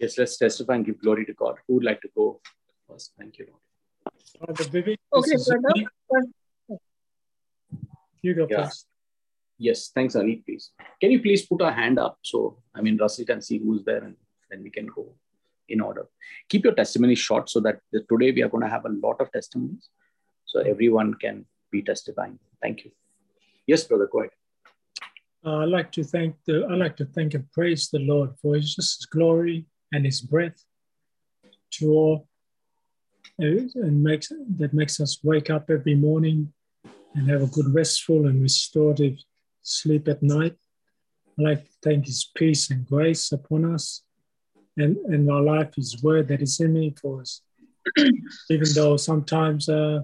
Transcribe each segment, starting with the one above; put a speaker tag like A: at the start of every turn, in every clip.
A: Yes, let's testify and give glory to God. Who would like to go first? Thank you, Lord.
B: Brother Vivek,
C: Okay, brother.
B: You go
A: Yeah.
B: first.
A: Yes, thanks, Anit, please. Can you please put a hand up so, I mean, Russell can see who's there and then we can go in order. Keep your testimony short so that the- today we are going to have a lot of testimonies so everyone can be testifying. Thank you. Yes, brother, go ahead.
B: Uh, I'd like to thank the I like to thank and praise the Lord for his just his glory and his breath to all and makes that makes us wake up every morning and have a good restful and restorative sleep at night. I'd like to thank his peace and grace upon us and, and our life, his word that is in me for us. Even though sometimes uh,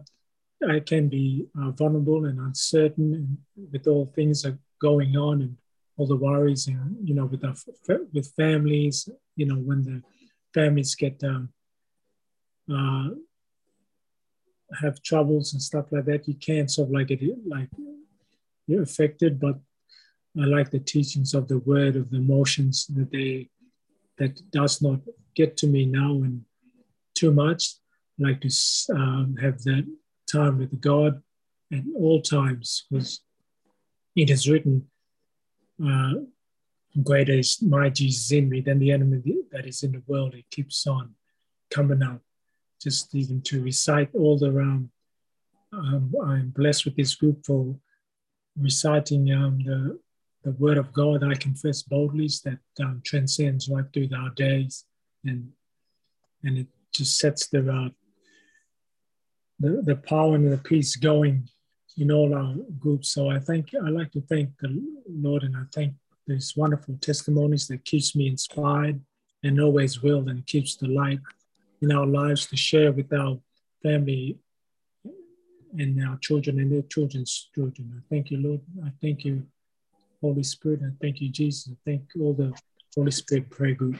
B: I can be uh, vulnerable and uncertain with all things that are going on and all the worries and you know with our with families you know when the families get um, uh, have troubles and stuff like that you can sort of like it like you're affected but I like the teachings of the word of the emotions that they that does not get to me now and too much. I like to um, have that time with God at all times because it is written, uh, greater is my Jesus in me than the enemy that is in the world. It keeps on coming out. Just even to recite all around. Um, I'm blessed with this group for reciting um, the, the word of God. I confess boldly that um, transcends right through our days and and it just sets the, uh, the, the power and the peace going in all our groups. So I thank I like to thank the Lord and I thank these wonderful testimonies that keeps me inspired and always will and keeps the light in our lives to share with our family and our children and their children's children. I thank you, Lord. I thank you, Holy Spirit. I thank you, Jesus. I thank all the Holy Spirit prayer group.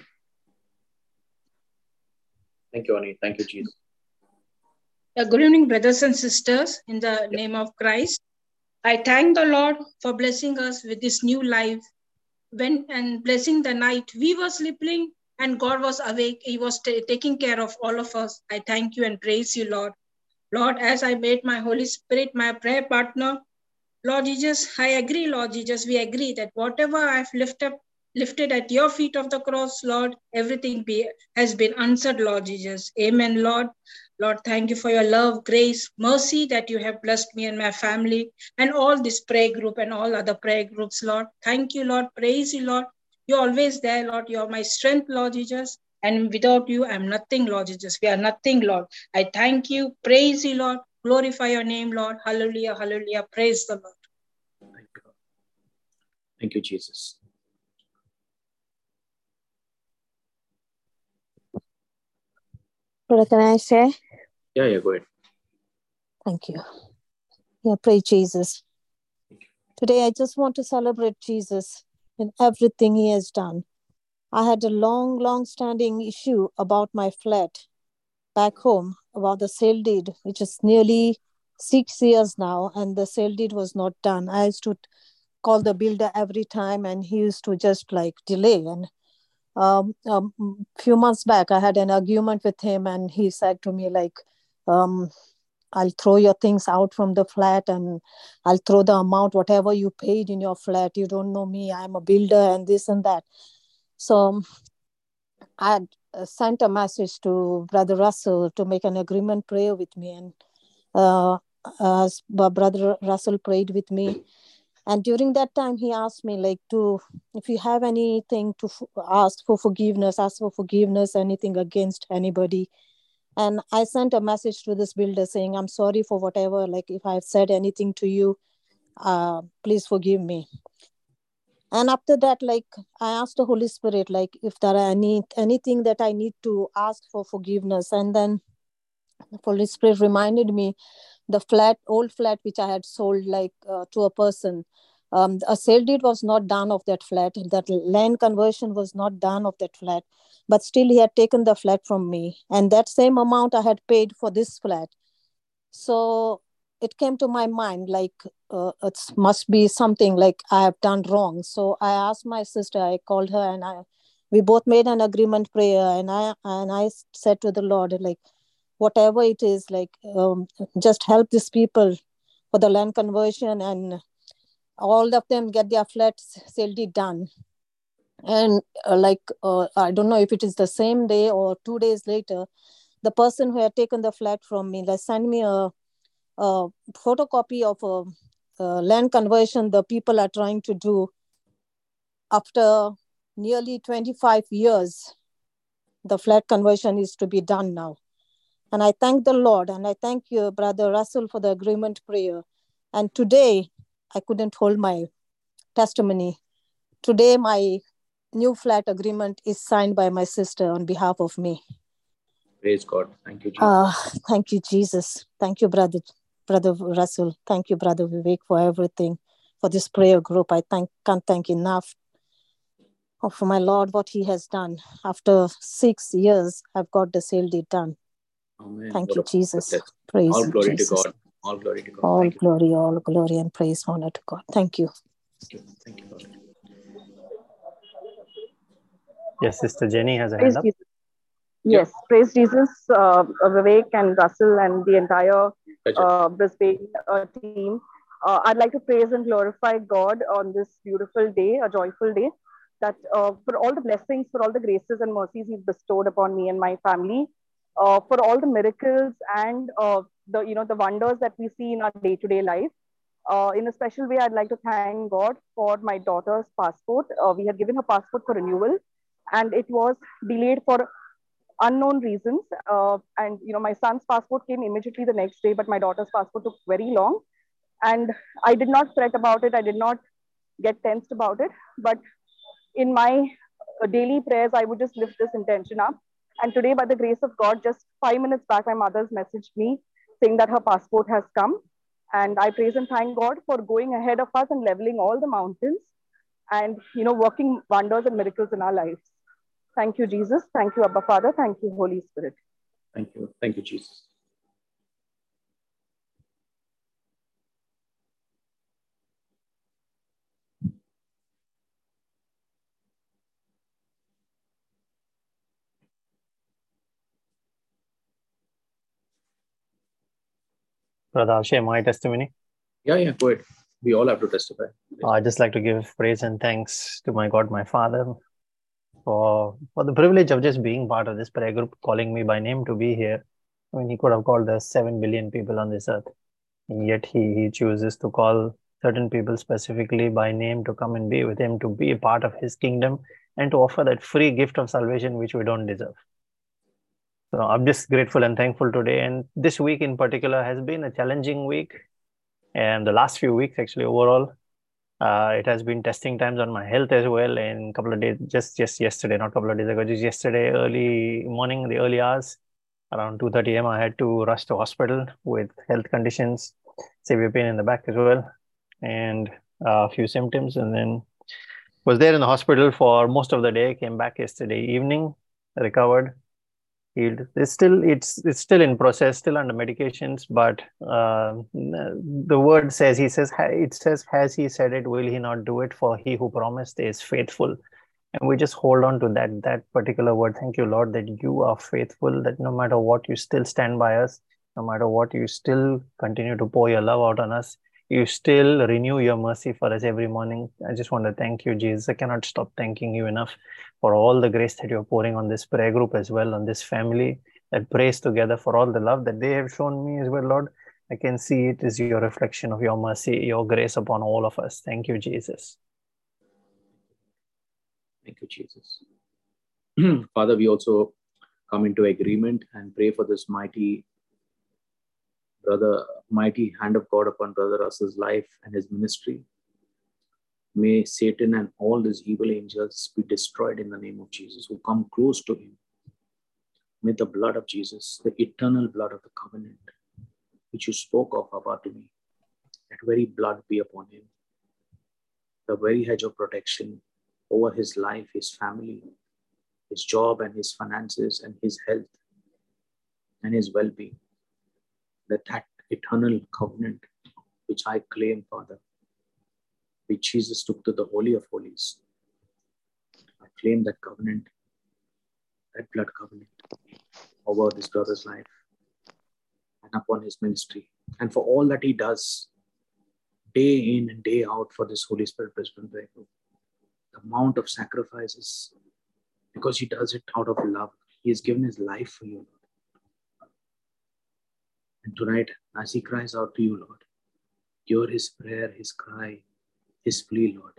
A: Thank you, Anit. Thank you, Jesus.
C: Uh, good evening, brothers and sisters, in the name of Christ. I thank the Lord for blessing us with this new life. When and blessing the night, we were sleeping and God was awake. He was ta- taking care of all of us. I thank you and praise you, Lord. Lord, as I made my Holy Spirit my prayer partner, Lord Jesus, I agree, Lord Jesus, we agree that whatever I've lifted lifted at your feet of the cross, Lord, everything be, has been answered, Lord Jesus. Amen, Lord. Lord, thank you for your love, grace, mercy that you have blessed me and my family and all this prayer group and all other prayer groups, Lord. Thank you, Lord. Praise you, Lord. You're always there, Lord. You're my strength, Lord Jesus. And without you, I'm nothing, Lord Jesus. We are nothing, Lord. I thank you. Praise you, Lord. Glorify your name, Lord. Hallelujah. Hallelujah. Praise the Lord.
A: Thank you. Thank you, Jesus.
D: Brother, can I say?
A: Yeah, yeah, go ahead.
D: Thank you. Yeah, praise Jesus. Today, I just want to celebrate Jesus in everything he has done. I had a long, long standing issue about my flat back home, about the sale deed, which is nearly six years now, and the sale deed was not done. I used to call the builder every time, and he used to just like delay. And um, a few months back, I had an argument with him, and he said to me, like, um, I'll throw your things out from the flat and I'll throw the amount, whatever you paid in your flat. You don't know me. I'm a builder and this and that. So I had uh, sent a message to Brother Russell to make an agreement prayer with me. And uh, as Brother Russell prayed with me. And during that time, he asked me, like, to if you have anything to f- ask for forgiveness, ask for forgiveness, anything against anybody. And i sent a message to this builder saying i'm sorry for whatever like if i've said anything to you uh, please forgive me. And after that like i asked the holy spirit like if there are any anything that i need to ask for forgiveness. And then the holy spirit reminded me the flat old flat which i had sold like uh, to a person. Um, a sale deed was not done of that flat. That land conversion was not done of that flat. But still he had taken the flat from me. And that same amount i had paid for this flat. So it came to my mind like uh, it must be something like i have done wrong. So i asked my sister i called her and i we both made an agreement prayer. And i and i said to the lord like whatever it is like um, just help these people for the land conversion and all of them get their flats safely done. And uh, like uh, i don't know if it is the same day or two days later the person who had taken the flat from me like send me a, a photocopy of a, a land conversion the people are trying to do after nearly 25 years the flat conversion is to be done now and I thank the Lord and I thank you, Brother Russell, for the agreement prayer. And today, I couldn't hold my testimony. Today, my new flat agreement is signed by my sister on behalf of me.
A: Praise God. Thank you,
D: Jesus. Uh, thank you, Jesus. Thank you, Brother, Brother Russell. Thank you, Brother Vivek, for everything, for this prayer group. I thank, can't thank enough for my Lord what He has done. After six years, I've got the sale deed done. Amen. Thank what you, Jesus. Praise
A: all glory
D: Jesus.
A: to God. All glory to God.
D: All Thank glory, you. all glory and praise, honor to God. Thank you.
A: Thank you, Lord.
E: Yes, Sister Jenny has a praise hand up.
F: Jesus. Yes, yeah. praise Jesus, uh, Vivek and Russell and the entire uh, Brisbane uh, team. Uh, I'd like to praise and glorify God on this beautiful day, a joyful day, that uh, for all the blessings, for all the graces and mercies He's bestowed upon me and my family uh, for all the miracles and uh, the you know the wonders that we see in our day-to-day life. Uh, in a special way, I'd like to thank God for my daughter's passport. Uh, we had given her passport for renewal, and it was delayed for unknown reasons. Uh, and you know, my son's passport came immediately the next day, but my daughter's passport took very long. And I did not fret about it. I did not get tensed about it. But in my daily prayers, I would just lift this intention up and today, by the grace of God, just five minutes back, my mother's messaged me saying that her passport has come. And I praise and thank God for going ahead of us and leveling all the mountains and, you know, working wonders and miracles in our lives. Thank you, Jesus. Thank you, Abba Father. Thank you, Holy Spirit.
A: Thank you. Thank you, Jesus.
E: Brother, I'll share my testimony.
A: Yeah, yeah, go ahead. We all have to testify.
E: Uh, I just like to give praise and thanks to my God, my Father, for for the privilege of just being part of this prayer group, calling me by name to be here. I mean, he could have called the seven billion people on this earth, and yet he he chooses to call certain people specifically by name to come and be with him, to be a part of his kingdom, and to offer that free gift of salvation which we don't deserve. So I'm just grateful and thankful today. And this week in particular has been a challenging week. And the last few weeks, actually, overall, uh, it has been testing times on my health as well. And a couple of days, just just yesterday, not a couple of days ago, just yesterday, early morning, the early hours, around 2:30 a.m., I had to rush to hospital with health conditions, severe pain in the back as well, and a few symptoms. And then was there in the hospital for most of the day. Came back yesterday evening, recovered, healed. It's still it's it's still in process, still under medications. But uh, the word says he says it says has he said it? Will he not do it? For he who promised is faithful, and we just hold on to that that particular word. Thank you, Lord, that you are faithful. That no matter what, you still stand by us. No matter what, you still continue to pour your love out on us you still renew your mercy for us every morning. I just want to thank you, Jesus. I cannot stop thanking you enough for all the grace that you're pouring on this prayer group as well, on this family that prays together for all the love that they have shown me as well, Lord. I can see it is your reflection of your mercy, your grace upon all of us. Thank you, Jesus.
A: Thank you, Jesus. Father, we also come into agreement and pray for this mighty brother, mighty hand of God upon Brother Russell's life and his ministry. May Satan and all his evil angels be destroyed in the name of Jesus who come close to him. May the blood of Jesus, the eternal blood of the covenant, which you spoke of about to me, that very blood be upon him. The very hedge of protection over his life, his family, his job and his finances and his health and his well-being that that eternal covenant which I claim, Father, which Jesus took to the Holy of Holies. I claim that covenant, that blood covenant over this brother's life and upon his ministry and for all that he does day in and day out for this Holy Spirit Brisbane The amount of sacrifices because he does it out of love. He has given his life for you. And tonight, as he cries out to you, Lord, hear his prayer, his cry, his plea, Lord.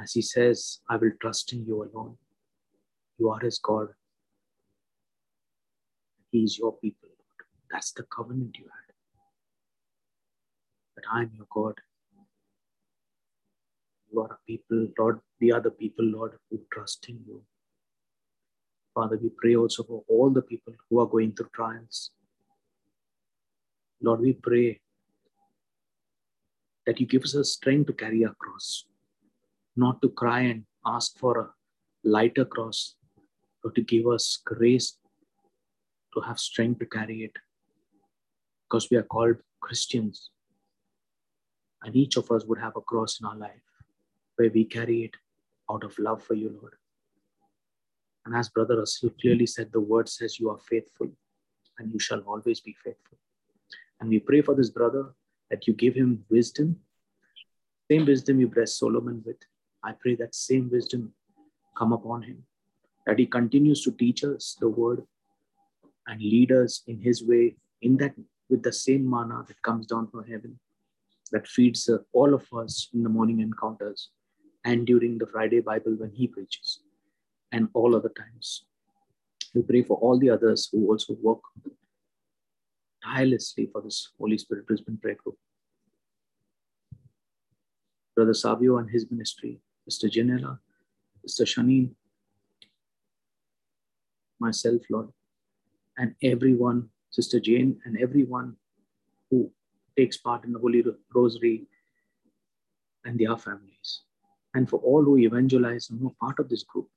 A: As he says, I will trust in you alone. You are his God. He is your people, Lord. That's the covenant you had. That I am your God. You are a people, Lord. We are the people, Lord, who trust in you. Father, we pray also for all the people who are going through trials. Lord, we pray that you give us a strength to carry our cross, not to cry and ask for a lighter cross, but to give us grace to have strength to carry it. Because we are called Christians, and each of us would have a cross in our life where we carry it out of love for you, Lord. And as Brother Russell clearly said, the word says you are faithful and you shall always be faithful. And we pray for this brother that you give him wisdom. Same wisdom you blessed Solomon with. I pray that same wisdom come upon him, that he continues to teach us the word and lead us in his way, in that with the same manna that comes down from heaven, that feeds uh, all of us in the morning encounters and during the Friday Bible when he preaches, and all other times. We pray for all the others who also work tirelessly for this Holy Spirit Brisbane Prayer Group. Brother Savio and his ministry, Mr. Janela, Mr. Shanin, myself, Lord, and everyone, Sister Jane, and everyone who takes part in the Holy Rosary and their families. And for all who evangelize and who are part of this group,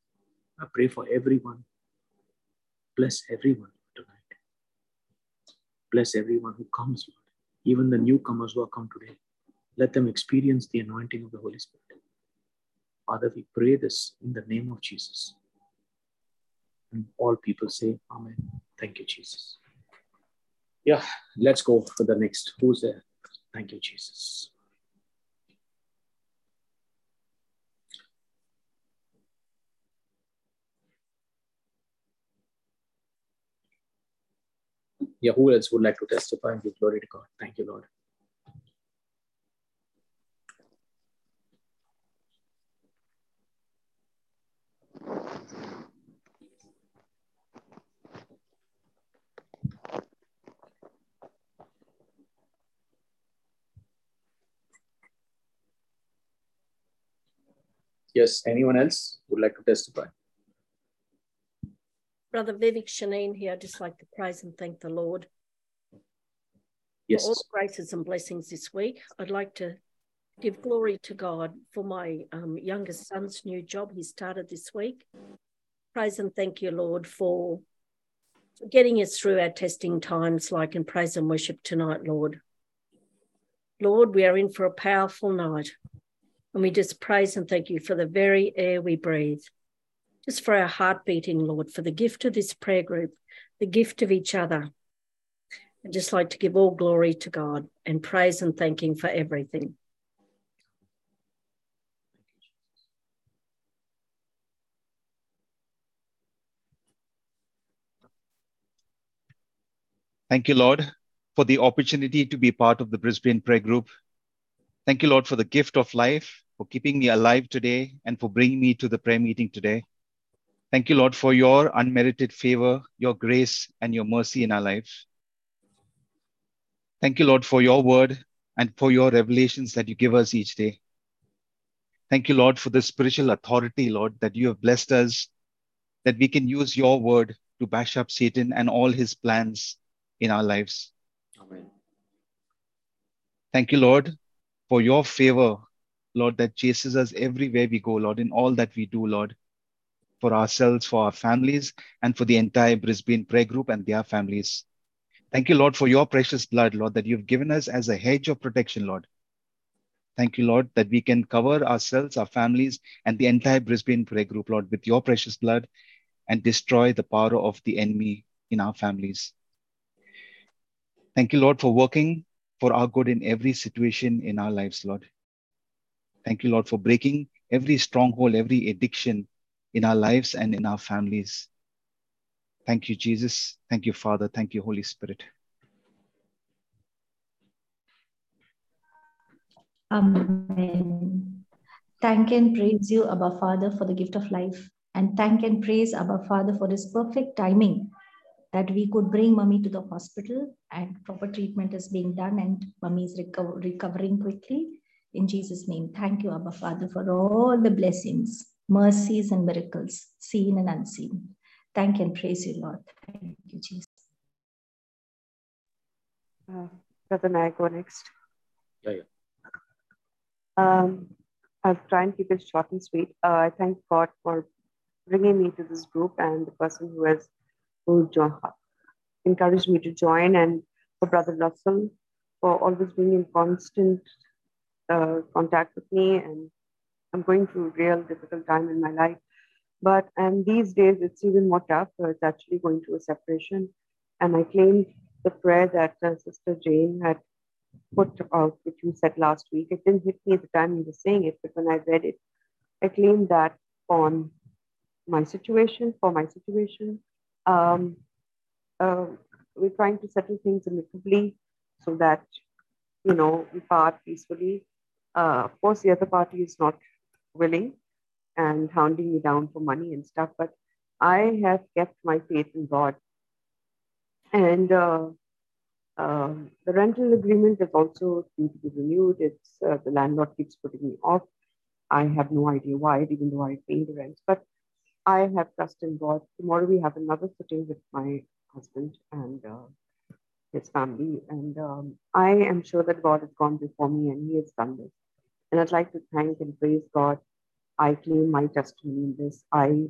A: I pray for everyone. Bless everyone tonight. Bless everyone who comes, Lord. Even the newcomers who have come today. Let them experience the anointing of the Holy Spirit. Father, we pray this in the name of Jesus. And all people say, Amen. Thank you, Jesus. Yeah, let's go for the next. Who's there? Thank you, Jesus. Yeah, who else would like to testify and give glory to God? Thank you, Lord. Yes, anyone else would like to testify?
G: Brother Vivek Shaneen here, I'd just like to praise and thank the Lord
A: yes.
G: for all the graces and blessings this week. I'd like to give glory to God for my um, youngest son's new job he started this week. Praise and thank you, Lord, for getting us through our testing times, like in praise and worship tonight, Lord. Lord, we are in for a powerful night. And we just praise and thank you for the very air we breathe, just for our heart beating, Lord, for the gift of this prayer group, the gift of each other. I'd just like to give all glory to God and praise and thanking for everything.
H: Thank you, Lord, for the opportunity to be part of the Brisbane Prayer Group. Thank you, Lord, for the gift of life for keeping me alive today and for bringing me to the prayer meeting today. Thank you, Lord, for your unmerited favor, your grace, and your mercy in our lives. Thank you, Lord, for your word and for your revelations that you give us each day. Thank you, Lord, for the spiritual authority, Lord, that you have blessed us, that we can use your word to bash up Satan and all his plans in our lives.
A: Amen.
H: Thank you, Lord, for your favor Lord, that chases us everywhere we go, Lord, in all that we do, Lord, for ourselves, for our families, and for the entire Brisbane prayer group and their families. Thank you, Lord, for your precious blood, Lord, that you've given us as a hedge of protection, Lord.
I: Thank you, Lord, that we can cover ourselves, our families, and the entire Brisbane prayer group, Lord, with your precious blood and destroy the power of the enemy in our families. Thank you, Lord, for working for our good in every situation in our lives, Lord. Thank you, Lord, for breaking every stronghold, every addiction in our lives and in our families. Thank you, Jesus. Thank you, Father. Thank you, Holy Spirit.
J: Amen. Thank and praise you, Abba Father, for the gift of life. And thank and praise Abba Father for his perfect timing that we could bring mummy to the hospital and proper treatment is being done and mummy is recover- recovering quickly. In Jesus' name, thank you, Abba Father, for all the blessings, mercies, and miracles, seen and unseen. Thank and praise you, Lord. Thank you, Jesus.
K: Uh, Brother, may I go next?
A: Yeah, yeah.
K: Um, I'll try and keep it short and sweet. Uh, I thank God for bringing me to this group and the person who has who jo- encouraged me to join, and for Brother Russell for always being in constant uh, contact with me. And I'm going through a real difficult time in my life. But and these days it's even more tough. So it's actually going through a separation. And I claimed the prayer that uh, Sister Jane had put out, which you said last week. It didn't hit me at the time you were saying it, but when I read it, I claimed that on my situation, for my situation. Um, uh, we're trying to settle things amicably so that, you know, we part peacefully. Uh, of course, the other party is not willing and hounding me down for money and stuff, but I have kept my faith in God. And uh, um, the rental agreement is also due to be renewed. It's uh, the landlord keeps putting me off. I have no idea why, even though I pay the rent. But I have trust in God. Tomorrow we have another sitting with my husband and uh, his family, and um, I am sure that God has gone before me and He has done this. And I'd like to thank and praise God. I claim my testimony in this. I,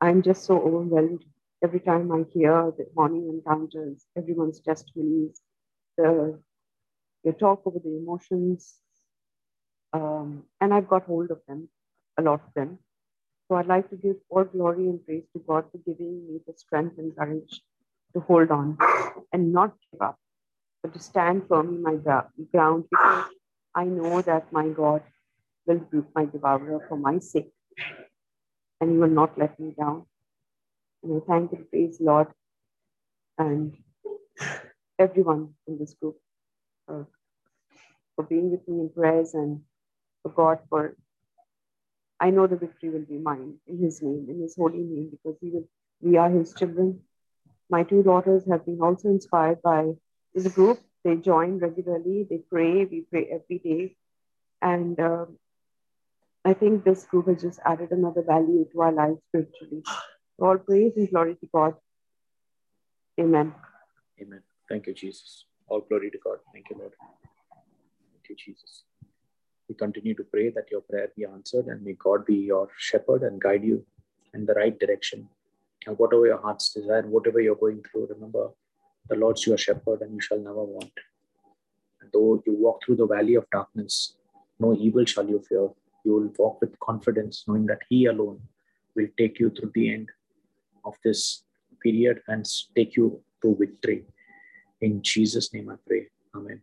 K: I'm just so overwhelmed every time I hear the morning encounters, everyone's testimonies, the, the talk over the emotions, um, and I've got hold of them, a lot of them. So I'd like to give all glory and praise to God for giving me the strength and courage to hold on and not give up, but to stand firm in my ground because I know that my God will rebuke my devourer for my sake and he will not let me down. And I thank and praise Lord and everyone in this group uh, for being with me in prayers and for God for I know the victory will be mine in his name, in his holy name, because we will we are his children. My two daughters have been also inspired by this group. They join regularly, they pray, we pray every day. And uh, I think this group has just added another value to our lives spiritually. All praise and glory to God. Amen.
A: Amen. Thank you, Jesus. All glory to God. Thank you, Lord. Thank you, Jesus. We continue to pray that your prayer be answered and may God be your shepherd and guide you in the right direction. And whatever your heart's desire, whatever you're going through, remember the Lord's your shepherd and you shall never want. And though you walk through the valley of darkness, no evil shall you fear. You will walk with confidence, knowing that He alone will take you through the end of this period and take you to victory. In Jesus' name I pray. Amen.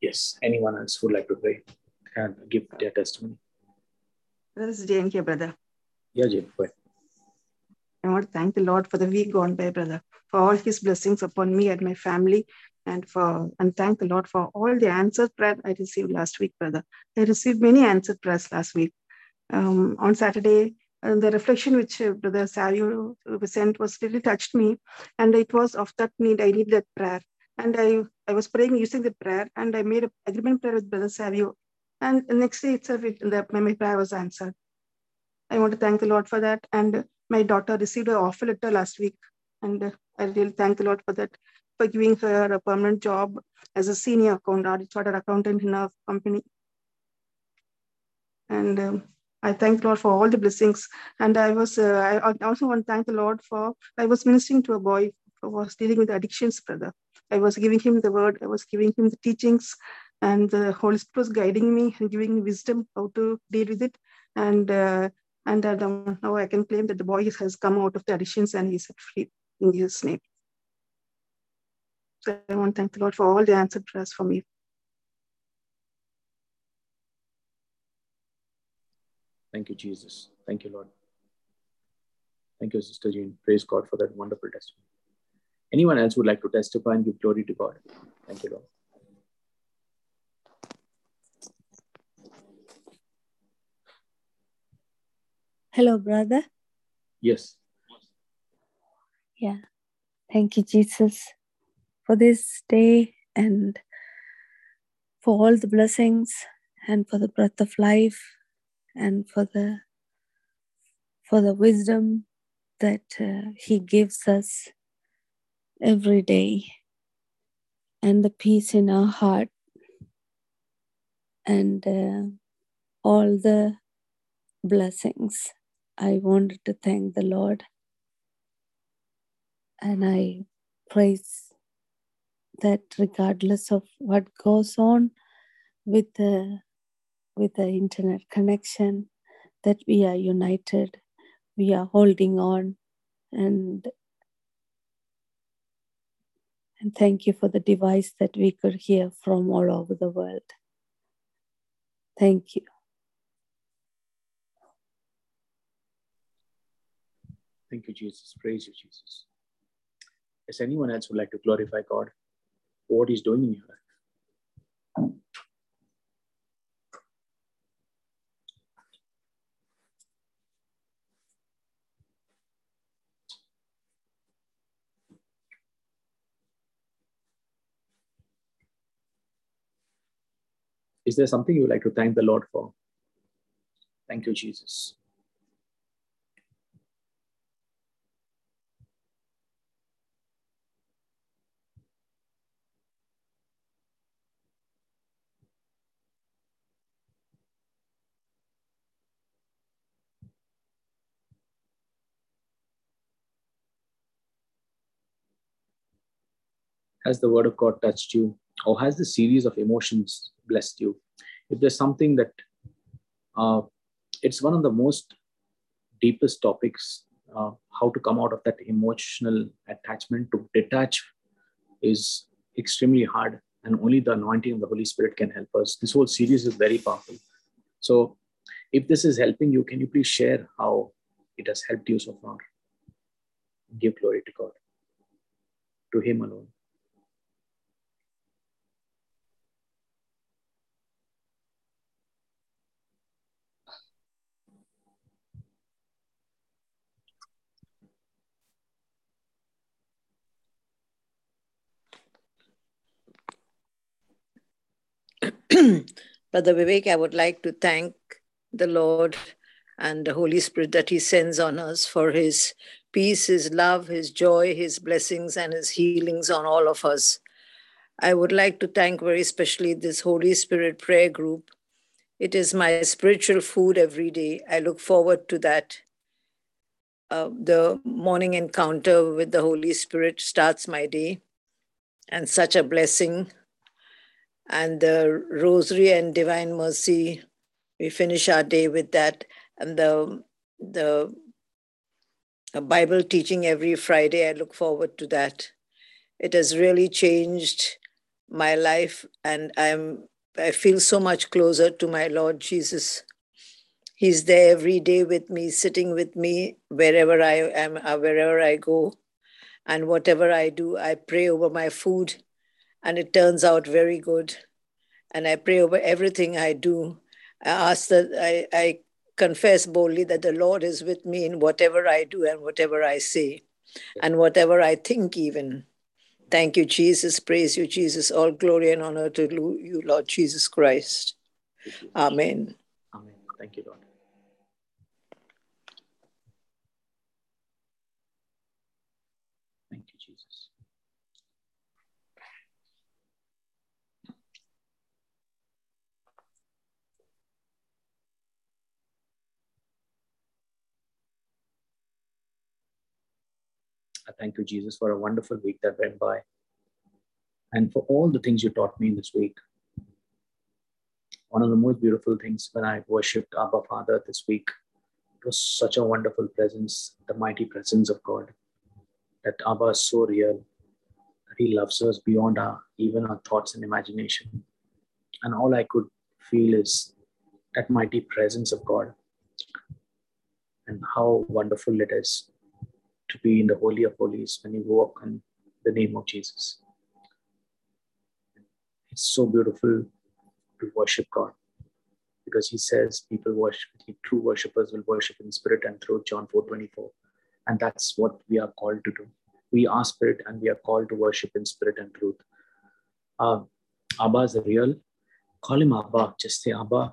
A: Yes, anyone else would like to pray and give their testimony?
L: This is Jane here, brother.
A: Yeah, Jane, go ahead.
L: I want to thank the Lord for the week gone by, brother, for all his blessings upon me and my family, and for and thank the Lord for all the answered prayer I received last week, brother. I received many answered prayers last week. Um, on Saturday, uh, the reflection which uh, Brother Savio sent was really touched me, and it was of that need. I need that prayer, and I I was praying using the prayer, and I made an agreement prayer with Brother Savio, and the next day itself, it, the, my prayer was answered. I want to thank the Lord for that, and my daughter received an offer letter last week, and I really thank the Lord for that, for giving her a permanent job as a senior accountant, chartered accountant in our company. And um, I thank the Lord for all the blessings. And I was, uh, I also want to thank the Lord for, I was ministering to a boy who was dealing with addictions, brother. I was giving him the word, I was giving him the teachings, and the Holy Spirit was guiding me and giving me wisdom how to deal with it. And uh, and uh, now I can claim that the boy has come out of the addictions and he's set free in Jesus' name. So I want to thank the Lord for all the answered prayers for me.
A: Thank you, Jesus. Thank you, Lord. Thank you, Sister Jean. Praise God for that wonderful testimony. Anyone else would like to testify and give glory to God? Thank you, Lord.
M: Hello, brother.
A: Yes.
M: Yeah. Thank you, Jesus, for this day and for all the blessings and for the breath of life and for the for the wisdom that uh, he gives us every day and the peace in our heart and uh, all the blessings. I wanted to thank the Lord and I praise that regardless of what goes on with the with the internet connection that we are united we are holding on and and thank you for the device that we could hear from all over the world. Thank you
A: thank you jesus praise you jesus Does anyone else would like to glorify god what he's doing in your life Is there something you would like to thank the Lord for? Thank you, Jesus. Has the word of God touched you? Or has the series of emotions blessed you? If there's something that uh, it's one of the most deepest topics, uh, how to come out of that emotional attachment to detach is extremely hard. And only the anointing of the Holy Spirit can help us. This whole series is very powerful. So, if this is helping you, can you please share how it has helped you so far? Give glory to God, to Him alone.
N: Brother Vivek, I would like to thank the Lord and the Holy Spirit that He sends on us for His peace, His love, His joy, His blessings, and His healings on all of us. I would like to thank very especially this Holy Spirit prayer group. It is my spiritual food every day. I look forward to that. Uh, the morning encounter with the Holy Spirit starts my day, and such a blessing and the rosary and divine mercy we finish our day with that. And the the bible teaching every friday i look forward to that. It has really changed my life and i'm i feel so much closer to my lord jesus. He's there every day with me sitting with me wherever i am uh, wherever i go. And whatever i do i pray over my food and it turns out very good and I pray over everything I do. I ask that I, I confess boldly that the Lord is with me in whatever I do and whatever I say and whatever I think, even. Thank you, Jesus. Praise you, Jesus. All glory and honor to you, Lord Jesus Christ. Amen.
A: Amen. Thank you, Lord. I thank you, Jesus, for a wonderful week that went by. and for all the things you taught me this week. One of the most beautiful things when I worshipped Abba Father this week, it was such a wonderful presence, the mighty presence of God. That Abba is so real, that He loves us beyond our even our thoughts and imagination. And all I could feel is that mighty presence of God and how wonderful it is to be in the Holy of Holies when you walk in the name of Jesus. It's so beautiful to worship God because He says people worship, true worshippers will worship in spirit and truth, John 4 24. And that's what we are called to do. We are spirit and we are called to worship in spirit and truth. Uh, Abba is real. Call him Abba. Just say Abba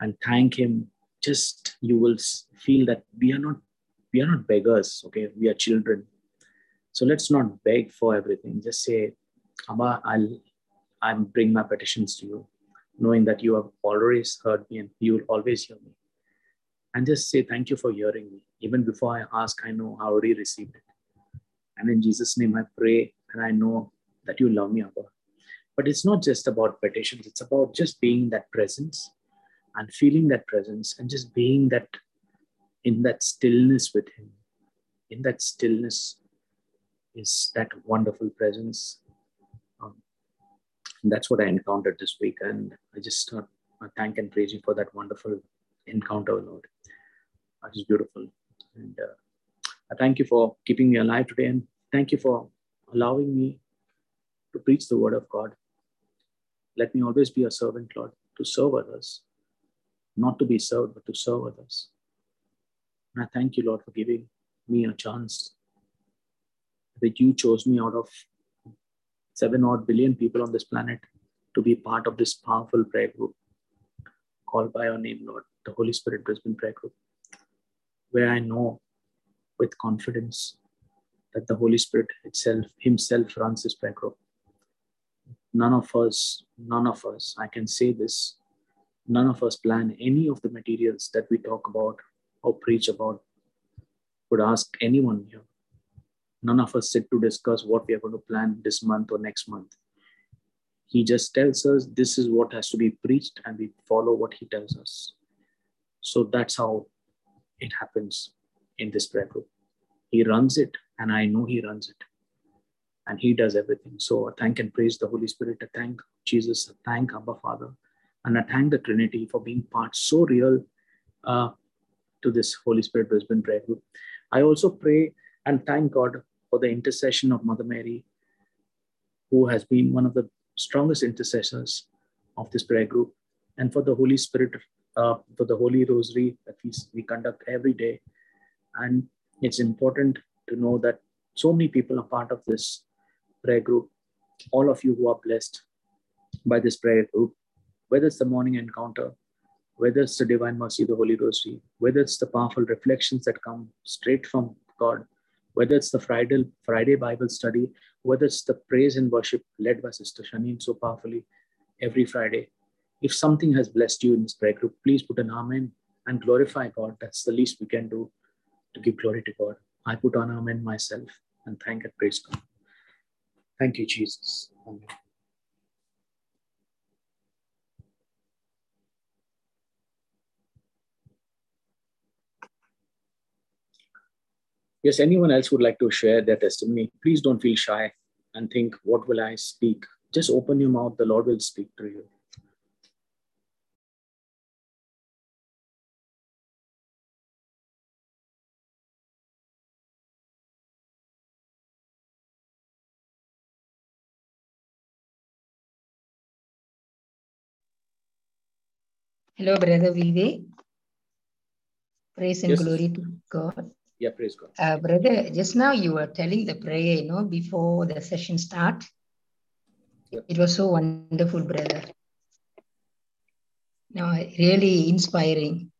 A: and thank him. Just you will feel that we are not we are not beggars. Okay, we are children. So let's not beg for everything. Just say, Abba, I'll i bring my petitions to you, knowing that you have always heard me and you will always hear me. And just say thank you for hearing me. Even before I ask, I know I already received it. And in Jesus' name, I pray and I know that you love me, Abba. But it's not just about petitions, it's about just being that presence and feeling that presence and just being that in that stillness with Him. In that stillness is that wonderful presence. Um, that's what I encountered this week. And I just uh, I thank and praise you for that wonderful encounter, Lord. That is beautiful. And uh, I thank you for keeping me alive today. And thank you for allowing me to preach the word of God. Let me always be a servant, Lord, to serve others, not to be served, but to serve others. And I thank you, Lord, for giving me a chance that you chose me out of seven odd billion people on this planet to be part of this powerful prayer group called by your name, Lord, the Holy Spirit Brisbane Prayer Group, where I know with confidence that the Holy Spirit itself, Himself runs this prayer group. None of us, none of us, I can say this, none of us plan any of the materials that we talk about or preach about. Would ask anyone here None of us sit to discuss what we are going to plan this month or next month. He just tells us this is what has to be preached, and we follow what he tells us. So that's how it happens in this prayer group. He runs it, and I know he runs it. And he does everything. So I thank and praise the Holy Spirit. I thank Jesus. I thank Abba Father. And I thank the Trinity for being part so real uh, to this Holy Spirit Brisbane prayer group. I also pray and thank God for the intercession of Mother Mary, who has been one of the strongest intercessors of this prayer group, and for the Holy Spirit, uh, for the Holy Rosary that we, we conduct every day. And it's important to know that so many people are part of this prayer group. All of you who are blessed by this prayer group, whether it's the morning encounter, whether it's the Divine Mercy, the Holy Rosary, whether it's the powerful reflections that come straight from God, whether it's the Friday, Friday Bible study, whether it's the praise and worship led by Sister Shaneen so powerfully every Friday. If something has blessed you in this prayer group, please put an amen and glorify God. That's the least we can do to give glory to God. I put an amen myself and thank and praise God. Thank you, Jesus. Amen. Yes, anyone else would like to share their testimony, please don't feel shy and think, what will I speak? Just open your mouth, the Lord will speak to you.
O: Hello, Brother Vivek. Praise and yes. glory to God.
A: Yeah, praise God.
O: Uh, brother, just now you were telling the prayer, you know, before the session start. Yep. It was so wonderful, brother. No, really inspiring.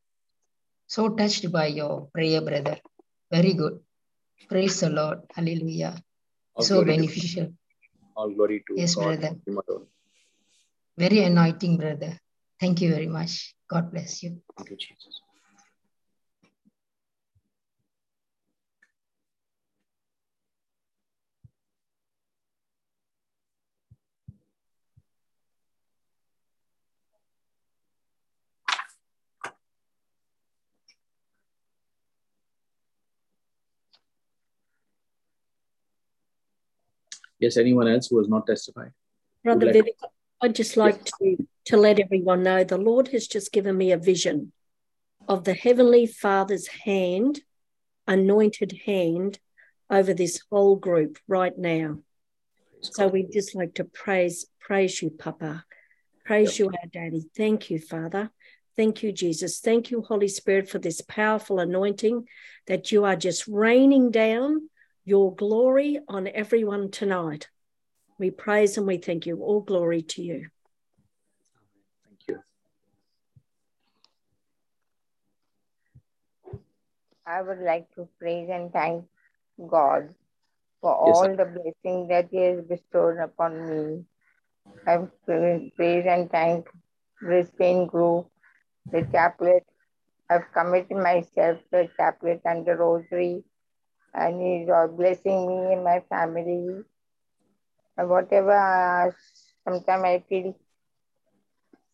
O: So touched by your prayer, brother. Very good. Praise the Lord. Hallelujah. All so beneficial.
A: To, all glory to
O: yes, God. brother. Very anointing, brother. Thank you very much. God bless you.
A: Thank you, Jesus. Yes, anyone else who has not testified?
G: Brother
A: like-
G: Vivek, I'd just like to, to let everyone know the Lord has just given me a vision of the Heavenly Father's hand, anointed hand, over this whole group right now. So we'd just like to praise, praise you, Papa. Praise you, our Daddy. Thank you, Father. Thank you, Jesus. Thank you, Holy Spirit, for this powerful anointing that you are just raining down your glory on everyone tonight. We praise and we thank you. All glory to you.
A: Thank you.
P: I would like to praise and thank God for all
A: sir.
P: the blessings that He has bestowed upon me. I praise and thank Brisbane Group, the chaplet. I've committed myself to the chaplet and the rosary, and He's blessing me and my family. And whatever I ask, sometimes I feel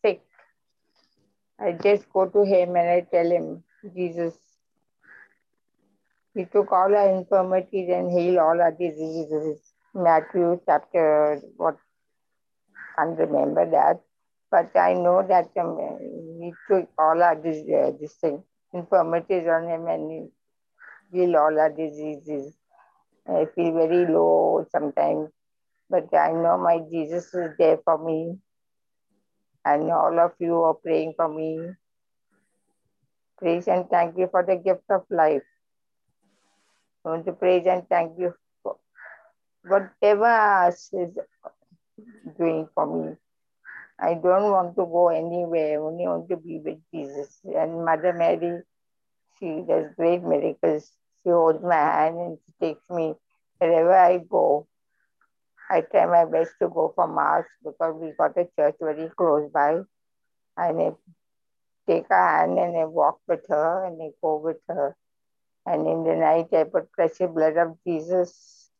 P: sick. I just go to Him and I tell Him, Jesus, He took all our infirmities and healed all our diseases. Matthew chapter, what, can't remember that. But I know that um, he took all our dis- uh, this thing, infirmities on him and healed all our diseases. I feel very low sometimes, but I know my Jesus is there for me. And all of you are praying for me. Praise and thank you for the gift of life. I want to praise and thank you for whatever is doing for me. I don't want to go anywhere, I only want to be with Jesus. And Mother Mary, she does great miracles. She holds my hand and she takes me wherever I go. I try my best to go for Mass because we got a church very close by. And I take her hand and I walk with her and I go with her. And in the night, I put precious blood of Jesus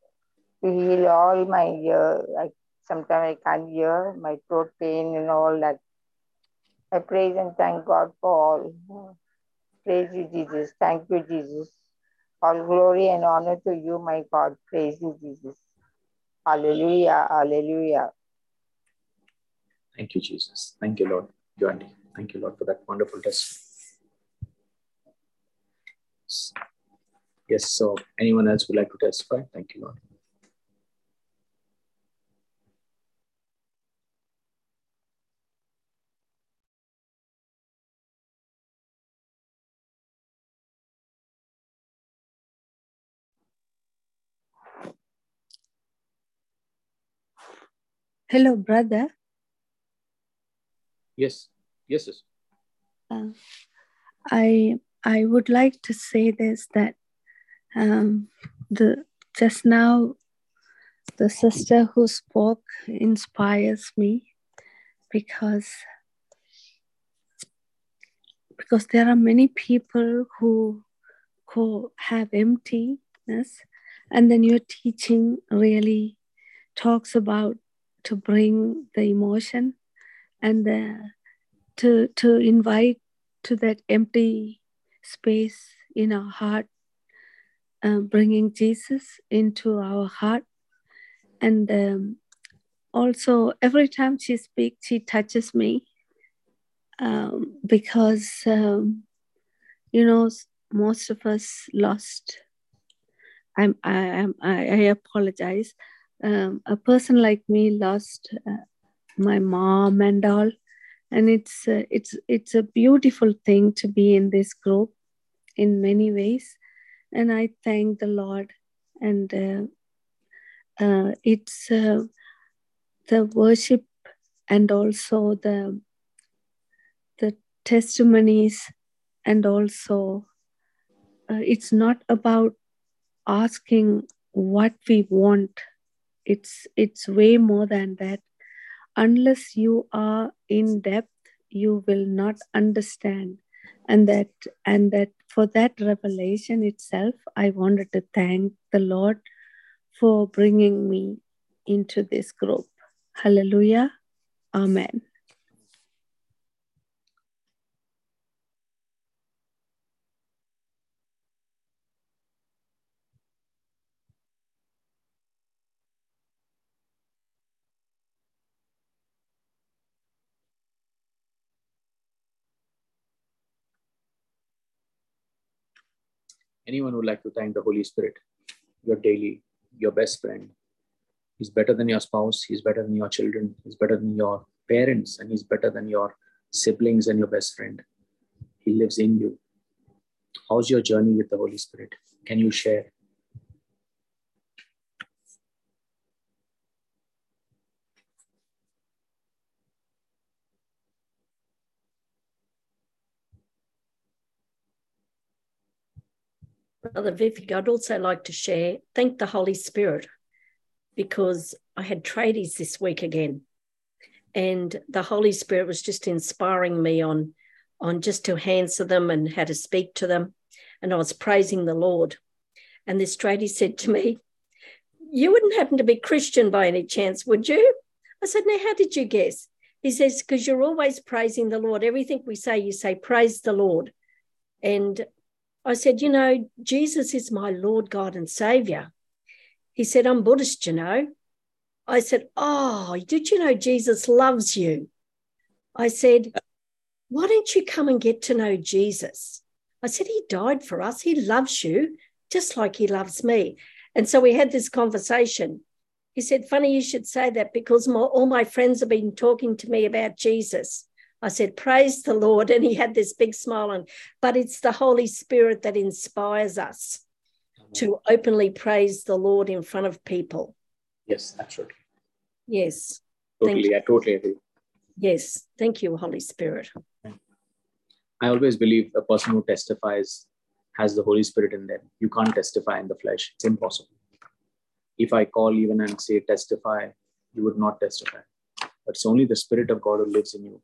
P: to heal all my ear. I, sometimes I can't hear, my throat pain and all that. I praise and thank God for all. Praise you, Jesus. Thank you, Jesus. All glory and honor to you, my God. Praise you, Jesus. Hallelujah. Hallelujah.
A: Thank you, Jesus. Thank you, Lord. Joandy. Thank you, Lord, for that wonderful testimony. Yes, so anyone else would like to testify? Thank you, Lord.
M: Hello, brother.
A: Yes, yes, yes.
M: Uh, I I would like to say this that um, the just now the sister who spoke inspires me because because there are many people who who have emptiness and then your teaching really talks about to bring the emotion and the, to to invite to that empty space in our heart uh, bringing jesus into our heart. And um, also every time she speaks she touches me um, because um, you know most of us lost. I'm i am i, I apologize um, a person like me lost uh, my mom and all. And it's uh, it's it's a beautiful thing to be in this group in many ways. And i thank the lord. And uh, uh, it's uh, the worship and also the the testimonies and also uh, it's not about asking what we want it's it's way more than that. Unless you are in depth you will not understand. And that and that for that revelation itself i wanted to thank the lord for bringing me into this group. Hallelujah. Amen
A: Anyone would like to thank the Holy Spirit, your daily, your best friend. He's better than your spouse, he's better than your children, he's better than your parents, and he's better than your siblings and your best friend. He lives in you. How's your journey with the Holy Spirit? Can you share?
G: Brother Vivek, I'd also like to share, thank the Holy Spirit because I had tradies this week again. And the Holy Spirit was just inspiring me on, on just to answer them and how to speak to them. And I was praising the Lord. And this tradie said to me, You wouldn't happen to be Christian by any chance, would you? I said, Now, how did you guess? He says, Because you're always praising the Lord. Everything we say, you say, Praise the Lord. And I said, You know, Jesus is my Lord, God, and Savior. He said, I'm Buddhist, you know. I said, Oh, did you know Jesus loves you? I said, Why don't you come and get to know Jesus? I said, He died for us. He loves you just like He loves me. And so we had this conversation. He said, Funny you should say that because my, all my friends have been talking to me about Jesus. I said, Praise the Lord. And he had this big smile on, but it's the Holy Spirit that inspires us to openly praise the Lord in front of people.
A: Yes, absolutely.
G: Yes.
A: Totally. I totally agree.
G: Yes. Thank you, Holy Spirit.
A: I always believe a person who testifies has the Holy Spirit in them. You can't testify in the flesh, it's impossible. If I call even and say testify, you would not testify. But it's only the Spirit of God who lives in you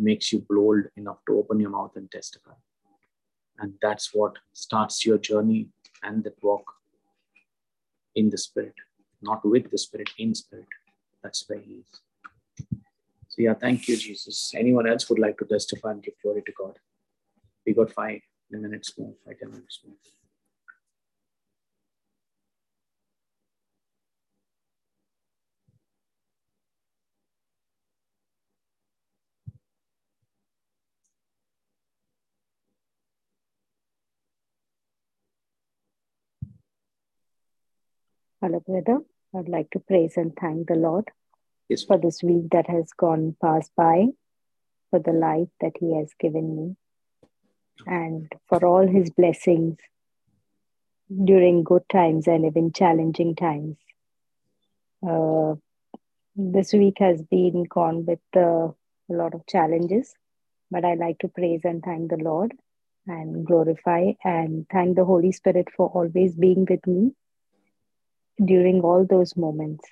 A: makes you bold enough to open your mouth and testify. And that's what starts your journey and that walk in the Spirit, not with the Spirit, in Spirit. That's where He is. So, yeah, thank you, Jesus. Anyone else would like to testify and give glory to God? We got five minutes more, five, ten minutes more.
Q: Hello, brother. I'd like to praise and thank the Lord
A: yes,
Q: for this week that has gone past by, for the life that He has given me, and for all His blessings during good times and even challenging times. Uh, this week has been gone with uh, a lot of challenges, but I like to praise and thank the Lord and glorify and thank the Holy Spirit for always being with me during all those moments.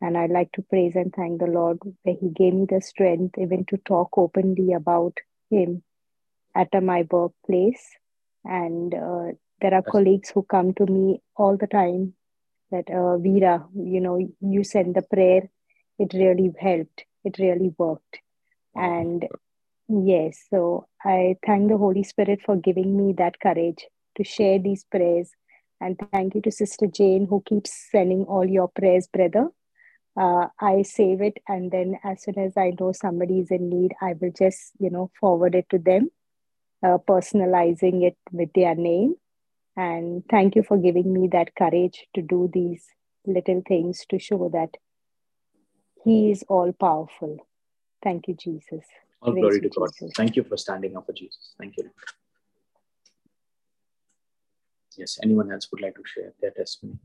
Q: And I'd like to praise and thank the Lord that He gave me the strength even to talk openly about Him at my workplace. And uh, there are colleagues who come to me all the time that, uh, Veera, you know, you send the prayer, it really helped, it really worked. And yes, so I thank the Holy Spirit for giving me that courage to share these prayers and thank you to Sister Jane who keeps sending all your prayers, brother. Uh, I save it, and then as soon as I know somebody is in need, I will just, you know, forward it to them, uh, personalizing it with their name. And thank you for giving me that courage to do these little things to show that He is all powerful. Thank you, Jesus.
A: All Praise glory to God. Jesus. Thank you for standing up for Jesus. Thank you yes, anyone else would like to share their testimony?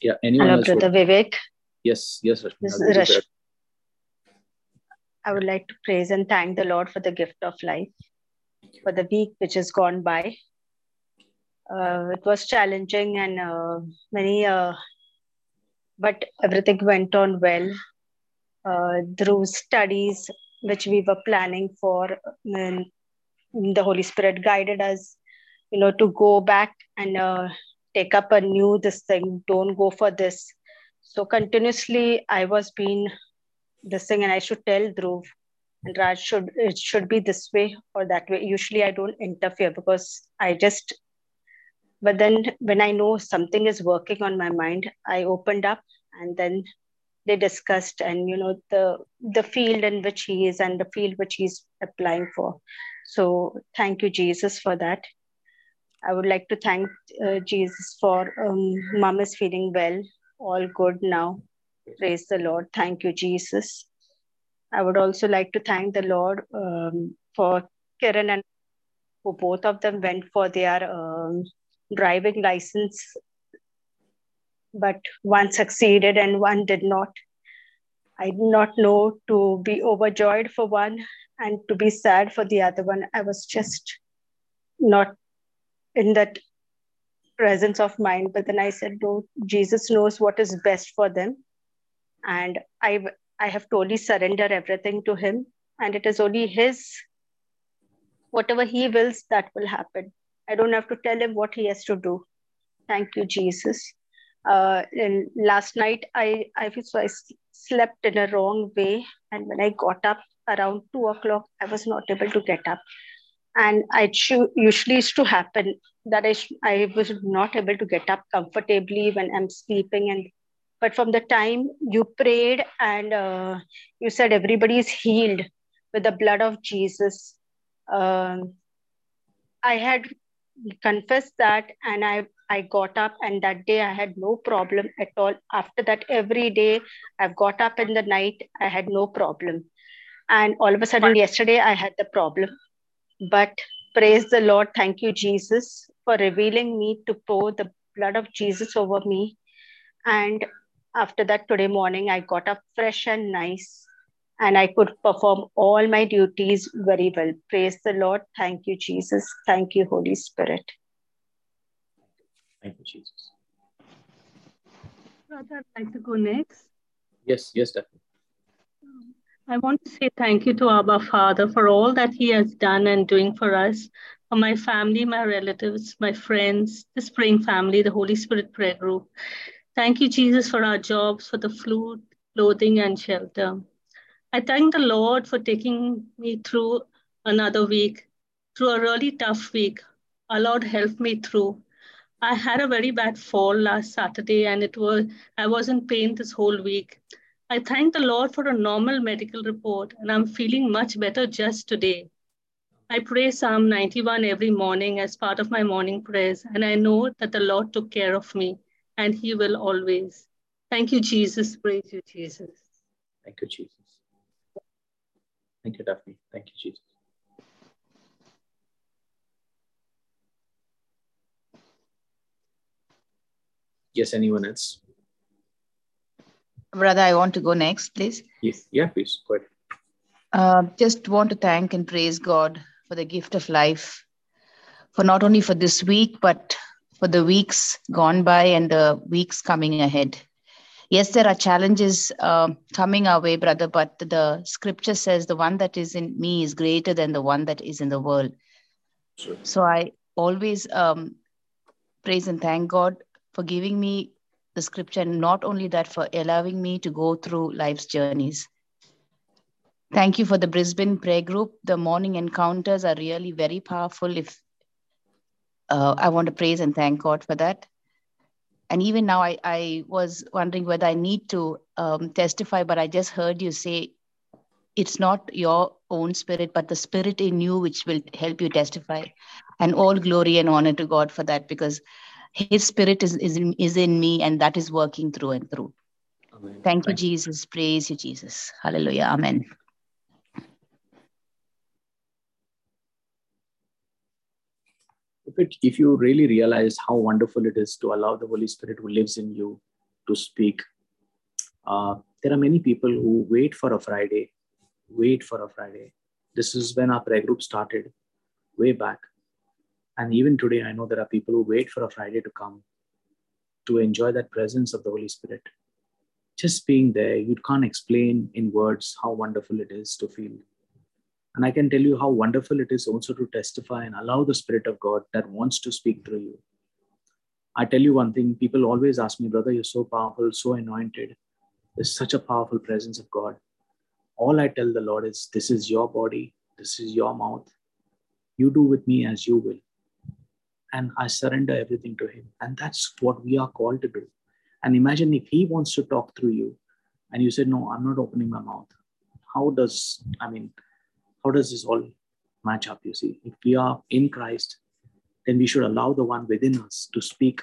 A: Yeah anyone
Q: hello brother vivek
A: yes yes Rashmi.
Q: this is Rash- i would like to praise and thank the lord for the gift of life for the week which has gone by uh, it was challenging and uh, many uh,
R: but everything went on well uh, through studies which we were planning for. And the Holy Spirit guided us, you know, to go back and uh, take up a new this thing. Don't go for this. So continuously, I was being this thing, and I should tell Dhruv and Raj should it should be this way or that way. Usually, I don't interfere because I just. But then, when I know something is working on my mind, I opened up, and then they discussed, and you know the the field in which he is and the field which he's applying for. So, thank you, Jesus, for that. I would like to thank uh, Jesus for um, mom is feeling well, all good now. Praise the Lord. Thank you, Jesus. I would also like to thank the Lord um, for Kiran and who both of them went for their um, driving license, but one succeeded and one did not. I did not know to be overjoyed for one and to be sad for the other one. I was just not in that presence of mind. But then I said, no, Jesus knows what is best for them. And I, I have totally surrendered everything to him. And it is only his, whatever he wills, that will happen. I don't have to tell him what he has to do. Thank you, Jesus. Uh, and last night, I, I, so I slept in a wrong way. And when I got up around two o'clock, I was not able to get up and it usually used to happen that I, I was not able to get up comfortably when i'm sleeping. And but from the time you prayed and uh, you said everybody is healed with the blood of jesus um, i had confessed that and i i got up and that day i had no problem at all. After that every day i've got up in the night i had no problem. And all of a sudden yesterday i had the problem but praise the Lord. Thank you, Jesus, for revealing me to pour the blood of Jesus over me. And after that, today morning, I got up fresh and nice and I could perform all my duties very well. Praise the Lord. Thank you, Jesus. Thank you, Holy Spirit.
A: Thank you, Jesus.
S: Brother, I'd like to go next.
A: Yes, yes, definitely.
S: I want to say thank you to Abba Father for all that He has done and doing for us, for my family, my relatives, my friends, the Spring family, the Holy Spirit prayer group. Thank you, Jesus, for our jobs, for the food, clothing, and shelter. I thank the Lord for taking me through another week, through a really tough week. Our Lord helped me through. I had a very bad fall last Saturday, and it was I was in pain this whole week. I thank the Lord for a normal medical report, and I'm feeling much better just today. I pray Psalm 91 every morning as part of my morning prayers, and I know that the Lord took care of me, and He will always. Thank you, Jesus. Praise you, Jesus.
A: Thank you, Jesus. Thank you, Daphne. Thank you, Jesus. Yes, anyone else?
O: Brother, I want to go next, please.
A: Yes, yeah, please. Go ahead.
O: Uh, just want to thank and praise God for the gift of life, for not only for this week, but for the weeks gone by and the weeks coming ahead. Yes, there are challenges uh, coming our way, brother, but the scripture says the one that is in me is greater than the one that is in the world. Sure. So I always um, praise and thank God for giving me the scripture, and not only that, for allowing me to go through life's journeys. Thank you for the Brisbane prayer group. The morning encounters are really very powerful. If uh, I want to praise and thank God for that. And even now, I, I was wondering whether I need to um, testify, but I just heard you say it's not your own spirit, but the spirit in you which will help you testify. And all glory and honor to God for that, because his spirit is, is, in, is in me and that is working through and through. Amen. Thank you, Jesus. Praise you, Jesus. Hallelujah. Amen.
A: If, if you really realize how wonderful it is to allow the Holy Spirit who lives in you to speak, uh, there are many people who wait for a Friday, wait for a Friday. This is when our prayer group started way back. And even today, I know there are people who wait for a Friday to come to enjoy that presence of the Holy Spirit. just being there, you can't explain in words how wonderful it is to feel. And I can tell you how wonderful it is also to testify and allow the Spirit of God that wants to speak through you. I tell you one thing people always ask me, Brother, you're so powerful, so anointed. There's such a powerful presence of God. All I tell the Lord is, This is your body, this is your mouth. You do with me as you will. And I surrender everything to Him. And that's what we are called to do. And imagine if He wants to talk through you and you say, No, I'm not opening my mouth. How does, I mean, how does this all match up? You see, if we are in Christ, then we should allow the one within us to speak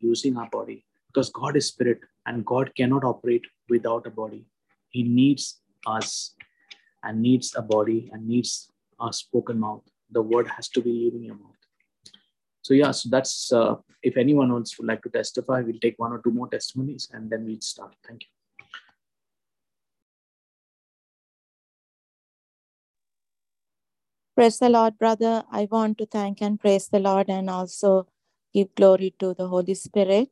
A: using our body because God is spirit and God cannot operate without a body. He needs us and needs a body and needs a spoken mouth. The word has to be leaving your mouth. So yeah, so that's uh, if anyone else would like to testify, we'll take one or two more testimonies and then we'll start. Thank you.
T: Praise the Lord, brother. I want to thank and praise the Lord and also give glory to the Holy Spirit.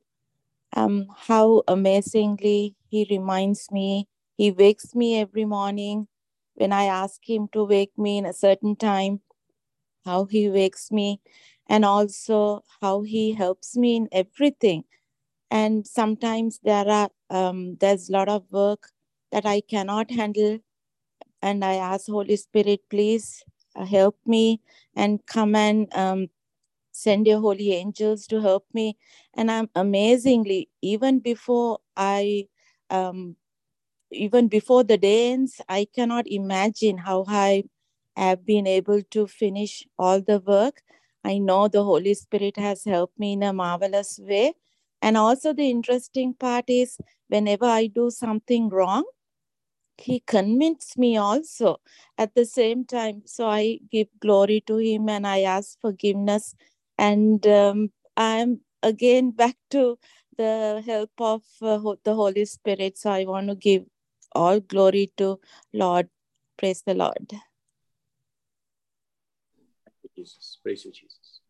T: Um, how amazingly He reminds me, He wakes me every morning when I ask Him to wake me in a certain time, how He wakes me, and also how He helps me in everything. And sometimes there are um, there's a lot of work that I cannot handle, and I ask Holy Spirit, please uh, help me and come and um, send your holy angels to help me. And i'm amazingly even before i um, even before the day ends i cannot imagine how i have been able to finish all the work i know the holy spirit has helped me in a marvelous way and also the interesting part is whenever i do something wrong he convinced me also at the same time. So I give glory to him and I ask forgiveness. And um, I'm again back to the help of uh, the Holy Spirit. So I want to give all glory to Lord. Praise the Lord.
A: Jesus. Praise you, Jesus.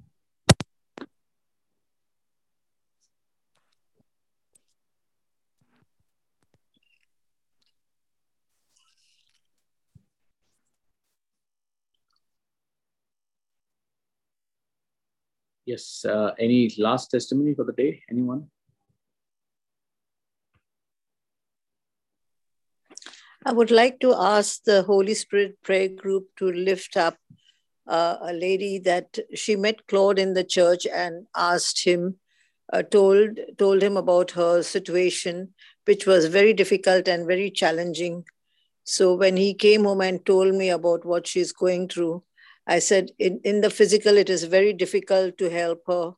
A: Yes. Uh, any last testimony for the day? Anyone?
N: I would like to ask the Holy Spirit prayer group to lift up uh, a lady that she met Claude in the church and asked him, uh, told told him about her situation, which was very difficult and very challenging. So when he came home and told me about what she's going through, I said, in, in the physical, it is very difficult to help her,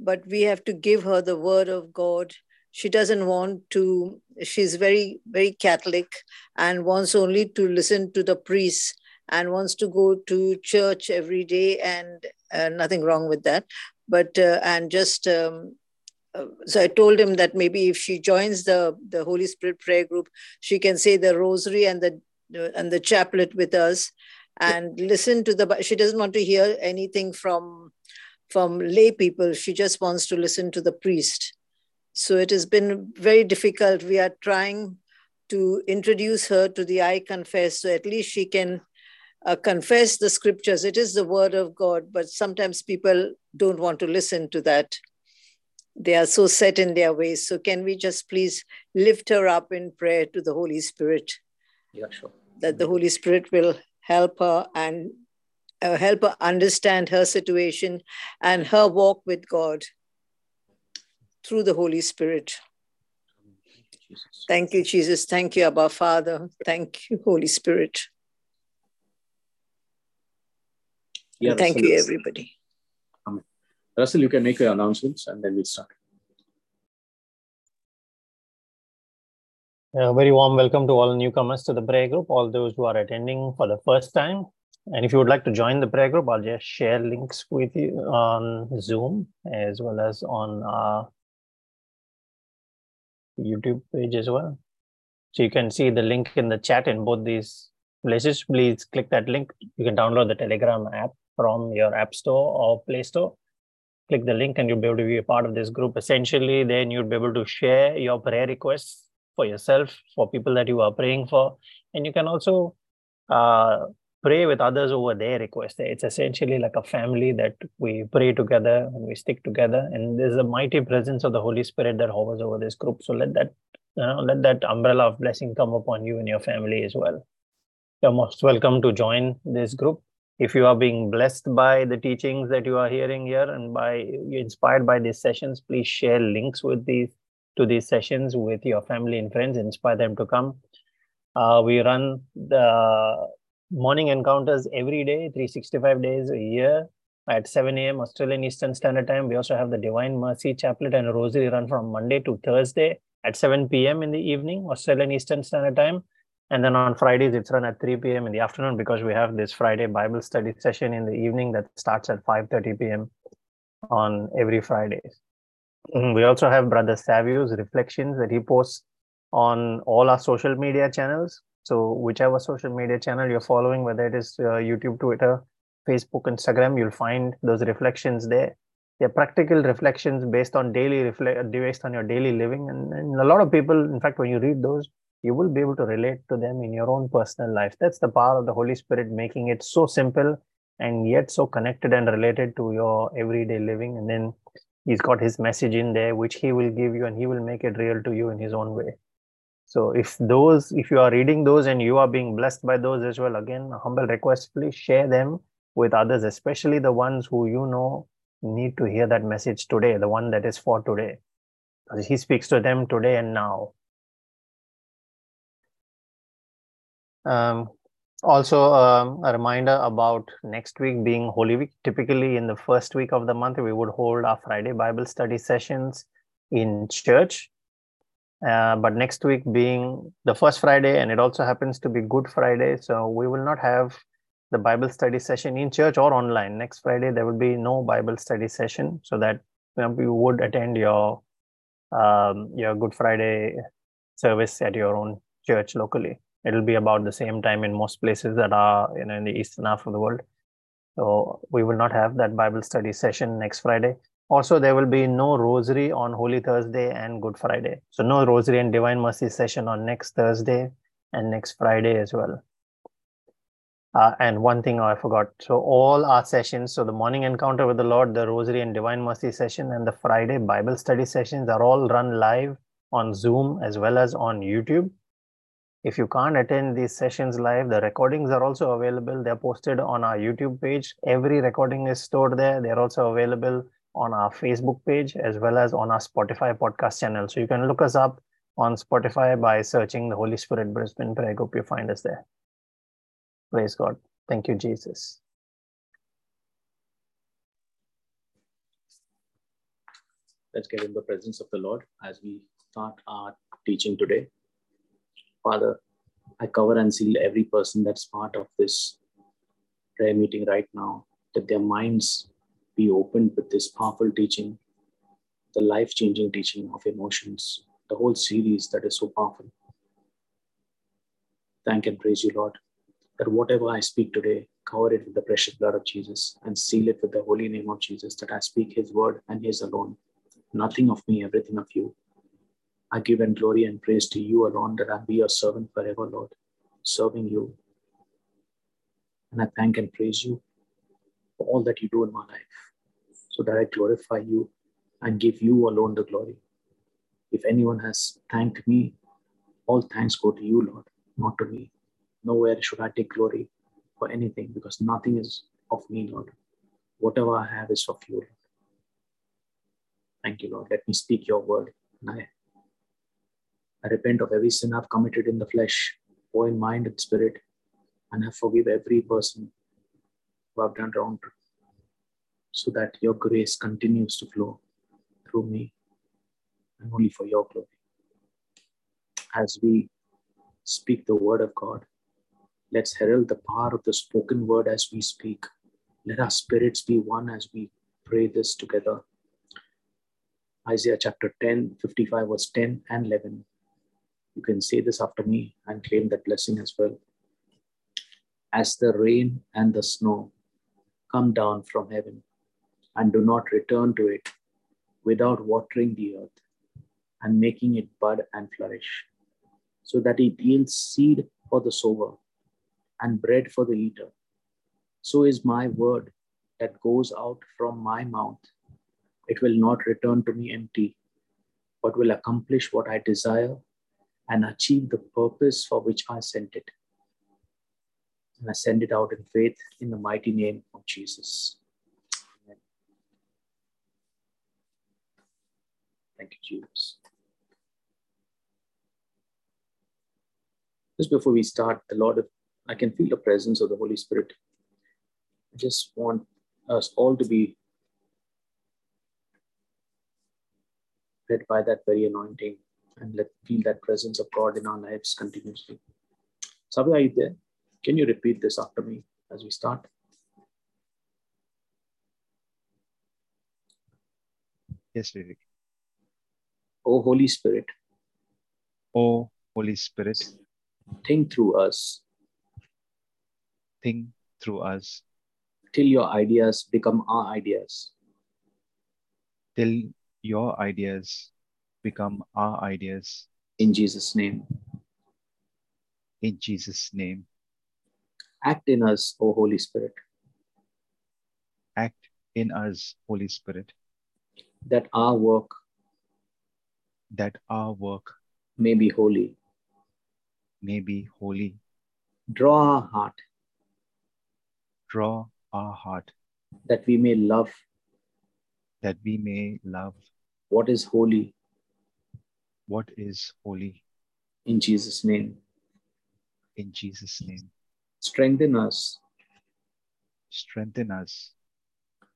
N: but we have to give her the word of God. She doesn't want to, she's very, very Catholic and wants only to listen to the priests and wants to go to church every day, and uh, nothing wrong with that. But, uh, and just, um, uh, so I told him that maybe if she joins the, the Holy Spirit prayer group, she can say the rosary and the, and the chaplet with us and yeah. listen to the she doesn't want to hear anything from from lay people she just wants to listen to the priest so it has been very difficult we are trying to introduce her to the i confess so at least she can uh, confess the scriptures it is the word of god but sometimes people don't want to listen to that they are so set in their ways so can we just please lift her up in prayer to the holy spirit
A: yeah sure
N: that the holy spirit will help her and uh, help her understand her situation and her walk with God through the Holy Spirit. Thank you, Jesus. Thank you, Abba Father. Thank you, Holy Spirit. Yeah, thank Russell, you, everybody.
A: Amen. Russell, you can make your announcements and then we'll start.
E: A very warm welcome to all newcomers to the prayer group, all those who are attending for the first time. And if you would like to join the prayer group, I'll just share links with you on Zoom as well as on our YouTube page as well. So you can see the link in the chat in both these places. Please click that link. You can download the Telegram app from your App Store or Play Store. Click the link and you'll be able to be a part of this group. Essentially, then you'll be able to share your prayer requests for yourself, for people that you are praying for. And you can also uh, pray with others over their request. It's essentially like a family that we pray together and we stick together. And there's a mighty presence of the Holy Spirit that hovers over this group. So let that you know, let that umbrella of blessing come upon you and your family as well. You're most welcome to join this group. If you are being blessed by the teachings that you are hearing here and by inspired by these sessions, please share links with these to these sessions with your family and friends, inspire them to come. Uh, we run the morning encounters every day, 365 days a year at 7 a.m. Australian Eastern Standard Time. We also have the Divine Mercy Chaplet and Rosary run from Monday to Thursday at 7 p.m. in the evening, Australian Eastern Standard Time. And then on Fridays, it's run at 3 p.m. in the afternoon because we have this Friday Bible study session in the evening that starts at 5.30 p.m. on every Fridays. Mm-hmm. We also have Brother Savio's reflections that he posts on all our social media channels. So whichever social media channel you're following, whether it is uh, YouTube, Twitter, Facebook, Instagram, you'll find those reflections there. They're practical reflections based on daily reflect based on your daily living. And, and a lot of people, in fact, when you read those, you will be able to relate to them in your own personal life. That's the power of the Holy Spirit making it so simple and yet so connected and related to your everyday living. And then he's got his message in there which he will give you and he will make it real to you in his own way so if those if you are reading those and you are being blessed by those as well again a humble request please share them with others especially the ones who you know need to hear that message today the one that is for today because he speaks to them today and now um, also um, a reminder about next week being holy week. Typically in the first week of the month we would hold our friday bible study sessions in church. Uh, but next week being the first friday and it also happens to be good friday so we will not have the bible study session in church or online. Next friday there will be no bible study session so that you, know, you would attend your um, your good friday service at your own church locally it'll be about the same time in most places that are you know, in the eastern half of the world. So we will not have that Bible study session next Friday. Also, there will be no rosary on Holy Thursday and Good Friday. So no rosary and Divine Mercy session on next Thursday and next Friday as well. Uh, and one thing I forgot. So all our sessions, so the morning encounter with the Lord, the Rosary and Divine Mercy session, and the Friday Bible study sessions are all run live on Zoom as well as on YouTube. If you can't attend these sessions live, the recordings are also available. They're posted on our YouTube page. Every recording is stored there. They're also available on our Facebook page as well as on our Spotify podcast channel. So you can look us up on Spotify by searching the Holy Spirit Brisbane Prayer Group. You find us there. Praise God. Thank you, Jesus.
A: Let's get in the presence of the Lord as we start our teaching today. Father, I cover and seal every person that's part of this prayer meeting right now, that their minds be opened with this powerful teaching, the life changing teaching of emotions, the whole series that is so powerful. Thank and praise you, Lord, that whatever I speak today, cover it with the precious blood of Jesus and seal it with the holy name of Jesus, that I speak his word and his alone. Nothing of me, everything of you. I give and glory and praise to you alone that I be your servant forever, Lord, serving you. And I thank and praise you for all that you do in my life, so that I glorify you and give you alone the glory. If anyone has thanked me, all thanks go to you, Lord, not to me. Nowhere should I take glory for anything because nothing is of me, Lord. Whatever I have is of you, Lord. Thank you, Lord. Let me speak your word. And I I repent of every sin I've committed in the flesh or in mind and spirit, and I forgive every person who I've done wrong to, so that your grace continues to flow through me and only for your glory. As we speak the word of God, let's herald the power of the spoken word as we speak. Let our spirits be one as we pray this together. Isaiah chapter 10, 55, verse 10 and 11. You can say this after me and claim that blessing as well. As the rain and the snow come down from heaven and do not return to it without watering the earth and making it bud and flourish, so that it yields seed for the sower and bread for the eater. So is my word that goes out from my mouth. It will not return to me empty, but will accomplish what I desire and achieve the purpose for which I sent it. And I send it out in faith in the mighty name of Jesus. Amen. Thank you, Jesus. Just before we start, the Lord, I can feel the presence of the Holy Spirit. I just want us all to be led by that very anointing and let feel that presence of God in our lives continuously. Sabi, are you there? Can you repeat this after me as we start?
I: Yes, Vivek.
A: O Holy Spirit.
I: O Holy Spirit.
A: Think through us.
I: Think through us.
A: Till your ideas become our ideas.
I: Till your ideas become our ideas.
A: In Jesus' name.
I: In Jesus' name.
A: Act in us, O Holy Spirit.
I: Act in us, Holy Spirit.
A: That our work
I: that our work
A: may be holy.
I: May be holy.
A: Draw our heart.
I: Draw our heart.
A: That we may love.
I: That we may love.
A: What is holy.
I: What is holy.
A: In Jesus' name.
I: In Jesus' name.
A: Strengthen us.
I: Strengthen us.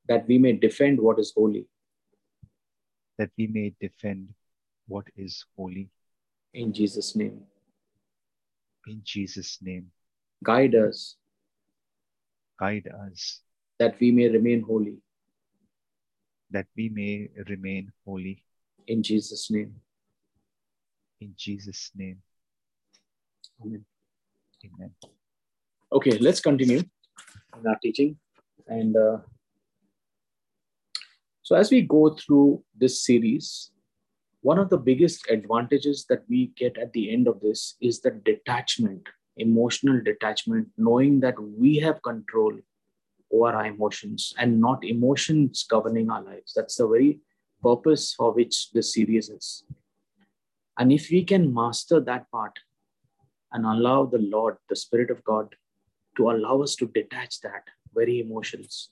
A: That we may defend what is holy.
I: That we may defend what is holy.
A: In Jesus' name.
I: In Jesus' name.
A: Guide us.
I: Guide us.
A: That we may remain holy.
I: That we may remain holy.
A: In Jesus' name.
I: In Jesus' name.
A: Amen.
I: Amen.
A: Okay, let's continue in our teaching. And uh, so, as we go through this series, one of the biggest advantages that we get at the end of this is the detachment, emotional detachment, knowing that we have control over our emotions and not emotions governing our lives. That's the very purpose for which this series is. And if we can master that part and allow the Lord, the Spirit of God, to allow us to detach that very emotions,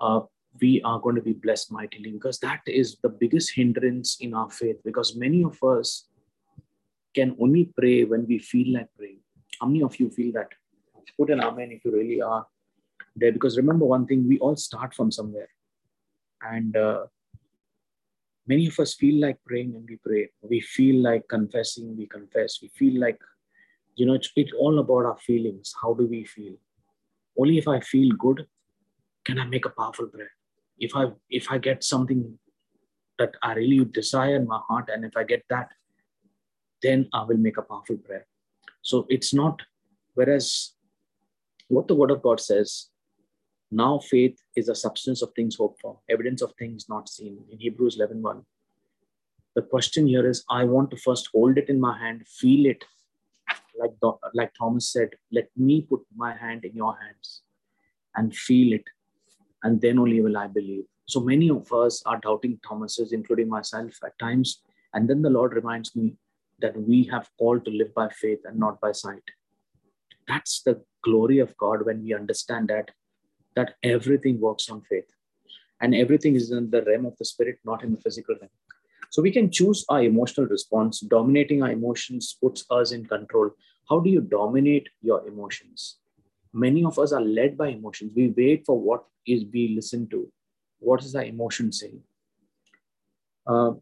A: uh, we are going to be blessed mightily because that is the biggest hindrance in our faith because many of us can only pray when we feel like praying. How many of you feel that? Put an amen if you really are there because remember one thing we all start from somewhere and uh, many of us feel like praying and we pray. We feel like confessing we confess. We feel like you know it's, it's all about our feelings. How do we feel? Only if i feel good can i make a powerful prayer? If i if i get something that i really desire in my heart and if i get that then i will make a powerful prayer. So it's not whereas what the word of god says now faith is a substance of things hoped for evidence of things not seen in hebrews 11 1 the question here is i want to first hold it in my hand feel it like like thomas said let me put my hand in your hands and feel it and then only will I believe. So many of us are doubting Thomases, including myself at times. And then the Lord reminds me that we have called to live by faith and not by sight. That's the glory of God when we understand that that everything works on faith and everything is in the realm of the spirit, not in the physical realm. So we can choose our emotional response. Dominating our emotions puts us in control. How do you dominate your emotions? Many of us are led by emotions. We wait for what is we listen to. What is our emotion saying? Uh,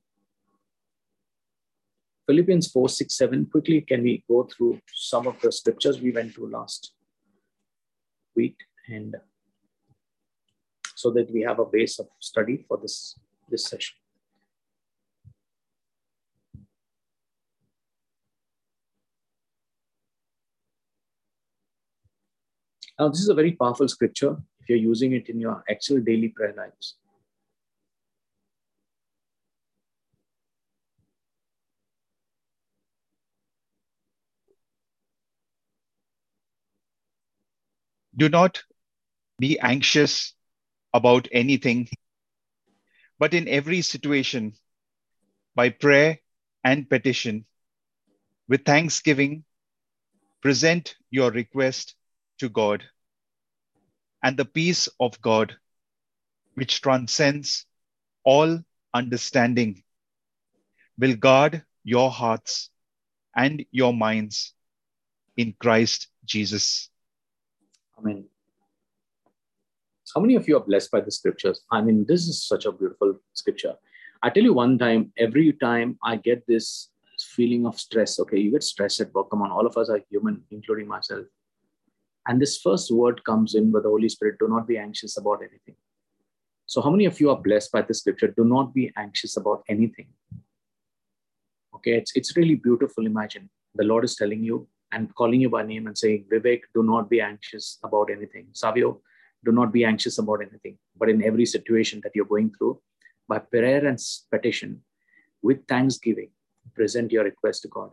A: Philippians 4, 6, 7. Quickly, can we go through some of the scriptures we went through last week and so that we have a base of study for this, this session. Now, this is a very powerful scripture if you're using it in your actual daily prayer lives.
I: Do not be anxious about anything, but in every situation, by prayer and petition, with thanksgiving, present your request to God. And the peace of God, which transcends all understanding, will guard your hearts and your minds in Christ Jesus.
A: Amen. How many of you are blessed by the scriptures? I mean, this is such a beautiful scripture. I tell you one time, every time I get this feeling of stress, okay, you get stressed at work. Come on, all of us are human, including myself. And this first word comes in with the Holy Spirit do not be anxious about anything. So, how many of you are blessed by the scripture? Do not be anxious about anything. Okay, it's, it's really beautiful. Imagine the Lord is telling you and calling you by name and saying, Vivek, do not be anxious about anything. Savio, do not be anxious about anything. But in every situation that you're going through, by prayer and petition, with thanksgiving, present your request to God.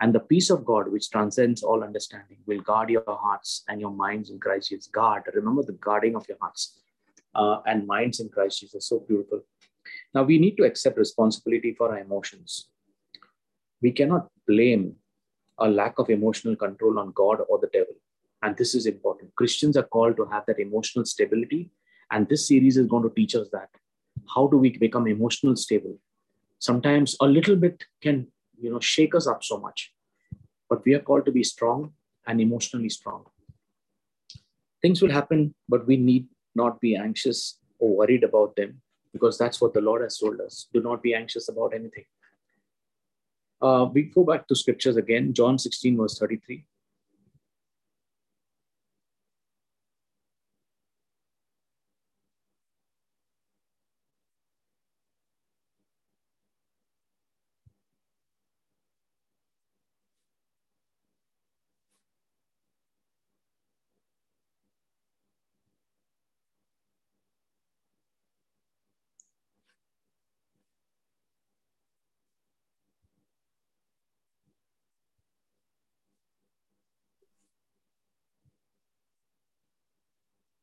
A: And the peace of God, which transcends all understanding, will guard your hearts and your minds in Christ Jesus. Guard, remember the guarding of your hearts uh, and minds in Christ Jesus. So beautiful. Now we need to accept responsibility for our emotions. We cannot blame a lack of emotional control on God or the devil. And this is important. Christians are called to have that emotional stability. And this series is going to teach us that. How do we become emotional stable? Sometimes a little bit can, you know, shake us up so much. But we are called to be strong and emotionally strong. Things will happen, but we need not be anxious or worried about them because that's what the Lord has told us. Do not be anxious about anything. Uh, we go back to scriptures again, John 16, verse 33.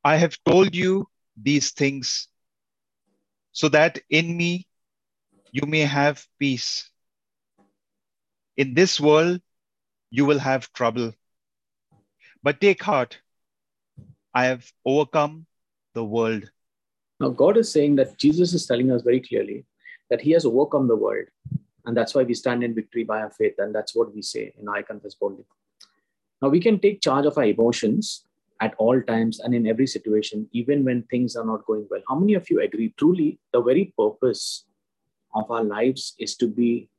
I: I have told you these things so that in me you may have peace. In this world you will have trouble. But take heart, I have overcome the world.
A: Now, God is saying that Jesus is telling us very clearly that He has overcome the world. And that's why we stand in victory by our faith. And that's what we say in I Confess Boldly. Now, we can take charge of our emotions at all times and in every situation, even when things are not going well. How many of you agree? Truly, the very purpose of our lives is to be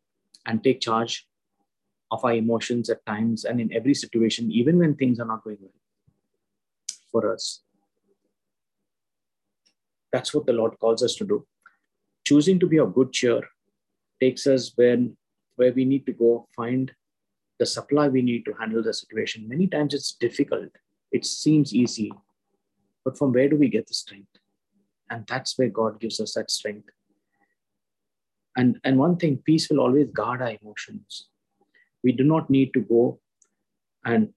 A: and take charge of our emotions at times and in every situation, even when things are not going well for us. That's what the Lord calls us to do. Choosing to be of good cheer takes us when where we need to go find the supply we need to handle the situation. Many times it's difficult it seems easy, but from where do we get the strength? And that's where God gives us that strength. And, and one thing, peace will always guard our emotions. We do not need to go and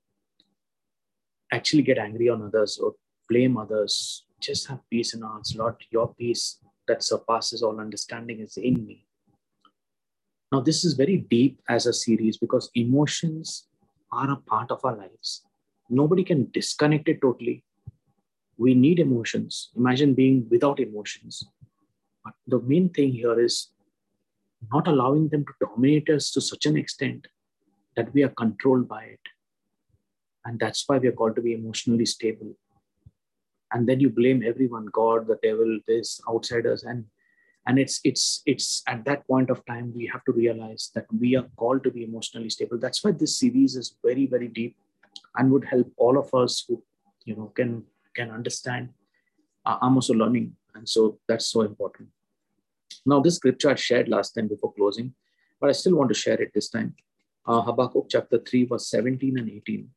A: actually get angry on others or blame others. Just have peace in our hearts. Lord, your peace that surpasses all understanding is in me. Now, this is very deep as a series because emotions are a part of our lives nobody can disconnect it totally. We need emotions. Imagine being without emotions. But the main thing here is not allowing them to dominate us to such an extent that we are controlled by it. And that's why we are called to be emotionally stable. And then you blame everyone, God, the devil, this, outsiders, and and it's it's it's at that point of time we have to realize that we are called to be emotionally stable. That's why this series is very very deep and would help all of us who you know can can understand i'm also learning. And so that's so important. Now this scripture i shared last time before closing but i still want to share it this time. Uh, habakkuk chapter 3 verse 17 and 18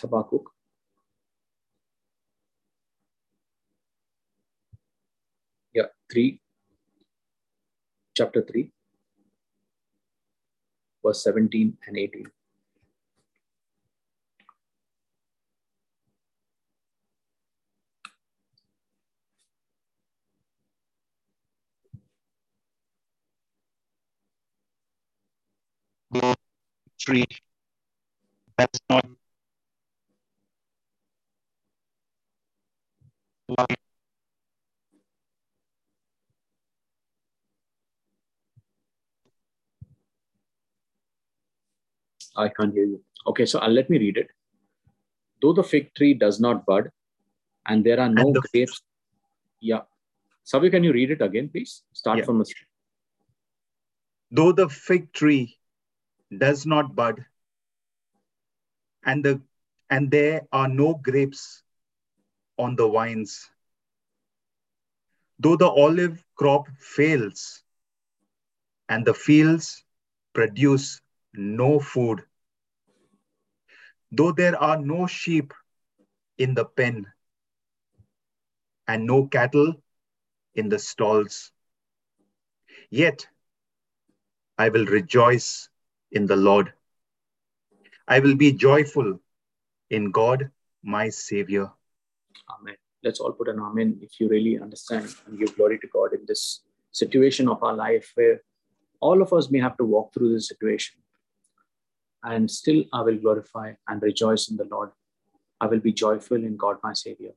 A: Habakkuk. Yeah, 3, chapter 3, verse 17 and 18.
H: tree that's not
A: I can't hear you. Okay, so I'll let me read it. Though the fig tree does not bud, and there are no
H: the-
A: grapes. Yeah. Savi, can you read it again, please? Start
H: Yeah.
A: from the
H: though the fig tree does not bud and the and there are no grapes on the vines though the olive crop fails and the fields produce no food though there are no sheep in the pen and no cattle in the stalls yet I will rejoice in the Lord. I will be joyful in God, my Savior.
A: Amen. Let's all put an amen if you really understand and give glory to God in this situation of our life where all of us may have to walk through this situation. And still, I will glorify and rejoice in the Lord. I will be joyful in God, my Savior.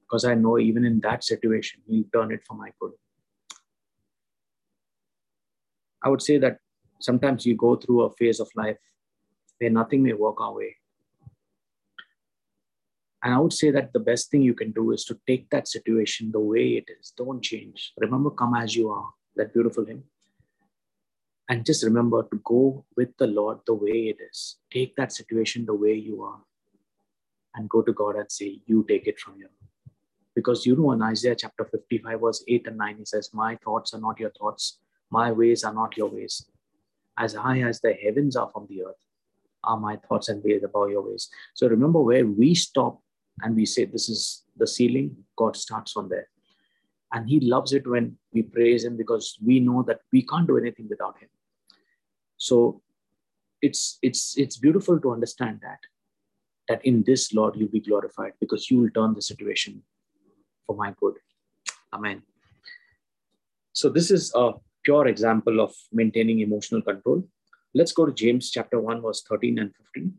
A: Because I know even in that situation, He'll turn it for my good. I would say that sometimes you go through a phase of life where nothing may work our way. And I would say that the best thing you can do is to take that situation the way it is. Don't change. Remember, come as you are, that beautiful hymn. And just remember to go with the Lord the way it is. Take that situation the way you are and go to God and say, You take it from here. Because you know in Isaiah chapter 55, verse 8 and 9, he says, My thoughts are not your thoughts, my ways are not your ways. As high as the heavens are from the earth, are my thoughts and ways above your ways. So remember where we stop and we say, This is the ceiling, God starts from there. And He loves it when we praise Him because we know that we can't do anything without Him. So it's it's it's beautiful to understand that that in this Lord you'll be glorified because you will turn the situation for my good. Amen. So this is a pure example of maintaining emotional control. Let's go to James chapter 1, verse 13 and 15.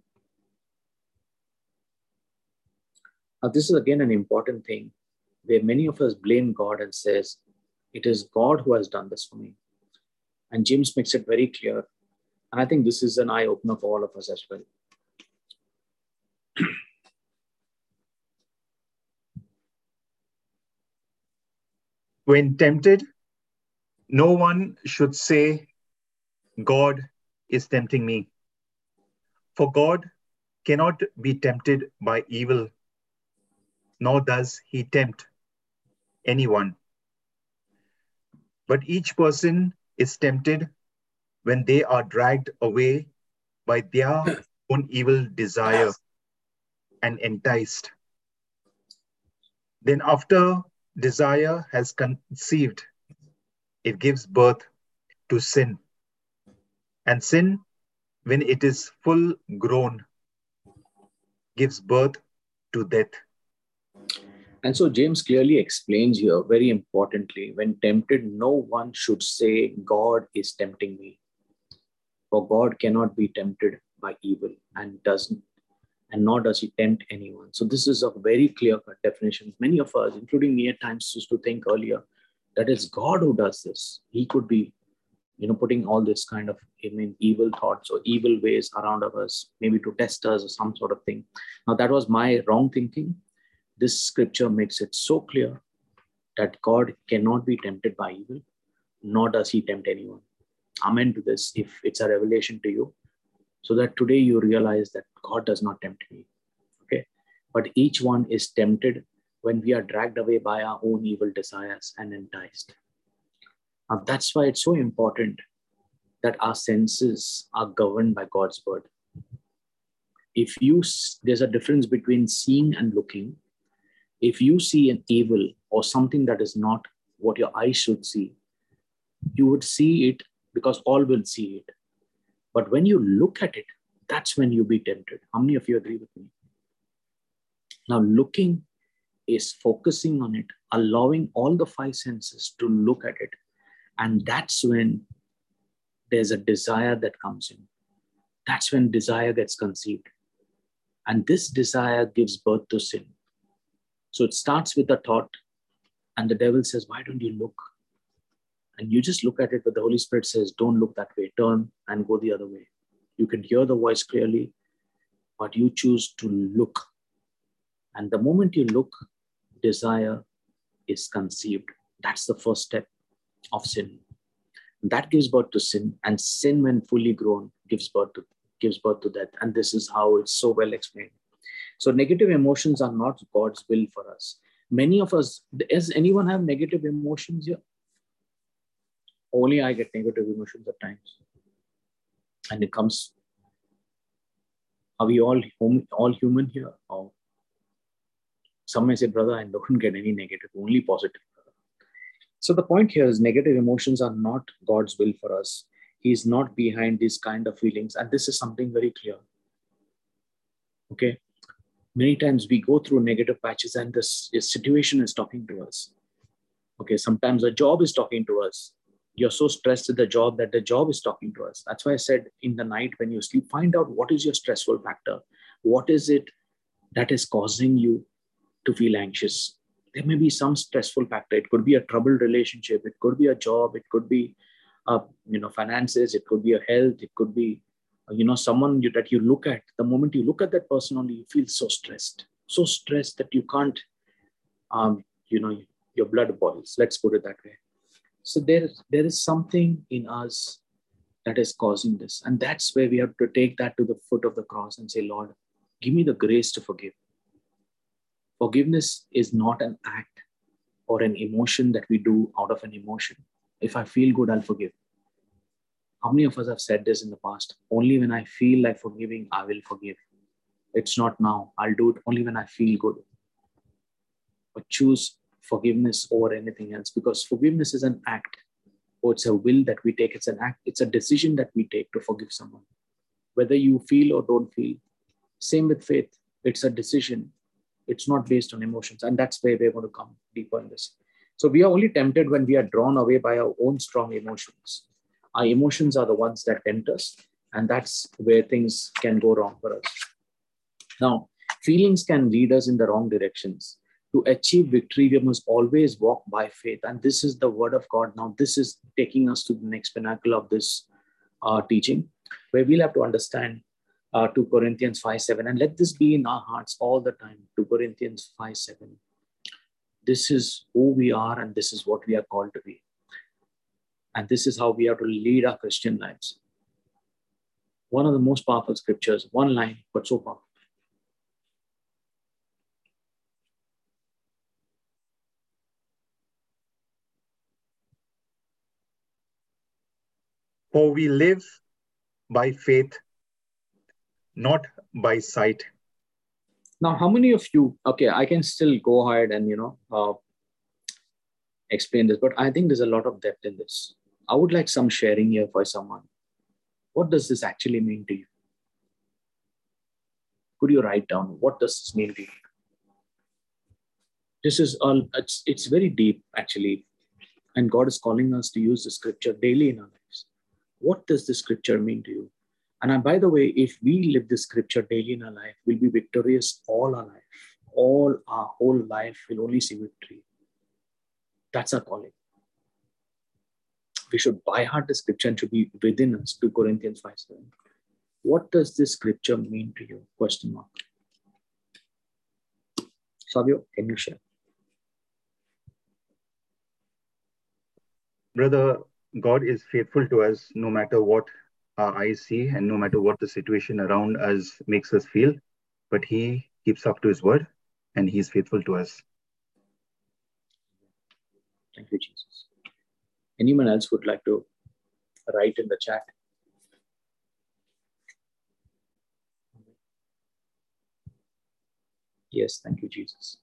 A: Now, this is again an important thing where many of us blame God and says, it is God who has done this for me. And James makes it very clear. And I think this is an eye opener for all of us as well.
H: When tempted, no one should say, God is tempting me. For God cannot be tempted by evil, nor does he tempt anyone. But each person is tempted when they are dragged away by their own evil desire and enticed. Then, after desire has conceived, it gives birth to sin. And sin, when it is full grown, gives birth to death.
A: And so James clearly explains here very importantly when tempted, no one should say, God is tempting me. For God cannot be tempted by evil and doesn't, and nor does he tempt anyone. So this is a very clear-cut definition. Many of us, including me at times, used to think earlier that it's God who does this. He could be, you know, putting all this kind of I mean evil thoughts or evil ways around of us, maybe to test us or some sort of thing. Now that was my wrong thinking this scripture makes it so clear that God cannot be tempted by evil, nor does he tempt anyone. Amen to this if it's a revelation to you, so that today you realize that God does not tempt me. Okay. But each one is tempted when we are dragged away by our own evil desires and enticed. Now, that's why it's so important that our senses are governed by God's word. if you there's a difference between seeing and looking if you see an evil or something that is not what your eyes should see you would see it because all will see it. But when you look at it that's when you be tempted. How many of you agree with me? Now looking is focusing on it allowing all the five senses to look at it. And that's when there's a desire that comes in. That's when desire gets conceived. And this desire gives birth to sin. So it starts with the thought, and the devil says, Why don't you look? And you just look at it, but the Holy Spirit says, Don't look that way, turn and go the other way. You can hear the voice clearly, but you choose to look. And the moment you look, desire is conceived. That's the first step of sin. That gives birth to sin, and sin, when fully grown, gives birth to gives birth to death. And this is how it's so well explained. So negative emotions are not God's will for us. Many of us, does anyone have negative emotions here? Only I get negative emotions at times. And it comes, are we all, all human here? Or some may say, brother, I don't get any negative, only positive. So the point here is negative emotions are not God's will for us he's not behind these kind of feelings and this is something very clear okay many times we go through negative patches and this, this situation is talking to us. Okay sometimes a job is talking to us. You're so stressed at the job that the job is talking to us. That's why i said in the night when you sleep find out what is your stressful factor. What is it that is causing you to feel anxious? There may be some stressful factor. It could be a troubled relationship. It could be a job. It could be uh, you know finances. It could be a health. It could be you know someone you, that you look at the moment you look at that person only you feel so stressed so stressed that you can't um, you know your blood boils. Let's put it that way. So there there is something in us that is causing this. And that's where we have to take that to the foot of the cross and say lord give me the grace to forgive. Forgiveness is not an act or an emotion that we do out of an emotion. If I feel good, I'll forgive. How many of us have said this in the past? Only when I feel like forgiving, I will forgive. It's not now. I'll do it only when I feel good. But choose forgiveness over anything else because forgiveness is an act or it's a will that we take. It's an act, it's a decision that we take to forgive someone. Whether you feel or don't feel. Same with faith. It's a decision. It's not based on emotions. And that's where we're going to come deeper in this. So we are only tempted when we are drawn away by our own strong emotions. Our emotions are the ones that tempt us, and that's where things can go wrong for us. Now, feelings can lead us in the wrong directions. To achieve victory, we must always walk by faith. And this is the word of God. Now, this is taking us to the next pinnacle of this uh, teaching, where we'll have to understand uh, 2 Corinthians 5 7. And let this be in our hearts all the time 2 Corinthians 5 7 this is who we are and this is what we are called to be. And this is how we have to lead our Christian lives. One of the most powerful scriptures, one line, but so powerful.
H: For we live by faith, not by sight.
A: Now, how many of you, okay, I can still go ahead and, you know, uh, explain this, but I think there's a lot of depth in this. I would like some sharing here for someone. What does this actually mean to you? Could you write down what does this mean to you? This is all, it's, it's very deep actually. And God is calling us to use the scripture daily in our lives. What does the scripture mean to you? And by the way, if we live the scripture daily in our life, we'll be victorious all our life. All our whole life will only see victory. That's our calling. We should by heart the scripture and should be within us, 2 Corinthians 5 7. What does this scripture mean to you? Question mark. Savio, can you share?
H: Brother, God is faithful to us no matter what our eyes see and no matter what the situation around us makes us feel, but He keeps up to His word and He is faithful to us.
A: Thank you, Jesus. Anyone else would like to write in the chat? Yes, thank you, Jesus.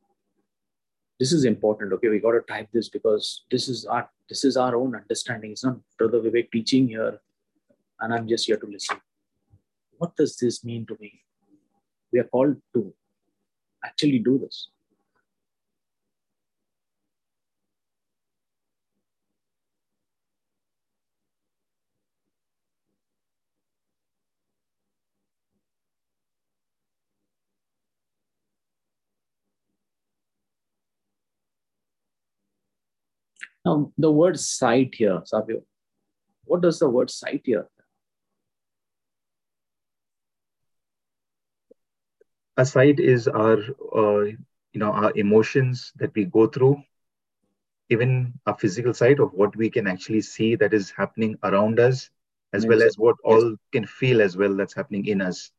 A: This is important. Okay, we got to type this because this is our this is our own understanding. It's not Brother Vivek teaching here, and I'm just here to listen. What does this mean to me? We are called to actually do this. Now, the word sight here, Savio, what does the word sight here?
H: A sight is our, uh, you know, our emotions that we go through, even a physical sight of what we can actually see that is happening around us, as Amen. well as what yes. all can feel as well that's happening in us.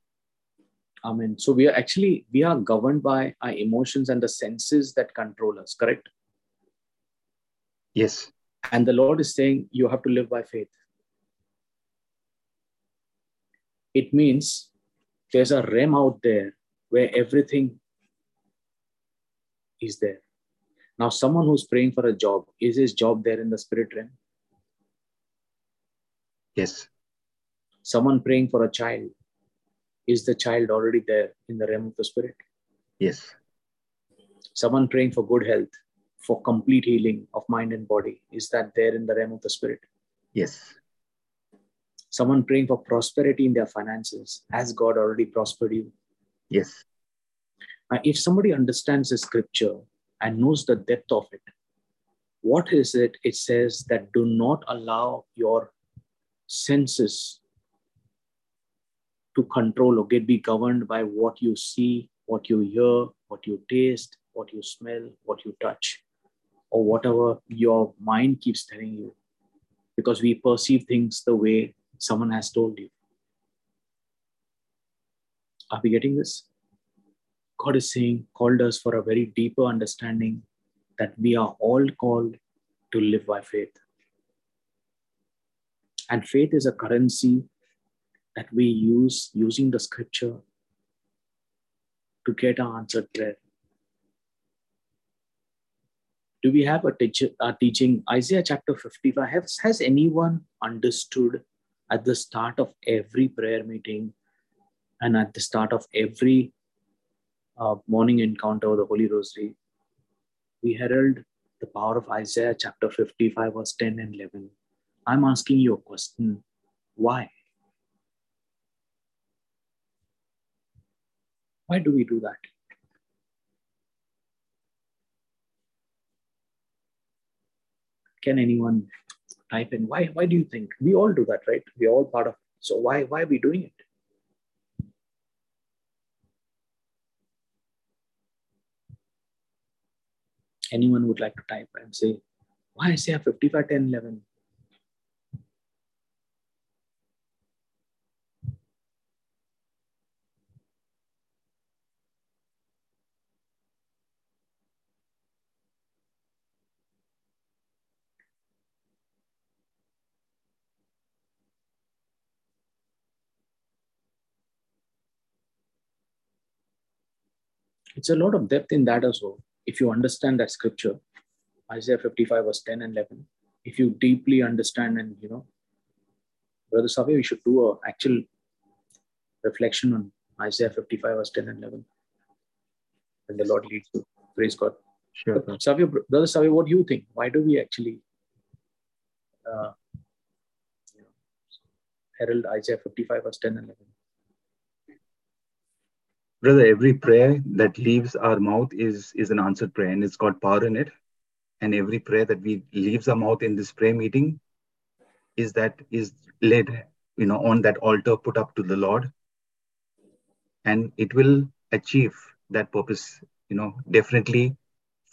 A: Amen. So we are actually we are governed by our emotions and the senses that control us. Correct.
H: Yes.
A: And the Lord is saying you have to live by faith. It means there's a realm out there where everything is there. Now, someone who's praying for a job, is his job there in the spirit realm?
H: Yes.
A: Someone praying for a child, is the child already there in the realm of the spirit?
H: Yes.
A: Someone praying for good health, for complete healing of mind and body. Is that there in the realm of the spirit?
H: Yes.
A: Someone praying for prosperity in their finances. Has God already prospered you?
H: Yes.
A: If somebody understands the scripture and knows the depth of it, what is it? It says that do not allow your senses to control or get be governed by what you see, what you hear, what you taste, what you smell, what you touch or whatever your mind keeps telling you because we perceive things the way someone has told you. Are we getting this? God is saying, called us for a very deeper understanding that we are all called to live by faith. And faith is a currency that we use using the scripture to get our answered prayer do we have a, teacher, teaching? Isaiah chapter 55 has, has anyone understood at the start of every prayer meeting and at the start of every uh, morning encounter of the holy rosary? We herald the power of isaiah chapter 55 verse 10 and 11 i'm asking you a question. Why? Why do we do that can anyone type in? Why why do you think? We all do that right? We're all part of so why why are we doing it? Anyone would like to type and say why Isaiah 55 10 11 it's a lot of depth in that as well. If you understand that scripture, Isaiah 55 verse 10 and 11, if you deeply understand and you know, Brother Savio, we should do a actual reflection on Isaiah 55 verse 10 and 11. And the Lord leads you. Praise God.
H: Sure.
A: Savio, Brother Savio, what do you think? Why do we actually uh, herald Isaiah 55 verse 10 and 11?
H: Brother every prayer that leaves our mouth is is an answered prayer and it's got power in it. And every prayer that we leaves our mouth in this prayer meeting is that is led you know on that altar put up to the lord. And it will achieve that purpose you know definitely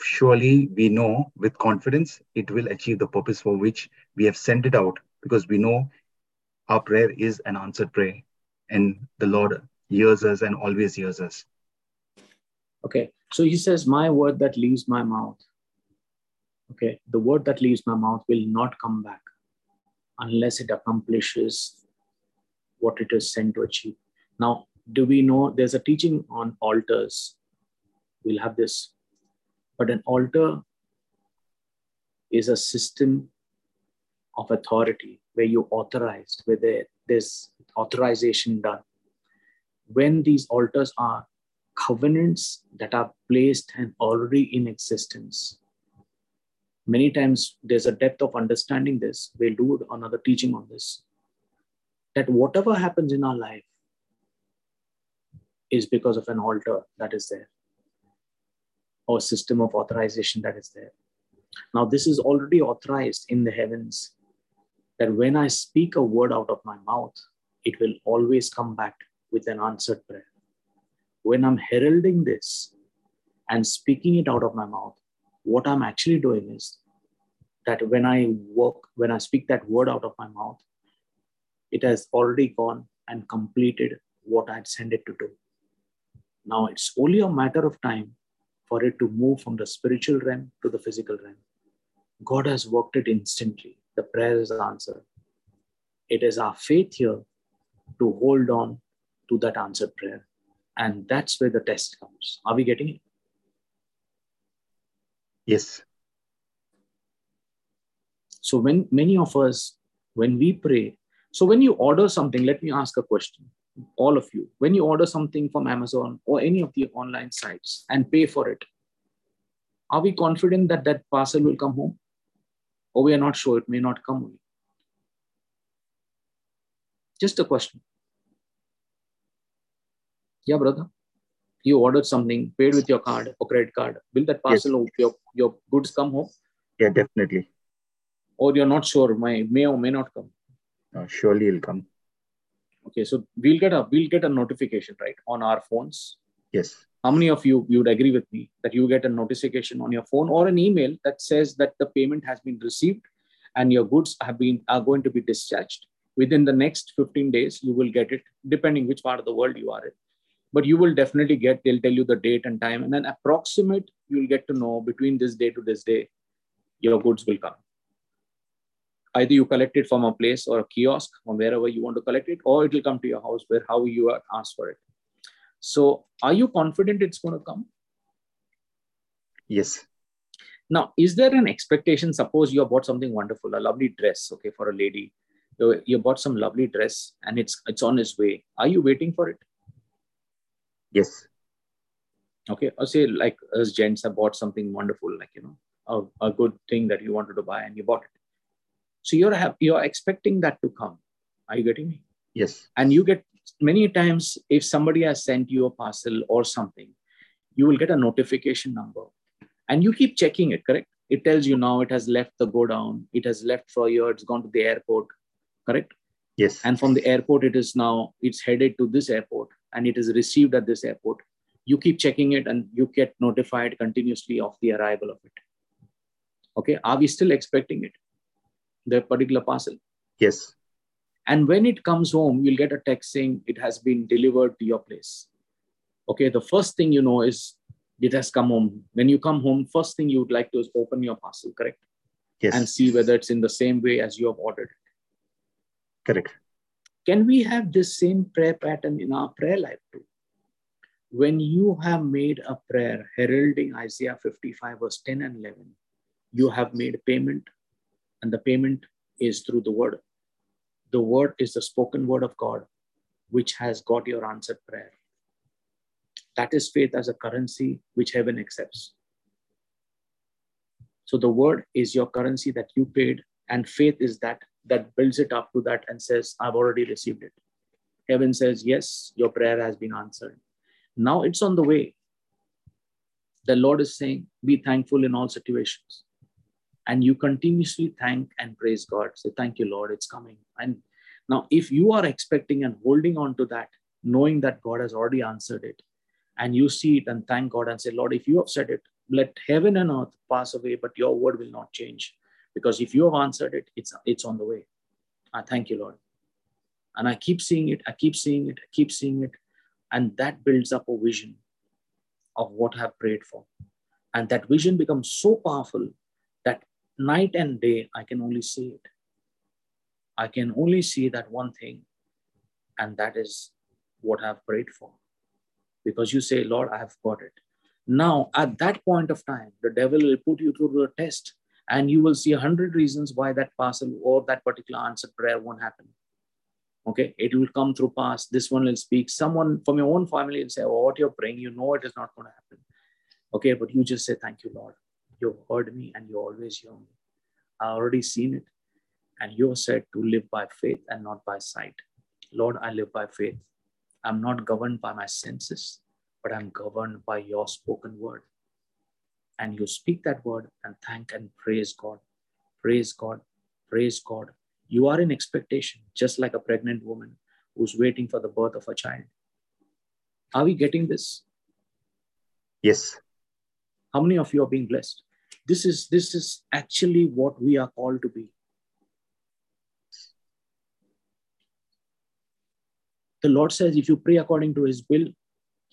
H: surely we know with confidence it will achieve the purpose for which we have sent it out because we know our prayer is an answered prayer and the lord hears and always hears.
A: Okay, so he says, My word that leaves my mouth, okay, the word that leaves my mouth will not come back unless it accomplishes what it is sent to achieve. Now, do we know there's a teaching on altars? we'll have this. But an altar is a system of authority where you authorized, where there, there's authorization done. When these altars are covenants that are placed and already in existence, many times there's a depth of understanding this. We'll do another teaching on this. That whatever happens in our life is because of an altar that is there or system of authorization that is there. Now, this is already authorized in the heavens that when I speak a word out of my mouth, it will always come back with an answered prayer. When I'm heralding this and speaking it out of my mouth, what I'm actually doing is that when I work, when I speak that word out of my mouth, it has already gone and completed what I'd sent it to do. Now it's only a matter of time for it to move from the spiritual realm to the physical realm. God has worked it instantly. The prayer is answered. It is our faith here to hold on to that answered prayer. And that's where the test comes. Are we getting it?
H: Yes.
A: So when many of us, when we pray, so when you order something, let me ask a question all of you, when you order something from Amazon or any of the online sites and pay for it, are we confident that that parcel will come home? Or we are not sure it may not come home? Just a question. Yeah, brother. You ordered something, paid with your card or credit card. Will that parcel yes. your, your goods come home?
H: Yeah, definitely.
A: Or you're not sure, may, may or may not come?
H: Uh, surely it'll come
A: okay so we'll get a we'll get a notification right on our phones
H: yes
A: how many of you you would agree with me that you get a notification on your phone or an email that says that the payment has been received and your goods have been are going to be discharged within the next 15 days you will get it depending which part of the world you are in but you will definitely get they'll tell you the date and time and then approximate you'll get to know between this day to this day your goods will come either you collect it from a place or a kiosk or wherever you want to collect it, or it will come to your house where how you are asked for it. So, are you confident it's going to come?
H: Yes.
A: Now, is there an expectation? Suppose you have bought something wonderful, a lovely dress, okay, for a lady. You, you bought some lovely dress and it's it's on its way. Are you waiting for it?
H: Yes.
A: Okay. Or say like as gents have bought something wonderful, like you know, a, a good thing that you wanted to buy and you bought it so you're you're expecting that to come. Are you getting me?
H: Yes.
A: And you get many times if somebody has sent you a parcel or something, you will get a notification number, and you keep checking it. Correct? It tells you now it has left the go down. It has left for you. It's gone to the airport. Correct?
H: Yes.
A: And from the airport, it is now it's headed to this airport, and it is received at this airport. You keep checking it, and you get notified continuously of the arrival of it. Okay, are we still expecting it? the particular parcel.
H: Yes.
A: And when it comes home, you'll get a text saying it has been delivered to your place. Okay, the first thing you know is it has come home. When you come home, first thing you would like to is open your parcel, correct?
H: Yes.
A: And see whether it's in the same way as you have ordered it.
H: Correct.
A: Can we have this same prayer pattern in our prayer life too? When you have made a prayer heralding Isaiah 55, verse 10 and 11, you have made payment and the payment is through the word. The word is the spoken word of God, which has got your answered prayer. That is faith as a currency which heaven accepts. So the word is your currency that you paid, and faith is that that builds it up to that and says, I've already received it. Heaven says, Yes, your prayer has been answered. Now it's on the way. The Lord is saying, Be thankful in all situations and you continuously thank and praise God. Say, Thank you, Lord, it's coming. And now, if you are expecting and holding on to that, knowing that God has already answered it, and you see it and thank God and say, Lord, if you have said it, let heaven and earth pass away, but your word will not change. Because if you have answered it, it's, it's on the way. I thank you, Lord. And I keep seeing it, I keep seeing it, I keep seeing it. And that builds up a vision of what I've prayed for. And that vision becomes so powerful that night and day, I can only see it. I can only see that one thing, and that is what I've prayed for. Because you say, Lord, I have got it. Now, at that point of time, the devil will put you through the test and you will see a hundred reasons why that parcel or that particular answered prayer won't happen. Okay, it will come through past. This one will speak. Someone from your own family will say, oh, What you're praying, you know it is not going to happen. Okay, but you just say, Thank you, Lord. You've heard me and you always hear me. I already seen it. And you said to live by faith and not by sight. Lord, I live by faith. I'm not governed by my senses, but I'm governed by your spoken word. And you speak that word and thank and praise God. Praise God. Praise God. You are in expectation, just like a pregnant woman who's waiting for the birth of a child. Are we getting this?
H: Yes.
A: How many of you are being blessed? This is this is actually what we are called to be. The Lord says, if you pray according to his will,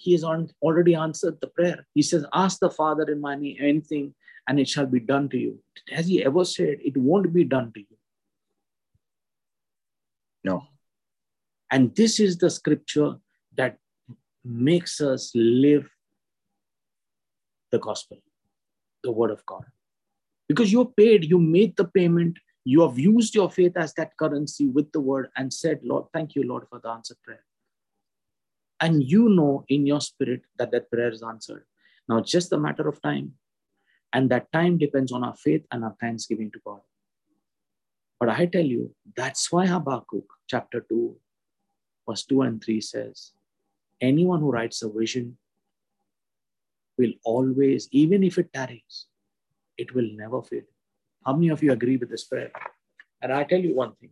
A: he has already answered the prayer. He says, Ask the Father in my name anything, and it shall be done to you. Has he ever said it won't be done to you?
H: No.
A: And this is the scripture that makes us live the gospel, the word of God. Because you're paid, you made the payment, you have used your faith as that currency with the word and said, Lord, thank you, Lord, for the answered prayer. And you know in your spirit that that prayer is answered. Now, just a matter of time. And that time depends on our faith and our thanksgiving to God. But I tell you, that's why Habakkuk chapter 2, verse 2 and 3 says, anyone who writes a vision will always, even if it tarries, it will never fail. How many of you agree with this prayer? And I tell you one thing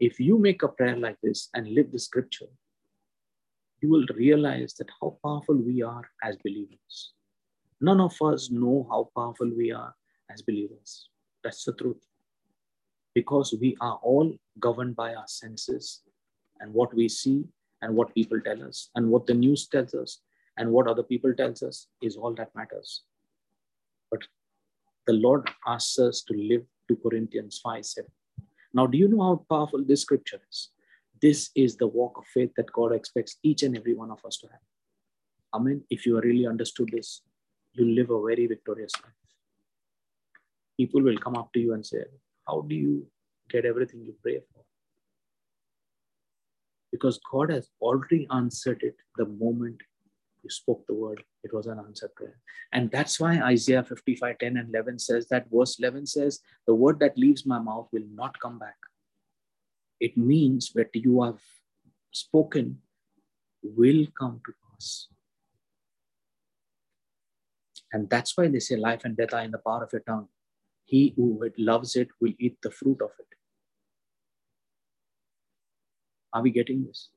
A: if you make a prayer like this and live the scripture, you will realize that how powerful we are as believers. None of us know how powerful we are as believers. That's the truth because we are all governed by our senses and what we see and what people tell us and what the news tells us and what other people tells us is all that matters but the lord asks us to live to corinthians 5 7 now do you know how powerful this scripture is this is the walk of faith that god expects each and every one of us to have Amen. if you really understood this you live a very victorious life people will come up to you and say how do you get everything you pray for? Because God has already answered it the moment you spoke the word. It was an answered prayer. And that's why Isaiah 55 10 and 11 says that verse 11 says, The word that leaves my mouth will not come back. It means that you have spoken will come to pass. And that's why they say life and death are in the power of your tongue. He who loves it will eat the fruit of it. Are we getting this?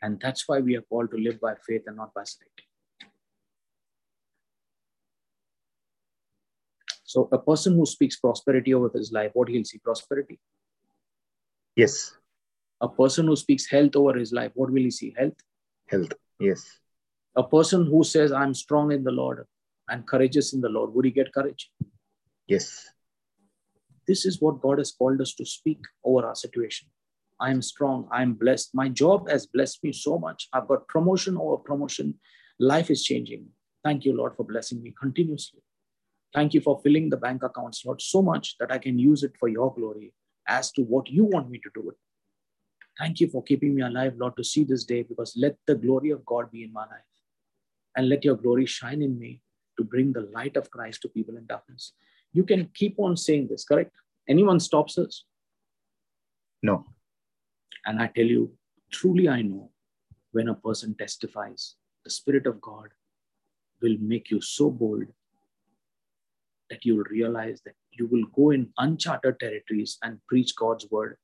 A: And that's why we are called to live by faith and not by sight. So, a person who speaks prosperity over his life, what he'll see? Prosperity.
H: Yes.
A: A person who speaks health over his life, what will he see? Health.
H: Health. Yes.
A: A person who says, I'm strong in the Lord and courageous in the Lord, would he get courage?
H: Yes.
A: This is what God has called us to speak over our situation. I am strong. I am blessed. My job has blessed me so much. I've got promotion over promotion. Life is changing. Thank you, Lord, for blessing me continuously. Thank you for filling the bank accounts, Lord, so much that I can use it for your glory as to what you want me to do it. Thank you for keeping me alive, Lord, to see this day because let the glory of God be in my life and let your glory shine in me to bring the light of Christ to people in darkness. You can keep on saying this, correct? Anyone stops us?
H: No.
A: And I tell you, truly, I know when a person testifies, the Spirit of God will make you so bold that you will realize that you will go in uncharted territories and preach God's word,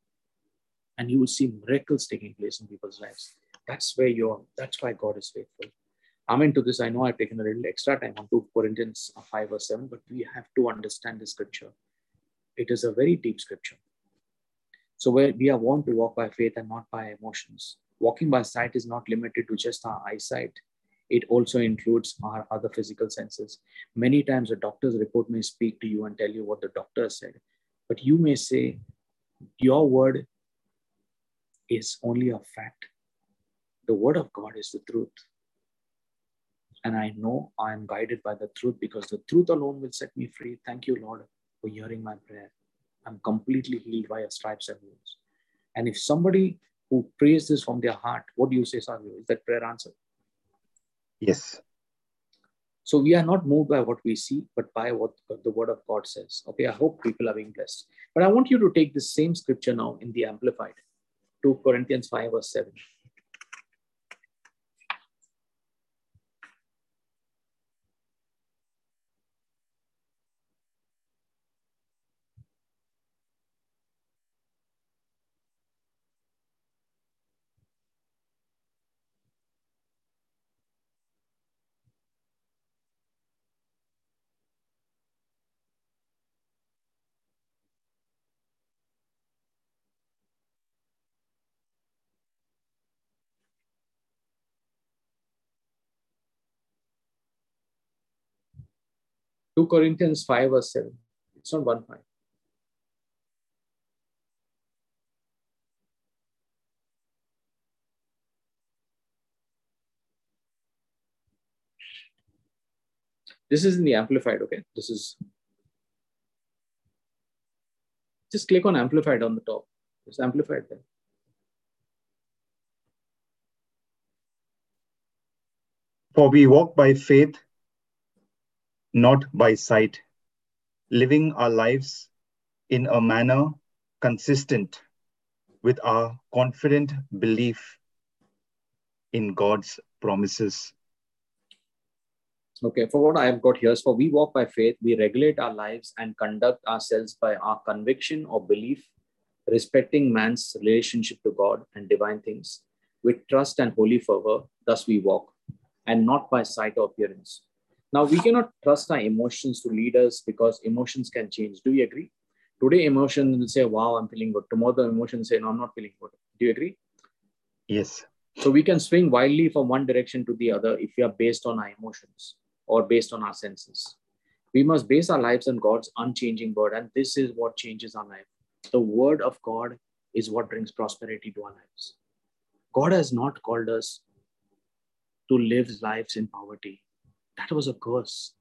A: and you will see miracles taking place in people's lives. That's where you're, that's why God is faithful. I'm into this. I know I've taken a little extra time on 2 Corinthians 5 or 7, but we have to understand the scripture. It is a very deep scripture. So we are warned to walk by faith and not by emotions. Walking by sight is not limited to just our eyesight. It also includes our other physical senses. Many times a doctor's report may speak to you and tell you what the doctor said, but you may say, your word is only a fact. The word of God is the truth. And I know I am guided by the truth because the truth alone will set me free. Thank you, Lord, for hearing my prayer. I'm completely healed by your stripes and wounds. And if somebody who prays this from their heart, what do you say, Savio? Is that prayer answered?
H: Yes.
A: So we are not moved by what we see, but by what the word of God says. Okay, I hope people are being blessed. But I want you to take the same scripture now in the Amplified, 2 Corinthians 5, verse 7. 2 Corinthians 5 verse 7. It's not 1 5. This is in the amplified, okay? This is just click on amplified on the top. It's amplified there.
H: For we walk by faith not by sight, living our lives in a manner consistent with our confident belief in God's promises.
A: Okay, for what I have got here is for we walk by faith, we regulate our lives and conduct ourselves by our conviction or belief, respecting man's relationship to God and divine things, with trust and holy fervor, thus we walk, and not by sight or appearance. Now, we cannot trust our emotions to lead us because emotions can change. Do you agree? Today, emotions will say, Wow, I'm feeling good. Tomorrow, the emotion will say, No, I'm not feeling good. Do you agree?
H: Yes.
A: So, we can swing wildly from one direction to the other if we are based on our emotions or based on our senses. We must base our lives on God's unchanging word, and this is what changes our life. The word of God is what brings prosperity to our lives. God has not called us to live lives in poverty. That was a curse.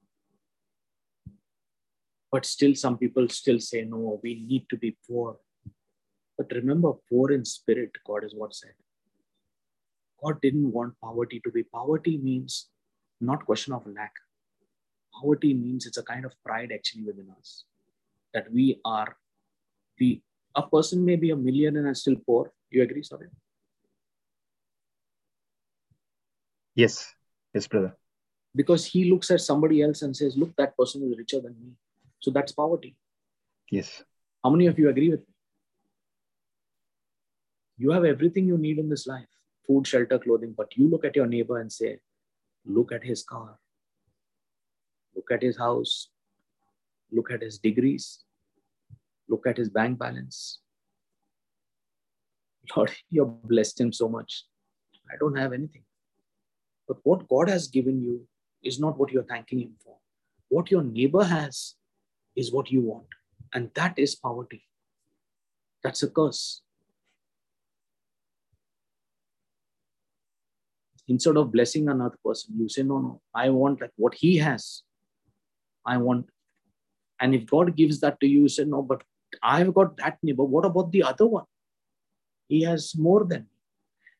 A: But still, some people still say, no, we need to be poor. But remember, poor in spirit, God is what said. God didn't want poverty to be. Poverty means not question of lack. Poverty means it's a kind of pride actually within us that we are we a person may be a millionaire and still poor. You agree, sorry?
H: Yes, yes, brother
A: because he looks at somebody else and says, Look, that person is richer than me. So that's poverty.
H: Yes.
A: How many of you agree with me? You have everything you need in this life food, shelter, clothing, but you look at your neighbor and say, Look at his car, look at his house, look at his degrees, look at his bank balance. Lord, you have blessed him so much. I don't have anything. But what God has given you is not what you're thanking Him for. What your neighbor has is what you want. And that is poverty. That's a curse. Instead of blessing another person, you say, No, no, I want like what he has. I want. And if God gives that to you, you say, No, but I've got that neighbor. What about the other one? He has more than me.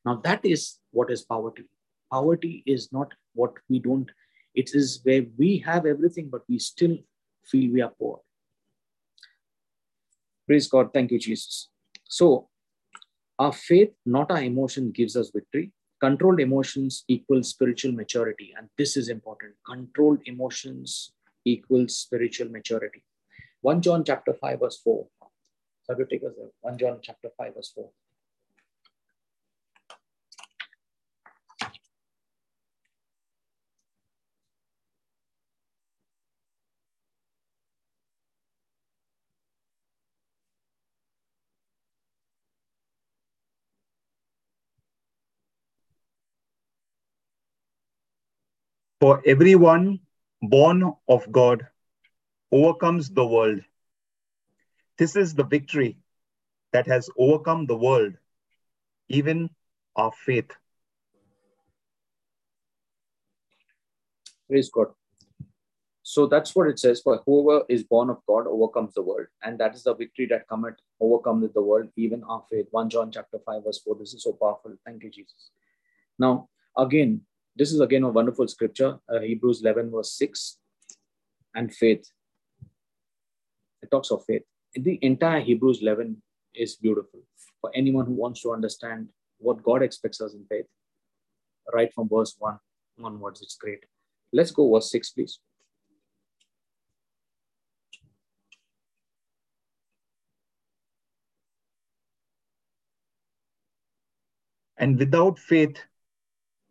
A: Now, that is what is poverty. Poverty is not what we don't it is where we have everything, but we still feel we are poor. Praise God. Thank you, Jesus. So, our faith, not our emotion, gives us victory. Controlled emotions equals spiritual maturity. And this is important. Controlled emotions equals spiritual maturity. 1 John chapter 5, verse 4. So, take us there. 1 John chapter 5, verse 4.
H: For everyone born of God overcomes the world. This is the victory that has overcome the world, even our faith.
A: Praise God. So that's what it says. For whoever is born of God overcomes the world. And that is the victory that cometh, overcometh the world, even our faith. 1 John chapter 5, verse 4. This is so powerful. Thank you, Jesus. Now, again, this is again a wonderful scripture, uh, Hebrews 11, verse 6, and faith. It talks of faith. The entire Hebrews 11 is beautiful for anyone who wants to understand what God expects us in faith. Right from verse 1 onwards, it's great. Let's go verse 6, please.
H: And without faith,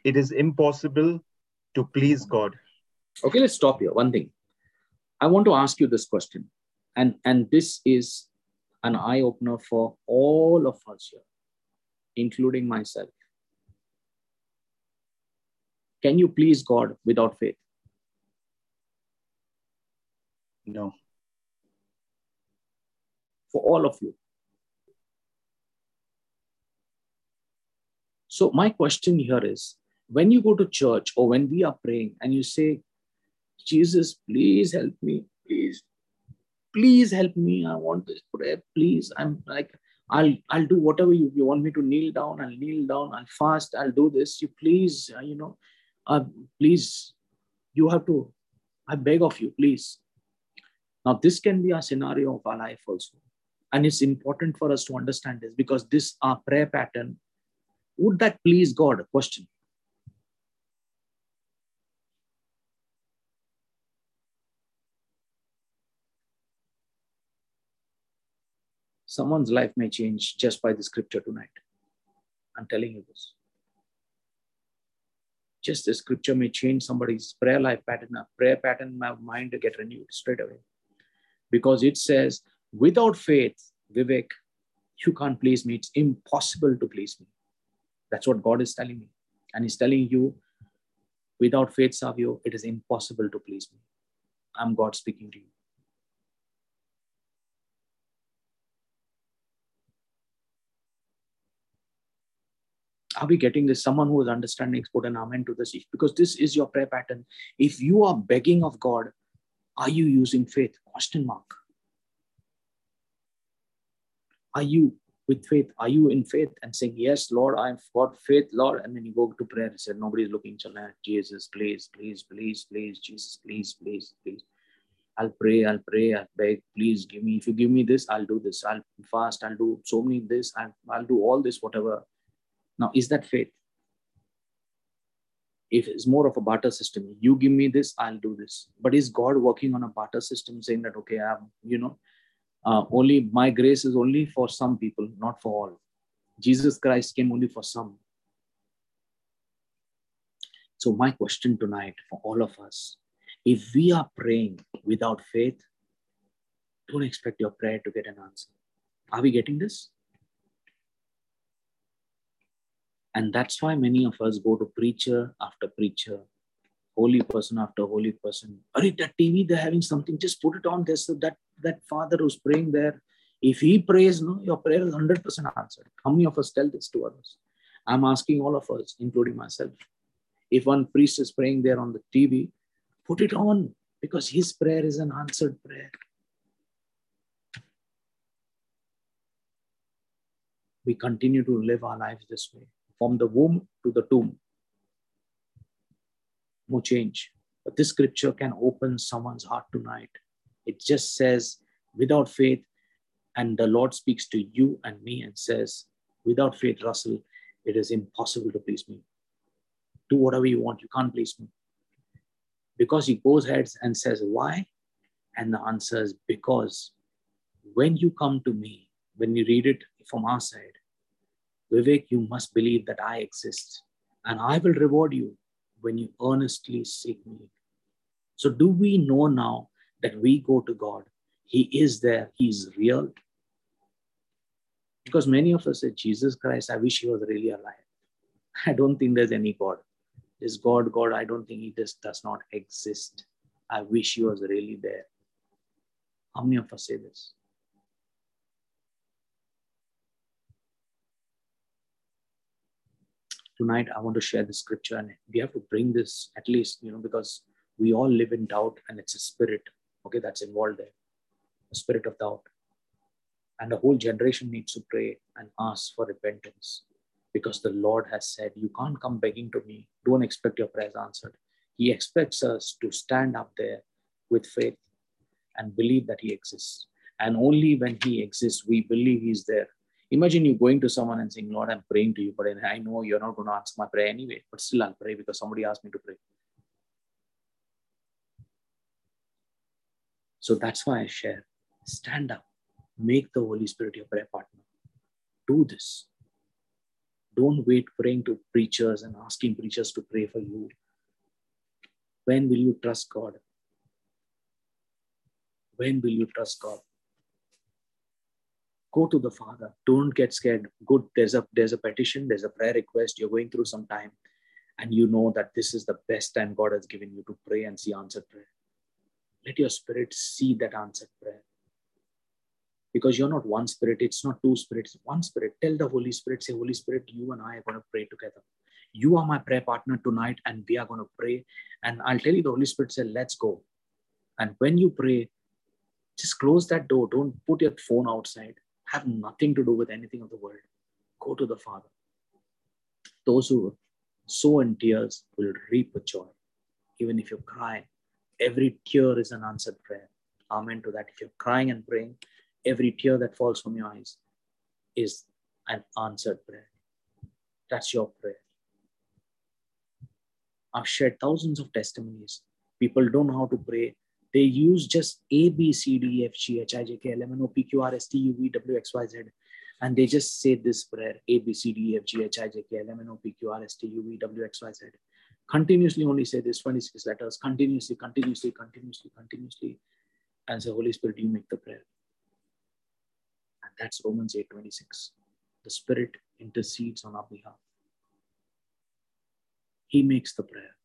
H: it is impossible to please God.
A: Okay, let's stop here. One thing. I want to ask you this question. And, and this is an eye opener for all of us here, including myself. Can you please God without faith?
H: No.
A: For all of you. So, my question here is when you go to church or when we are praying and you say, Jesus, please help me, please, please help me. I want this prayer, please. I'm like, I'll I'll do whatever you, you want me to kneel down, I'll kneel down, I'll fast, I'll do this. You please, uh, you know, uh, please, you have to, I beg of you, please. Now, this can be a scenario of our life also. And it's important for us to understand this because this our prayer pattern. Would that please God? Question. Someone's life may change just by the scripture tonight. I'm telling you this. Just the scripture may change somebody's prayer life pattern, a prayer pattern, my mind to get renewed straight away. Because it says, without faith, Vivek, you can't please me. It's impossible to please me. That's what God is telling me. And He's telling you, without faith, Savio, it is impossible to please me. I'm God speaking to you. Are we getting this someone who is understanding put an amen to this because this is your prayer pattern. If you are begging of god are you using faith? Question mark. Are you with faith? Are you in faith? And saying yes lord i've got faith lord. And then you go to prayer and say nobody's looking jesus please please please please jesus please please please. I'll pray, I'll pray, I'll beg, please give me. If you give me this, I'll do this. I'll fast, I'll do so many this, I'll, I'll do all this, whatever now, is that faith? If it's more of a barter system, you give me this, I'll do this. But is God working on a barter system saying that, okay, I'm, you know, uh, only my grace is only for some people, not for all. Jesus Christ came only for some. So, my question tonight for all of us if we are praying without faith, don't expect your prayer to get an answer. Are we getting this? And that's why many of us go to preacher after preacher, holy person after holy person. Are that TV, they're having something, just put it on there so that that father who's praying there, if he prays, no, your prayer is 100% answered. How many of us tell this to others? I'm asking all of us, including myself. If one priest is praying there on the TV, put it on because his prayer is an answered prayer. We continue to live our lives this way from the womb to the tomb. No change. But this scripture can open someone's heart tonight. It just says, without faith, and the Lord speaks to you and me and says, without faith, Russell, it is impossible to please me. Do whatever you want, you can't please me. Because he goes ahead and says, Why? And the answer is because when you come to me, when you read it from our side, Vivek, you must believe that I exist and I will reward you when you earnestly seek me. So, do we know now that we go to God? He is there, He's real. Because many of us say, Jesus Christ, I wish He was really alive. I don't think there's any God. Is God God? I don't think He just does not exist. I wish He was really there. How many of us say this? Tonight I want to share the scripture and we have to bring this at least, you know, because We all live in doubt, and it's a spirit, okay, that's involved there, a spirit of doubt. And the whole generation needs to pray and ask for repentance because the Lord has said, You can't come begging to me. Don't expect your prayers answered. He expects us to stand up there with faith and believe that He exists. And only when He exists, we believe He's there. Imagine you going to someone and saying, Lord, I'm praying to you, but I know you're not going to answer my prayer anyway, but still I'll pray because somebody asked me to pray. So that's why I share. Stand up, make the Holy Spirit your prayer partner. Do this. Don't wait praying to preachers and asking preachers to pray for you. When will you trust God? When will you trust God? Go to the Father. Don't get scared. Good. There's a there's a petition. There's a prayer request. You're going through some time, and you know that this is the best time God has given you to pray and see answered prayer. Let your spirit see that answered prayer because you're not one spirit, it's not two spirits, one spirit. Tell the Holy Spirit, say, Holy Spirit, you and I are going to pray together. You are my prayer partner tonight, and we are going to pray. And I'll tell you, the Holy Spirit said, Let's go. And when you pray, just close that door. Don't put your phone outside. Have nothing to do with anything of the world. Go to the Father. Those who sow in tears will reap with joy. Even if you cry, every tear is an answered prayer. Amen to that. If you're crying and praying, every tear that falls from your eyes is an answered prayer. That's your prayer. I've shared thousands of testimonies. People don't know how to pray. They use just A, B, C, D, F, G, H, I, J, K, L, M, N, O, P, Q, R, S, T, U, V, W, X, Y, Z. And they just say this prayer A, B, C, D, F, G, H, I, J, K, L, M, N, O, P, Q, R, S, T, U, V, W, X, Y, Z. Continuously only say this 26 letters, continuously, continuously, continuously, continuously. And say, Holy Spirit, you make the prayer. And that's Romans 8:26. The Spirit intercedes on our behalf. He makes the prayer.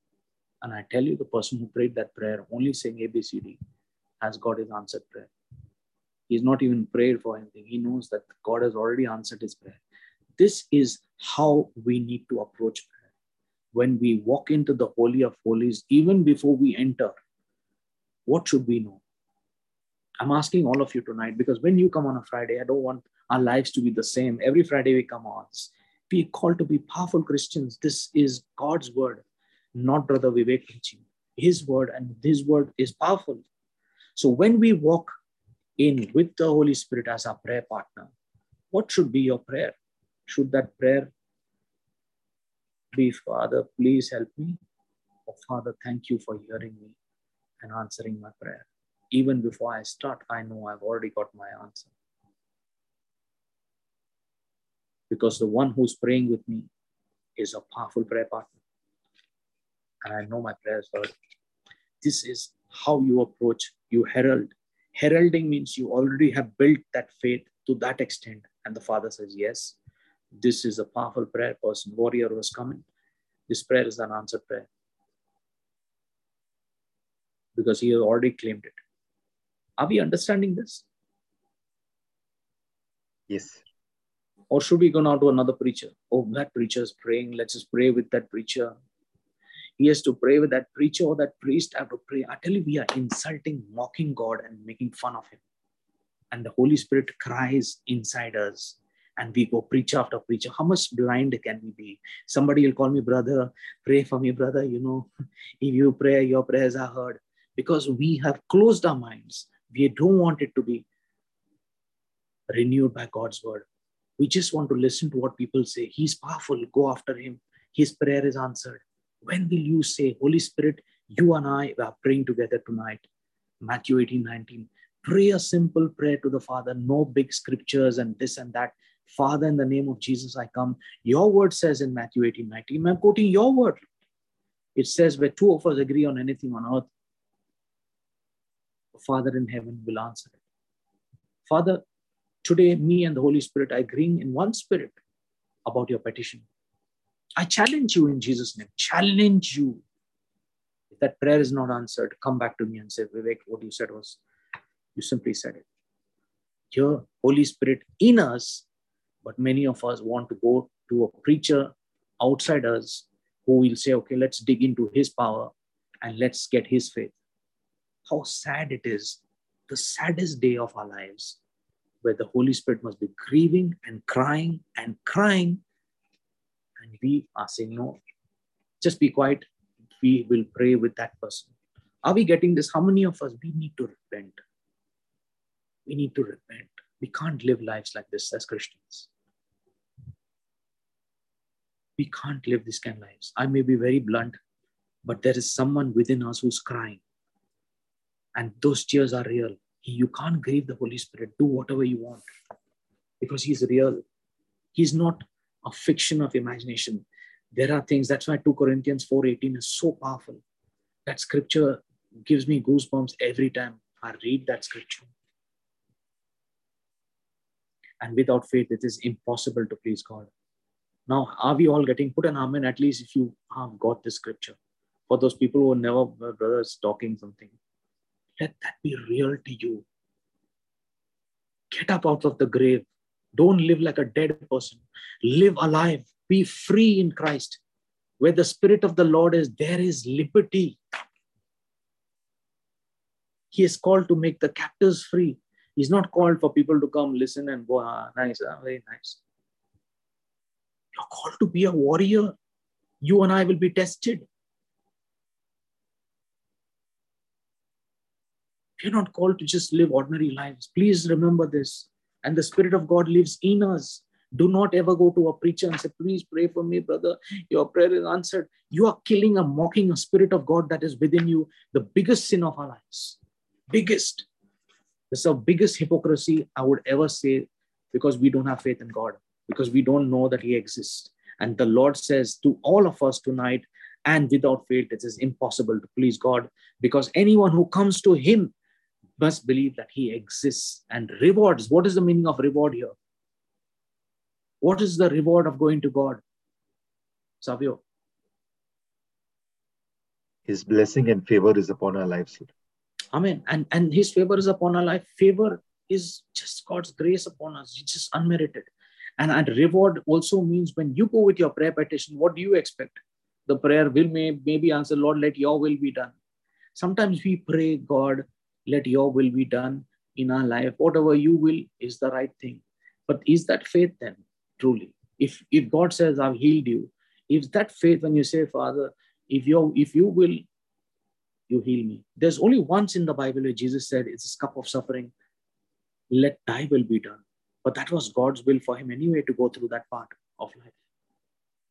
A: And I tell you, the person who prayed that prayer, only saying ABCD, has got his answered prayer. He's not even prayed for anything. He knows that God has already answered his prayer. This is how we need to approach prayer. When we walk into the Holy of Holies, even before we enter, what should we know? I'm asking all of you tonight because when you come on a Friday, I don't want our lives to be the same. Every Friday we come on. We call to be powerful Christians. This is God's word, not Brother Vivek teaching. His word and His word is powerful. So when we walk in with the Holy Spirit as our prayer partner, what should be your prayer? Should that prayer be, Father, please help me? Or Father, thank you for hearing me and answering my prayer even before I start, I know I've already got my answer. Because the one who's praying with me is a powerful prayer partner. And I know my prayers heard. This is how you approach, you herald. Heralding means you already have built that faith to that extent. And the Father says, Yes, this is a powerful prayer person, warrior who has coming. This prayer is an answered prayer because he has already claimed it. Are we understanding this?
H: Yes.
A: Or should we go now to another preacher? Oh, that preacher is praying. Let's just pray with that preacher. He has to pray with that preacher or that priest I have to pray. I tell you, we are insulting, mocking God and making fun of him. And the Holy Spirit cries inside us. And we go preacher after preacher. How much blind can we be? Somebody will call me, brother, pray for me, brother. You know, if you pray, your prayers are heard. Because we have closed our minds we don't want it to be renewed by God's word. We just want to listen to what people say. He's powerful. Go after him. His prayer is answered. When will you say, Holy Spirit, you and I are praying together tonight? Matthew 18 19. Pray a simple prayer to the Father, no big scriptures and this and that. Father, in the name of Jesus, I come. Your word says in Matthew 18 19, I'm quoting your word. It says, where two of us agree on anything on earth, Father in heaven will answer it. Father, today me and the Holy Spirit are agreeing in one spirit about your petition. I challenge you in Jesus' name. Challenge you. If that prayer is not answered, come back to me and say, Vivek, what you said was, you simply said it. Your Holy Spirit in us, but many of us want to go to a preacher outside us who will say, okay, let's dig into his power and let's get his faith. How sad it is, the saddest day of our lives, where the Holy Spirit must be grieving and crying and crying. And we are saying, no, just be quiet. We will pray with that person. Are we getting this? How many of us we need to repent? We need to repent. We can't live lives like this as Christians. We can't live this kind of lives. I may be very blunt, but there is someone within us who's crying. And those tears are real. You can't grieve the Holy Spirit. Do whatever you want because He's real. He's not a fiction of imagination. There are things, that's why 2 Corinthians 4.18 is so powerful. That scripture gives me goosebumps every time I read that scripture. And without faith, it is impossible to please God. Now, are we all getting put an amen at least if you have got the scripture? For those people who are never, brothers, talking something, let that be real to you. Get up out of the grave. Don't live like a dead person. Live alive. Be free in Christ. Where the Spirit of the Lord is, there is liberty. He is called to make the captives free. He's not called for people to come listen and go, ah, nice, ah, very nice. You're called to be a warrior. You and I will be tested. We're not called to just live ordinary lives. Please remember this. And the Spirit of God lives in us. Do not ever go to a preacher and say, Please pray for me, brother. Your prayer is answered. You are killing and mocking a Spirit of God that is within you, the biggest sin of our lives. Biggest. This is the biggest hypocrisy I would ever say because we don't have faith in God, because we don't know that He exists. And the Lord says to all of us tonight, and without faith, it is impossible to please God because anyone who comes to Him must believe that He exists and rewards. What is the meaning of reward here? What is the reward of going to God? Savio.
H: His blessing and favor is upon our lives.
A: Amen. And and his favor is upon our life. Favor is just God's grace upon us. It's just unmerited. And, and reward also means when you go with your prayer petition, what do you expect? The prayer will may, maybe answer, Lord, let your will be done. Sometimes we pray, God, let your will be done in our life. Whatever you will is the right thing. But is that faith then, truly? If if God says, I've healed you, if that faith when you say, Father, if you if you will you heal me. There's only once in the Bible where Jesus said, It's a cup of suffering. Let thy will be done. But that was God's will for him anyway to go through that part of life.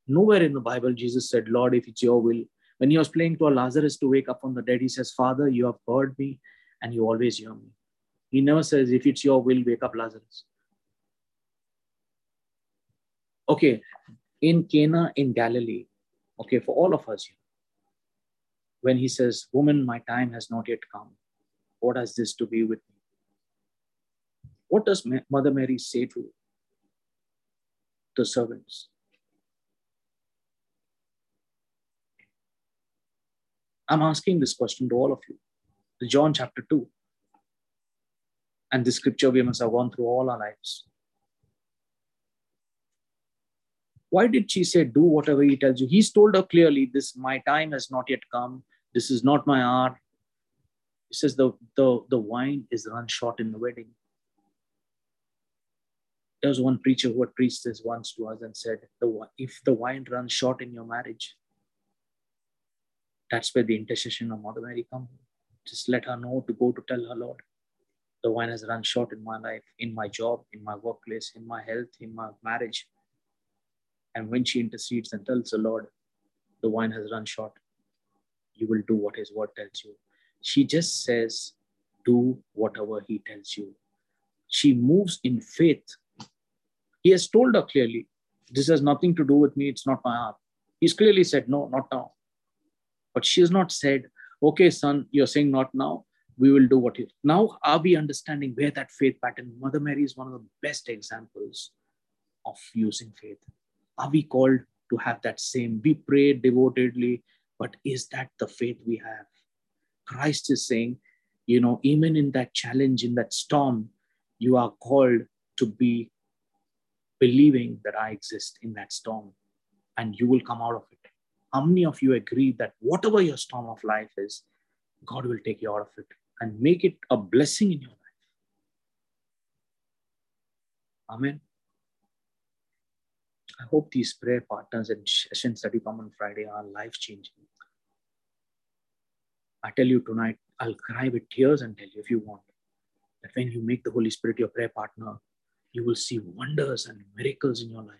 A: Nowhere in the Bible, Jesus said, Lord, if it's your will. When he was praying to a Lazarus to wake up from the dead, he says, Father, you have heard me and you always hear me. He never says, If it's your will, wake up Lazarus. Okay, in Cana in Galilee, okay, for all of us when he says, Woman, my time has not yet come. What has this to be with me? What does Mother Mary say to the servants? I'm asking this question to all of you. John chapter 2. And this scripture we must have gone through all our lives. Why did she say, Do whatever he tells you? He's told her clearly, This my time has not yet come. This is not my hour. He says the, the, the wine is run short in the wedding. There was one preacher who had preached this once to us and said, the, if the wine runs short in your marriage, that's where the intercession of Mother Mary comes. Just let her know to go to tell her Lord, the wine has run short in my life, in my job, in my workplace, in my health, in my marriage. And when she intercedes and tells the Lord, the wine has run short, you will do what his word tells you. She just says, do whatever he tells you. She moves in faith. He has told her clearly, this has nothing to do with me, it's not my heart. He's clearly said, no, not now. But she has not said, okay, son, you're saying not now, we will do what you. Now, are we understanding where that faith pattern? Mother Mary is one of the best examples of using faith. Are we called to have that same? We pray devotedly, but is that the faith we have? Christ is saying, you know, even in that challenge, in that storm, you are called to be believing that I exist in that storm and you will come out of it. How many of you agree that whatever your storm of life is, God will take you out of it and make it a blessing in your life? Amen. I hope these prayer partners and sessions that you come on Friday are life changing. I tell you tonight, I'll cry with tears and tell you if you want that when you make the Holy Spirit your prayer partner, you will see wonders and miracles in your life.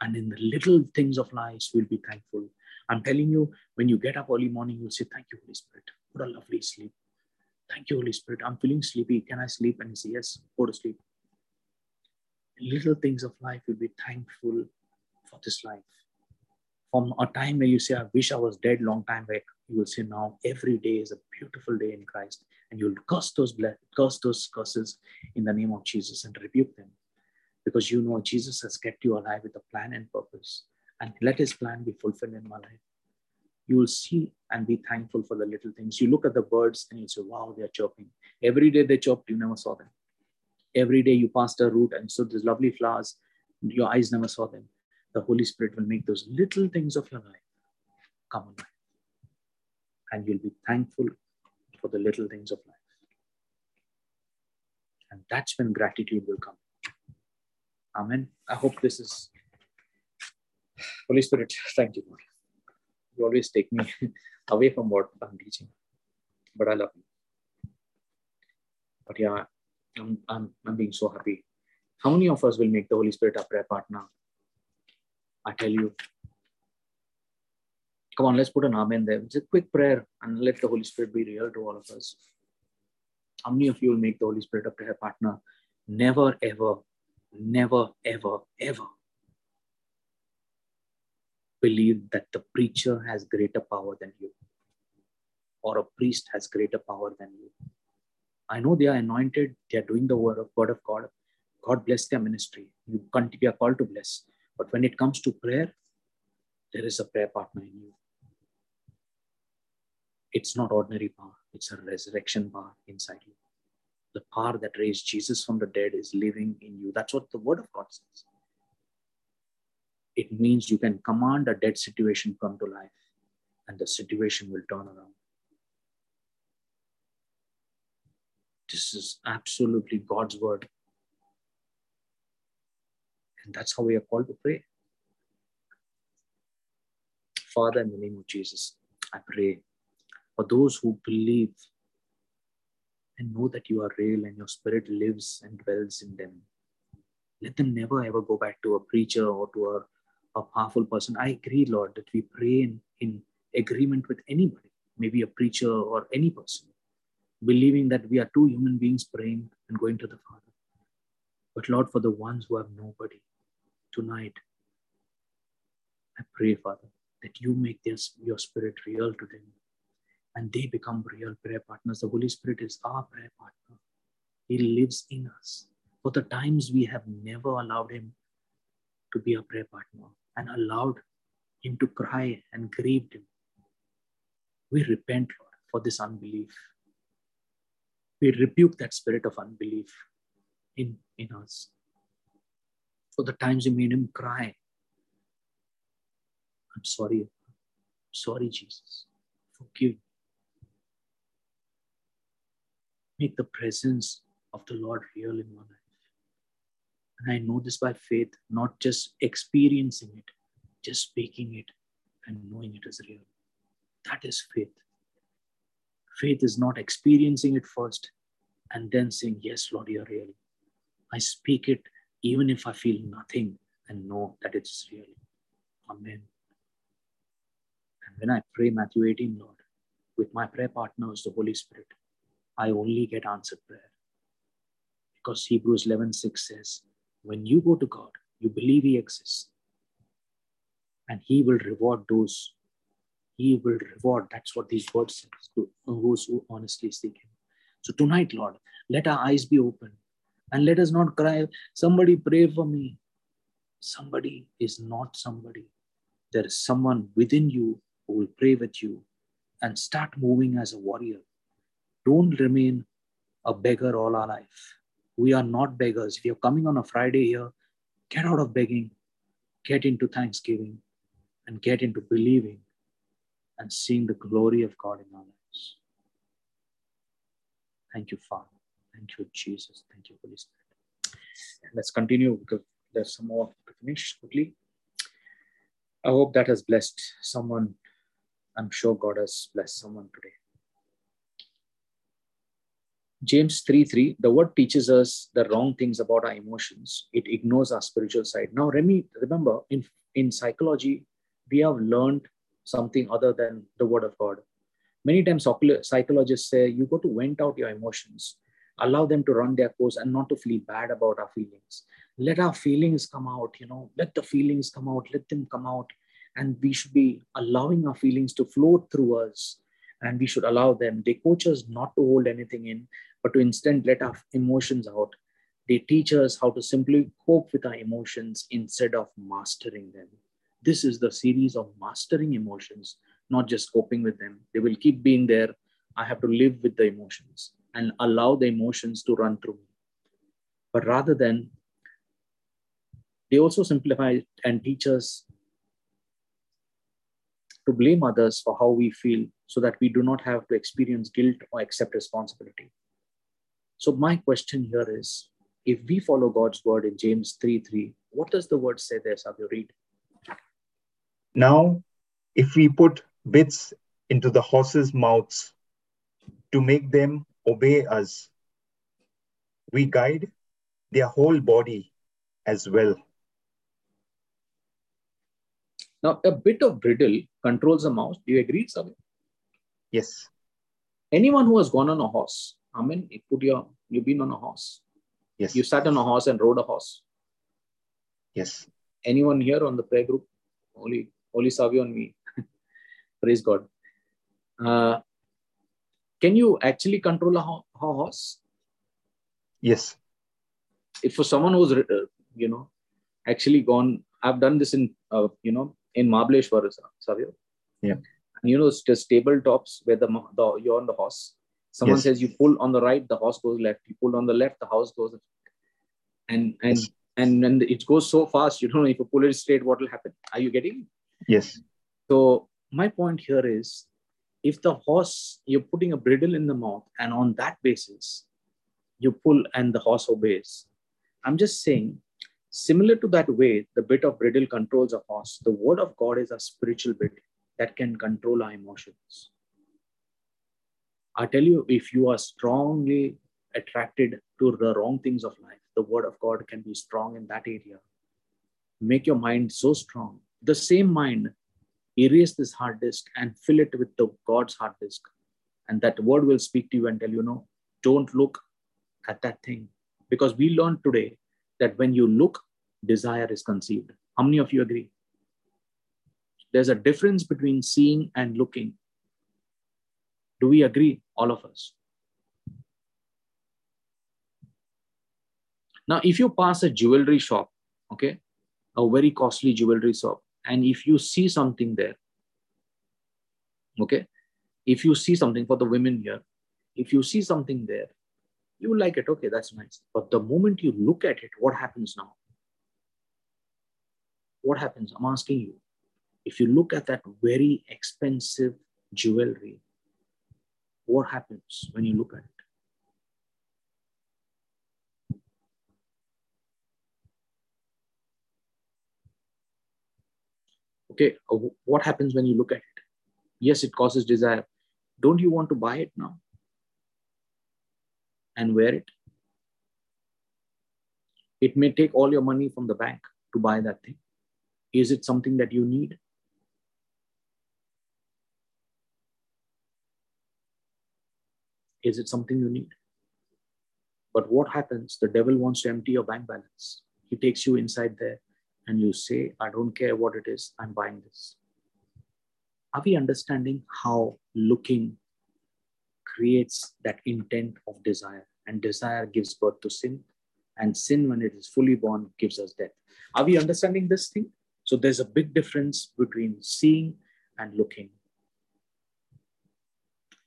A: And in the little things of life, you'll be thankful. I'm telling you, when you get up early morning, you'll say, Thank you, Holy Spirit. What a lovely sleep. Thank you, Holy Spirit. I'm feeling sleepy. Can I sleep? And you say, Yes, go to sleep little things of life, you'll be thankful for this life. From a time where you say, I wish I was dead long time back, you will say now every day is a beautiful day in Christ. And you'll curse those curse those curses in the name of Jesus and rebuke them. Because you know Jesus has kept you alive with a plan and purpose. And let his plan be fulfilled in my life. You will see and be thankful for the little things. You look at the birds and you say, Wow, they're chirping. Every day they chirped, you never saw them every day you passed a route and saw these lovely flowers, your eyes never saw them. The Holy Spirit will make those little things of your life come alive. And you'll be thankful for the little things of life. And that's when gratitude will come. Amen. I hope this is Holy Spirit, thank you, Lord. You always take me away from what I'm teaching, but I love you. But yeah, I'm, I'm, I'm being so happy. How many of us will make the Holy Spirit our prayer partner? I tell you. Come on, let's put an amen there. It's a quick prayer and let the Holy Spirit be real to all of us. How many of you will make the Holy Spirit a prayer partner? Never, ever, never, ever, ever believe that the preacher has greater power than you or a priest has greater power than you I know they are anointed, they are doing the word of, word of God. God bless their ministry. You continue, are called to bless. But when it comes to prayer, there is a prayer partner in you. It's not ordinary power, it's a resurrection power inside you. The power that raised Jesus from the dead is living in you. That's what the word of God says. It means you can command a dead situation come to life and the situation will turn around. This is absolutely God's word. And that's how we are called to pray. Father, in the name of Jesus, I pray for those who believe and know that you are real and your spirit lives and dwells in them. Let them never ever go back to a preacher or to a, a powerful person. I agree, Lord, that we pray in, in agreement with anybody, maybe a preacher or any person believing that we are two human beings praying and going to the Father. But Lord, for the ones who have nobody tonight, I pray, Father, that you make this, your spirit real to them and they become real prayer partners. The Holy Spirit is our prayer partner. He lives in us. For the times we have never allowed Him to be a prayer partner and allowed Him to cry and grieved Him. We repent, Lord, for this unbelief we rebuke that spirit of unbelief in, in us. For the times we made him cry. I'm sorry. sorry, Jesus. Forgive me. Make the presence of the Lord real in my life. And I know this by faith, not just experiencing it, just speaking it and knowing it is real. That is faith. Faith is not experiencing it first and then saying, Yes, Lord, you're real. I speak it even if I feel nothing and know that it's real. Amen. And when I pray Matthew 18, Lord, with my prayer partners, the Holy Spirit, I only get answered prayer. Because Hebrews 11 6 says, When you go to God, you believe He exists, and He will reward those he will reward. That's what these words say to those who honestly seek him. So tonight, Lord, let our eyes be open and let us not cry, somebody pray for me. Somebody is not somebody. There is someone within you who will pray with you and start moving as a warrior. Don't remain a beggar all our life. We are not beggars. If you're coming on a Friday here, get out of begging, get into thanksgiving, and get into believing and seeing the glory of God in our lives. Thank you, Father. Thank you, Jesus. Thank you, Holy Spirit. Let's continue because there's some more to finish quickly. I hope that has blessed someone. I'm sure God has blessed someone today. James 3 3, the word teaches us the wrong things about our emotions. It ignores our spiritual side. Now, Remy, remember, in, in psychology, we have learned something other than the word of God. Many times, psychologists say you got to vent out your emotions, allow them to run their course, and not to feel bad about our feelings. Let our feelings come out, you know, let the feelings come out, let them come out. And we should be allowing our feelings to flow through us and we should allow them. They coach us not to hold anything in, but to instead let our emotions out. They teach us how to simply cope with our emotions instead of mastering them. This is the series of mastering emotions, not just coping with them. They will keep being there. I have to live with the emotions and allow the emotions to run through me. But rather than, they also simplify and teach us to blame others for how we feel so that we do not have to experience guilt or accept responsibility. So my question here is, if we follow God's word in James 3 3, what does the word say there, Savio? Read.
H: Now, if we put bits into the horses' mouths to make them obey us, we guide their whole body as well.
A: Now, a bit of bridle controls the mouth. Do you agree, Savio?
H: Yes.
A: Anyone who has gone on a horse I mean, you put your, you've been on a horse.
H: Yes.
A: You sat on a horse and rode a horse.
H: Yes.
A: Anyone here on the prayer group? Only, only Savio and me. Praise God. Uh, can you actually control a, ho- a horse?
H: Yes.
A: If for someone who's, uh, you know, actually gone, I've done this in, uh, you know, in Mahabaleshwar, Savio.
H: Yeah.
A: And you know, just table tops where the, the you're on the horse Someone yes. says you pull on the right, the horse goes left. You pull on the left, the horse goes. And and yes. and when it goes so fast, you don't know if you pull it straight, what will happen? Are you getting?
H: Yes.
A: So my point here is, if the horse you're putting a bridle in the mouth, and on that basis, you pull and the horse obeys. I'm just saying, similar to that way, the bit of bridle controls a horse. The word of God is a spiritual bit that can control our emotions. I tell you, if you are strongly attracted to the wrong things of life, the word of God can be strong in that area. Make your mind so strong. The same mind, erase this hard disk and fill it with the God's hard disk. And that word will speak to you and tell you, no, don't look at that thing. Because we learned today that when you look, desire is conceived. How many of you agree? There's a difference between seeing and looking. Do we agree, all of us? Now, if you pass a jewelry shop, okay, a very costly jewelry shop, and if you see something there, okay, if you see something for the women here, if you see something there, you like it, okay, that's nice. But the moment you look at it, what happens now? What happens? I'm asking you. If you look at that very expensive jewelry, what happens when you look at it? Okay, uh, what happens when you look at it? Yes, it causes desire. Don't you want to buy it now and wear it? It may take all your money from the bank to buy that thing. Is it something that you need? Is it something you need? But what happens? The devil wants to empty your bank balance. He takes you inside there and you say, I don't care what it is, I'm buying this. Are we understanding how looking creates that intent of desire? And desire gives birth to sin. And sin, when it is fully born, gives us death. Are we understanding this thing? So there's a big difference between seeing and looking.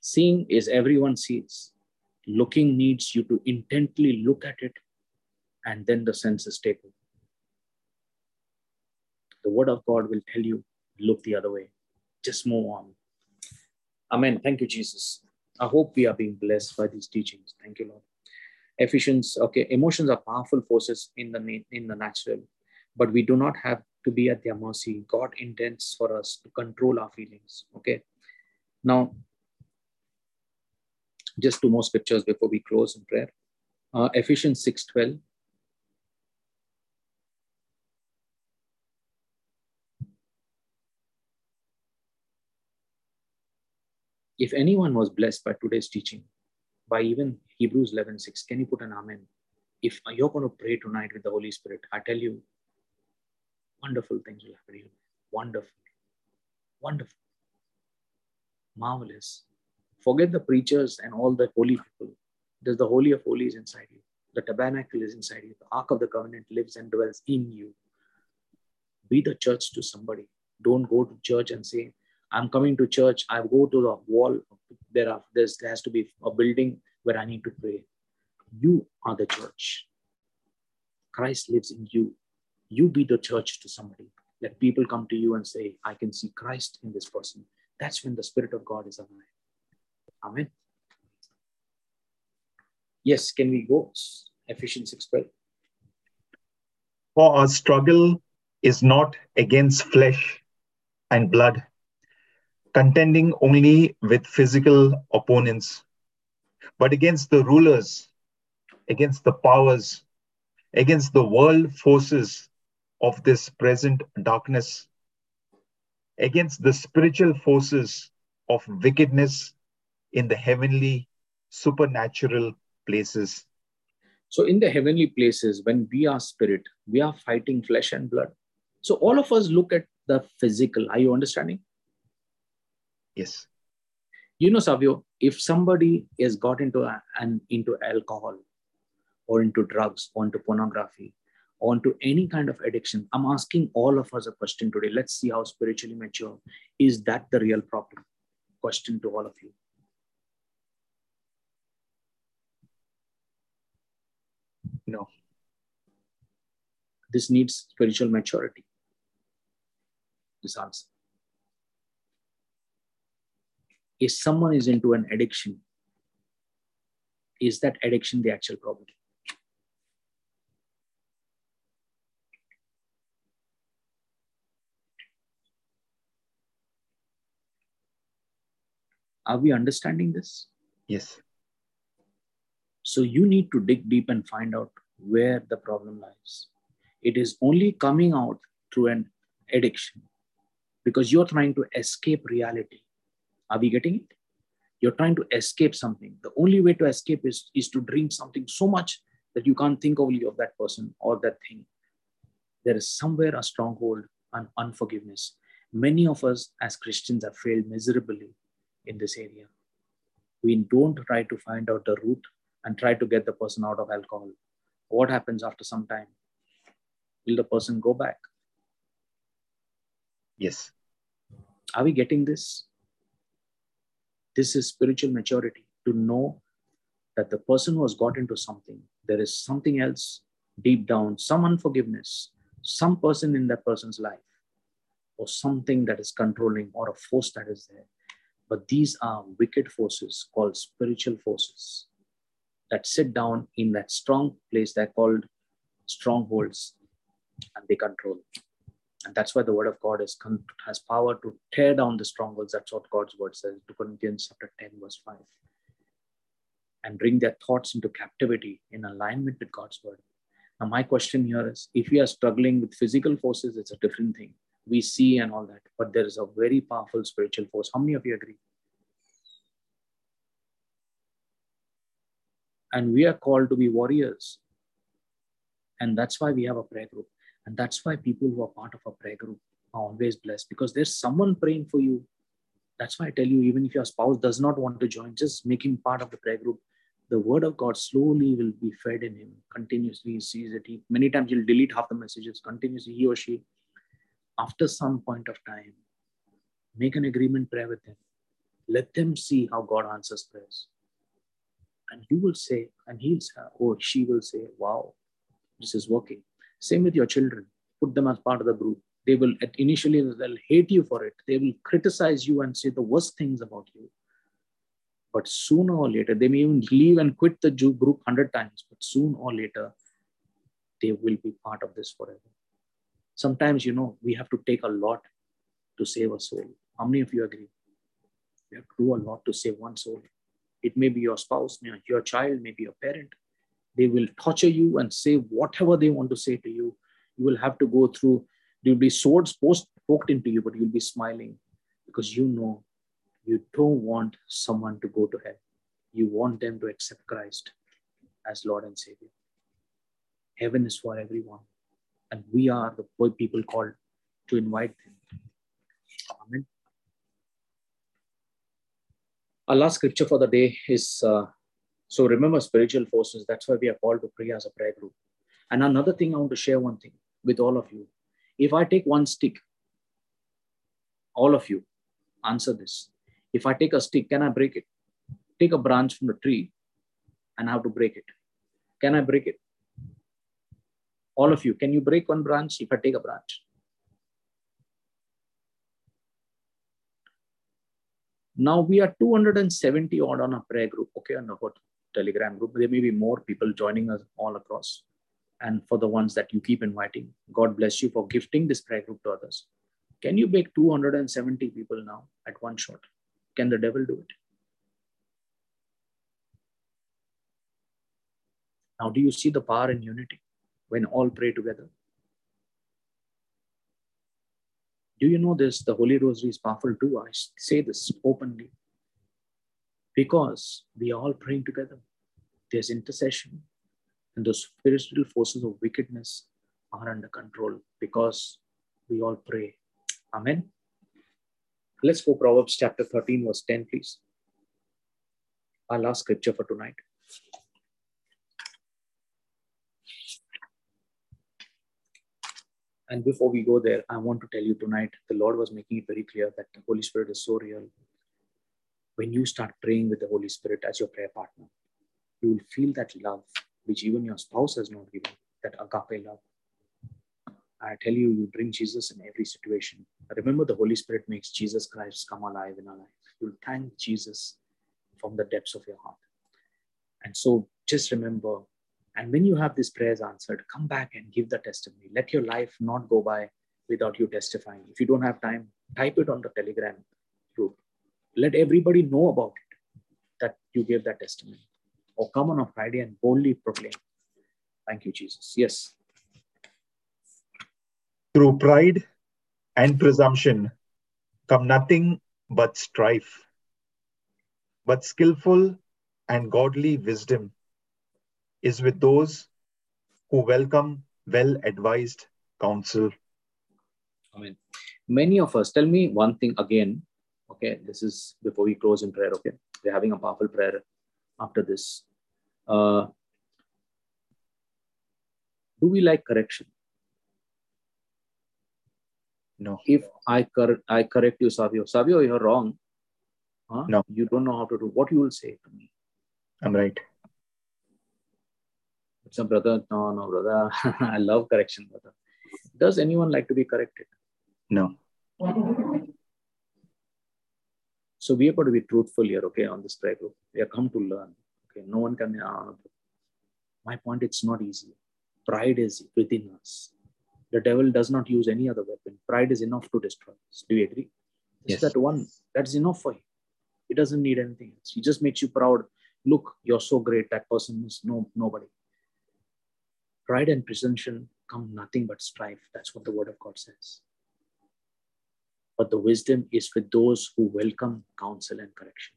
A: Seeing is everyone sees. Looking needs you to intently look at it, and then the senses take over. The word of God will tell you look the other way. Just move on. Amen. Thank you, Jesus. I hope we are being blessed by these teachings. Thank you, Lord. Efficiency. Okay, emotions are powerful forces in the in the natural, but we do not have to be at their mercy. God intends for us to control our feelings. Okay. Now, just two more scriptures before we close in prayer. Uh, Ephesians 6:12. If anyone was blessed by today's teaching, by even Hebrews 11:6, can you put an amen? If you're going to pray tonight with the Holy Spirit, I tell you, wonderful things will happen to you. Wonderful. Wonderful. Marvelous. Forget the preachers and all the holy people. There's the Holy of Holies inside you. The tabernacle is inside you. The Ark of the Covenant lives and dwells in you. Be the church to somebody. Don't go to church and say, I'm coming to church. I go to the wall. There are there's, there has to be a building where I need to pray. You are the church. Christ lives in you. You be the church to somebody. Let people come to you and say, I can see Christ in this person. That's when the Spirit of God is alive. Amen. Yes, can we go? Ephesians 6 12.
H: For our struggle is not against flesh and blood, contending only with physical opponents, but against the rulers, against the powers, against the world forces of this present darkness, against the spiritual forces of wickedness in the heavenly supernatural places.
A: So, in the heavenly places, when we are spirit, we are fighting flesh and blood. So, all of us look at the physical. Are you understanding?
H: Yes.
A: You know, Savio, if somebody has got into a, an into alcohol or into drugs or into pornography or into any kind of addiction, I'm asking all of us a question today. Let's see how spiritually mature. Is that the real problem? Question to all of you.
H: No.
A: This needs spiritual maturity. This answer if someone is into an addiction, is that addiction the actual problem? Are we understanding this?
H: Yes.
A: So you need to dig deep and find out where the problem lies. It is only coming out through an addiction because you're trying to escape reality are we getting it? You're trying to escape something. The only way to escape is, is to drink something so much that you can't think only of that person or that thing. There is somewhere a stronghold and unforgiveness. Many of us as Christians have failed miserably in this area. We don't try to find out the root and try to get the person out of alcohol. What happens after some time? Will the person go back?
H: Yes.
A: Are we getting this? This is spiritual maturity to know that the person who has got into something, there is something else deep down, some unforgiveness, some person in that person's life, or something that is controlling, or a force that is there. But these are wicked forces called spiritual forces that sit down in that strong place. They're called strongholds and they control. And that's why the word of God is, has power to tear down the strongholds. That's what God's word says, 2 Corinthians chapter 10, verse 5. And bring their thoughts into captivity in alignment with God's word. Now, my question here is if we are struggling with physical forces, it's a different thing. We see and all that, but there is a very powerful spiritual force. How many of you agree? And we are called to be warriors. And that's why we have a prayer group. And that's why people who are part of a prayer group are always blessed because there's someone praying for you. That's why I tell you, even if your spouse does not want to join, just make him part of the prayer group. The word of God slowly will be fed in him continuously. He sees it. He, many times he'll delete half the messages continuously, he or she. After some point of time, make an agreement prayer with him. Let them see how God answers prayers. And you will say, and he'll say, uh, or she will say, wow, this is working. Same with your children. put them as part of the group. They will at initially they'll hate you for it. They will criticize you and say the worst things about you. But sooner or later, they may even leave and quit the group hundred times. But soon or later, they will be part of this forever. Sometimes, you know, we have to take a lot to save a soul. How many of you agree? We have to do a lot to save one soul. It may be your spouse, your child, maybe your parent. They will torture you and say whatever they want to say to you. You will have to go through, will be swords post, poked into you, but you'll be smiling because you know you don't want someone to go to hell. You want them to accept Christ as Lord and Savior. Heaven is for everyone. And we are the people called to invite them. Amen. Our last scripture for the day is uh, so remember spiritual forces. That's why we are called to pray as a prayer group. And another thing, I want to share one thing with all of you. If I take one stick, all of you, answer this. If I take a stick, can I break it? Take a branch from the tree and I have to break it. Can I break it? All of you, can you break one branch if I take a branch? Now we are 270 odd on a prayer group, okay, on the Telegram group. There may be more people joining us all across. And for the ones that you keep inviting, God bless you for gifting this prayer group to others. Can you make 270 people now at one shot? Can the devil do it? Now, do you see the power in unity when all pray together? Do you know this? The Holy Rosary is powerful too. I say this openly because we are all praying together. There's intercession, and those spiritual forces of wickedness are under control because we all pray. Amen. Let's go Proverbs chapter 13, verse 10, please. Our last scripture for tonight. And before we go there, I want to tell you tonight, the Lord was making it very clear that the Holy Spirit is so real. When you start praying with the Holy Spirit as your prayer partner, you will feel that love which even your spouse has not given, that agape love. I tell you, you bring Jesus in every situation. Remember, the Holy Spirit makes Jesus Christ come alive in our life. You'll thank Jesus from the depths of your heart. And so just remember, and when you have these prayers answered, come back and give the testimony. Let your life not go by without you testifying. If you don't have time, type it on the Telegram group. Let everybody know about it that you gave that testimony. Or come on a Friday and boldly proclaim. Thank you, Jesus. Yes.
H: Through pride and presumption come nothing but strife. But skillful and godly wisdom is with those who welcome well advised counsel.
A: Amen. Many of us, tell me one thing again. Okay, this is before we close in prayer. Okay, we're having a powerful prayer after this. Uh, do we like correction?
H: No.
A: If I cor- I correct you, Savio, Savio, you're wrong. Huh?
H: No.
A: You don't know how to do. What you will say to me?
H: I'm right.
A: So, brother, no, no, brother. I love correction, brother. Does anyone like to be corrected?
H: No.
A: So we are going to be truthful here, okay, on this prayer group. We are come to learn. Okay, no one can. Uh, my point, it's not easy. Pride is within us. The devil does not use any other weapon. Pride is enough to destroy us. Do you agree? Yes. that one. That's enough for him. He doesn't need anything else. He just makes you proud. Look, you're so great. That person is no nobody. Pride and presumption come nothing but strife. That's what the word of God says. But the wisdom is with those who welcome counsel and correction.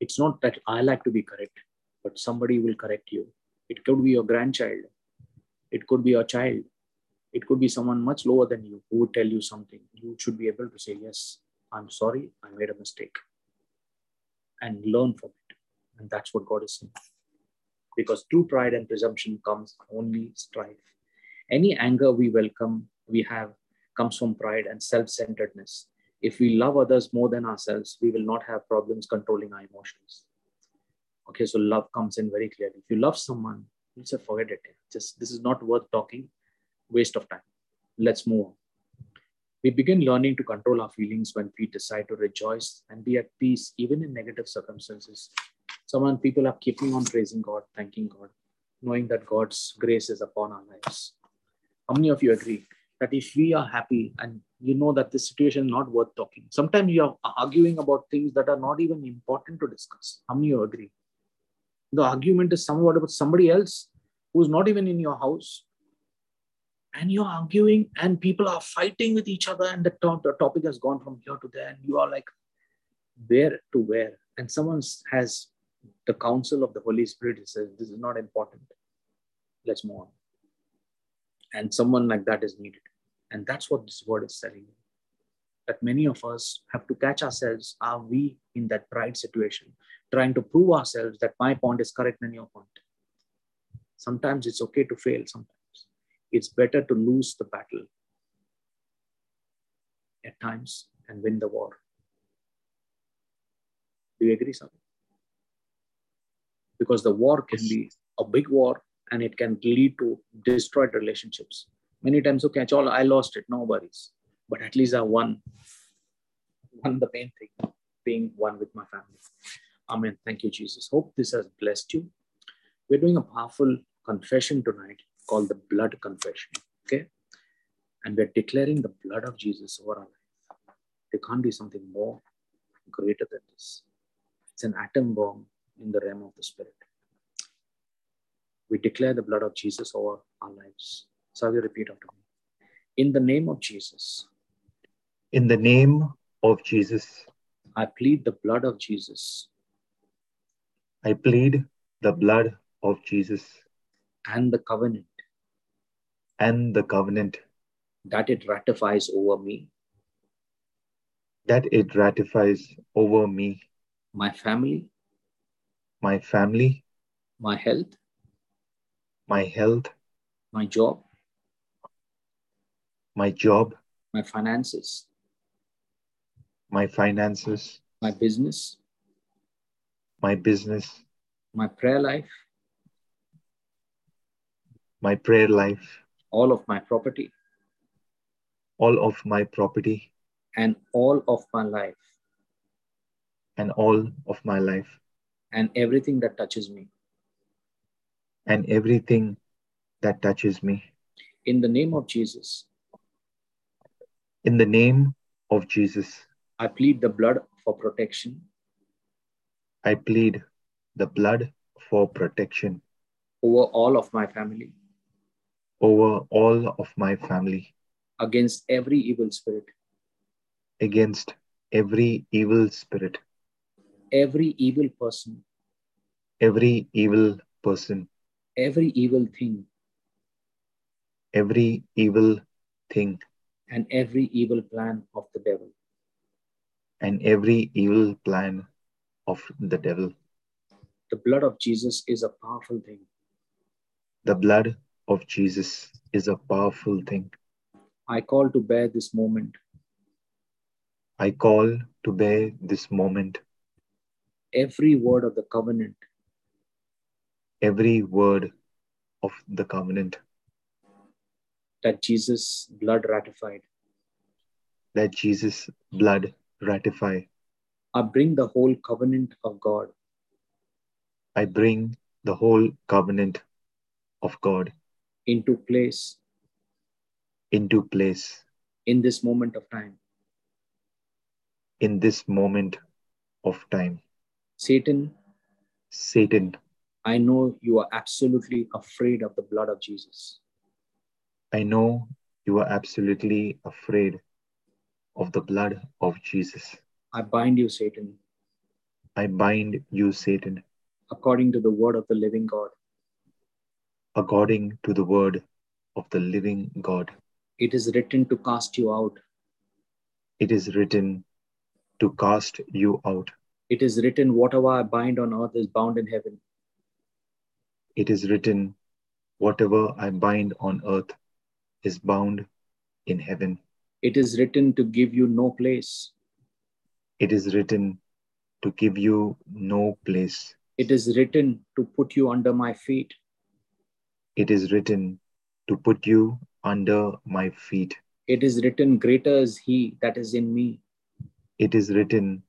A: It's not that I like to be correct, but somebody will correct you. It could be your grandchild, it could be your child. It could be someone much lower than you who would tell you something. You should be able to say, Yes, I'm sorry, I made a mistake. And learn from it. And that's what God is saying. Because true pride and presumption comes only strife. Any anger we welcome, we have, comes from pride and self centeredness. If we love others more than ourselves, we will not have problems controlling our emotions. Okay, so love comes in very clearly. If you love someone, We'll say, forget it. Just this is not worth talking, waste of time. Let's move on. We begin learning to control our feelings when we decide to rejoice and be at peace, even in negative circumstances. Someone people are keeping on praising God, thanking God, knowing that God's grace is upon our lives. How many of you agree that if we are happy and you know that this situation is not worth talking, sometimes you are arguing about things that are not even important to discuss. How many of you agree? The argument is somewhat about somebody else who's not even in your house, and you're arguing and people are fighting with each other and the, to- the topic has gone from here to there and you are like where to where and someone has the counsel of the holy spirit says this is not important. Let's move on. And someone like that is needed. And that's what this word is telling you that many of us have to catch ourselves are we in that pride situation trying to prove ourselves that my point is correct than your point. Sometimes it's okay to fail sometimes. It's better to lose the battle at times and win the war. Do you agree, something? Because the war can be a big war and it can lead to destroyed relationships. Many times, okay, all I lost it, no worries. But at least I won. Won the main thing, being one with my family. Amen. Thank you, Jesus. Hope this has blessed you. We're doing a powerful confession tonight called the blood confession. Okay. And we're declaring the blood of Jesus over our life. There can't be something more greater than this. It's an atom bomb in the realm of the spirit. We declare the blood of Jesus over our lives. So I will repeat after me. In the name of Jesus.
H: In the name of Jesus.
A: I plead the blood of Jesus.
H: I plead the blood of Jesus.
A: And the covenant
H: and the covenant
A: that it ratifies over me
H: that it ratifies over me
A: my family
H: my family.
A: My health.
H: My health.
A: My job.
H: My job.
A: My finances.
H: My finances.
A: My business.
H: My business.
A: My prayer life.
H: My prayer life.
A: All of my property,
H: all of my property,
A: and all of my life,
H: and all of my life,
A: and everything that touches me,
H: and everything that touches me.
A: In the name of Jesus.
H: In the name of Jesus.
A: I plead the blood for protection.
H: I plead the blood for protection
A: over all of my family
H: over all of my family.
A: Against every evil spirit.
H: Against every evil spirit.
A: Every evil person.
H: Every evil person.
A: Every evil thing.
H: Every evil thing.
A: And every evil plan of the devil.
H: And every evil plan of the devil.
A: The blood of Jesus is a powerful thing.
H: The blood of Jesus is a powerful thing.
A: I call to bear this moment.
H: I call to bear this moment.
A: Every word of the covenant.
H: Every word of the covenant.
A: That Jesus' blood ratified.
H: That Jesus' blood ratified.
A: I bring the whole covenant of God.
H: I bring the whole covenant of God
A: into place
H: into place
A: in this moment of time
H: in this moment of time
A: satan?
H: Satan.
A: I know you are absolutely afraid of the blood of jesus.
H: I know you are absolutely afraid of the blood of jesus.
A: I bind you satan.
H: I bind you satan.
A: According to the word of the living god.
H: According to the word of the living God.
A: It is written to cast you out.
H: It is written to cast you out.
A: It is written, whatever I bind on earth is bound in heaven.
H: It is written, whatever I bind on earth is bound in heaven.
A: It is written to give you no place.
H: It is written to give you no place.
A: It is written to put you under my feet.
H: It is written to put you under my feet.
A: It is written, Greater is he that is in me.
H: It is written,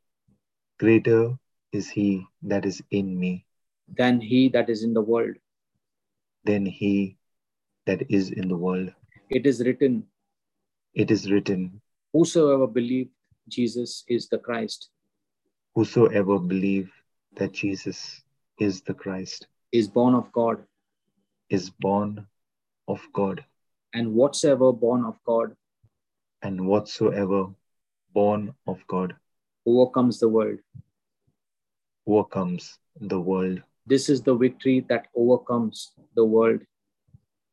H: Greater is he that is in me
A: than he that is in the world.
H: Than he that is in the world.
A: It is written,
H: It is written,
A: Whosoever believed Jesus is the Christ.
H: Whosoever believe that Jesus is the Christ
A: is born of God.
H: Is born of God.
A: And whatsoever born of God.
H: And whatsoever born of God.
A: Overcomes the world.
H: Overcomes the world.
A: This is the victory that overcomes the world,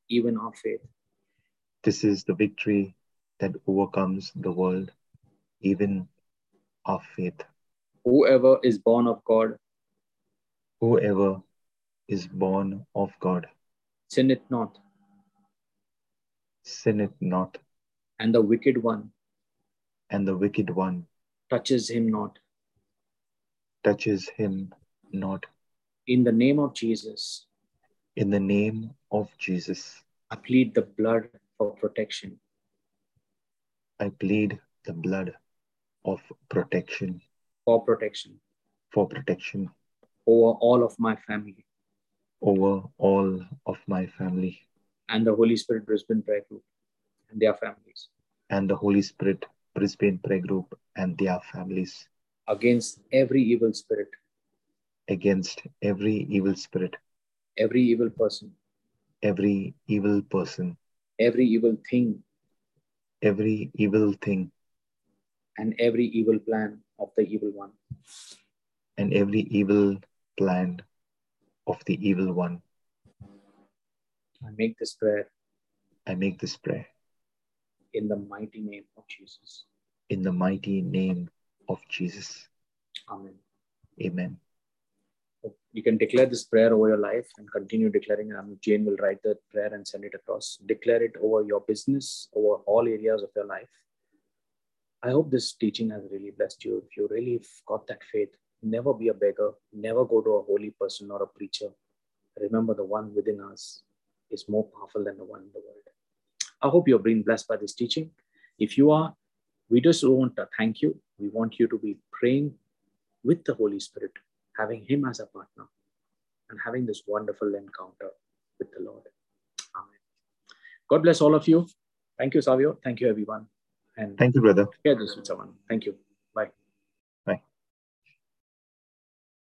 A: even our faith.
H: This is the victory that overcomes the world, even our faith.
A: Whoever is born of God.
H: Whoever is born of God.
A: Sin it not.
H: Sin it not.
A: And the wicked one.
H: And the wicked one.
A: Touches him not.
H: Touches him not.
A: In the name of Jesus.
H: In the name of Jesus.
A: I plead the blood for protection.
H: I plead the blood of protection.
A: For protection.
H: For protection.
A: Over all of my family.
H: Over all of my family.
A: And the Holy Spirit Brisbane Prayer Group and their families.
H: And the Holy Spirit Brisbane Prayer Group and their families.
A: Against every evil spirit.
H: Against every evil spirit.
A: Every evil person.
H: Every evil person.
A: Every evil thing.
H: Every evil thing.
A: And every evil plan of the evil one.
H: And every evil plan of the evil one.
A: I make this prayer.
H: I make this prayer.
A: In the mighty name of Jesus.
H: In the mighty name of Jesus.
A: Amen.
H: Amen.
A: You can declare this prayer over your life and continue declaring. Um, Jane will write the prayer and send it across. Declare it over your business, over all areas of your life. I hope this teaching has really blessed you. If you really got that faith, never be a beggar, never go to a holy person or a preacher. Remember, the one within us is more powerful than the one in the world. I hope you're being blessed by this teaching. If you are, we just want to thank you. We want you to be praying with the Holy Spirit, having Him as a partner, and having this wonderful encounter with the Lord. Amen. God bless all of you. Thank you, Savio. Thank you, everyone. And
H: thank you, brother.
A: Share this with someone. Thank you.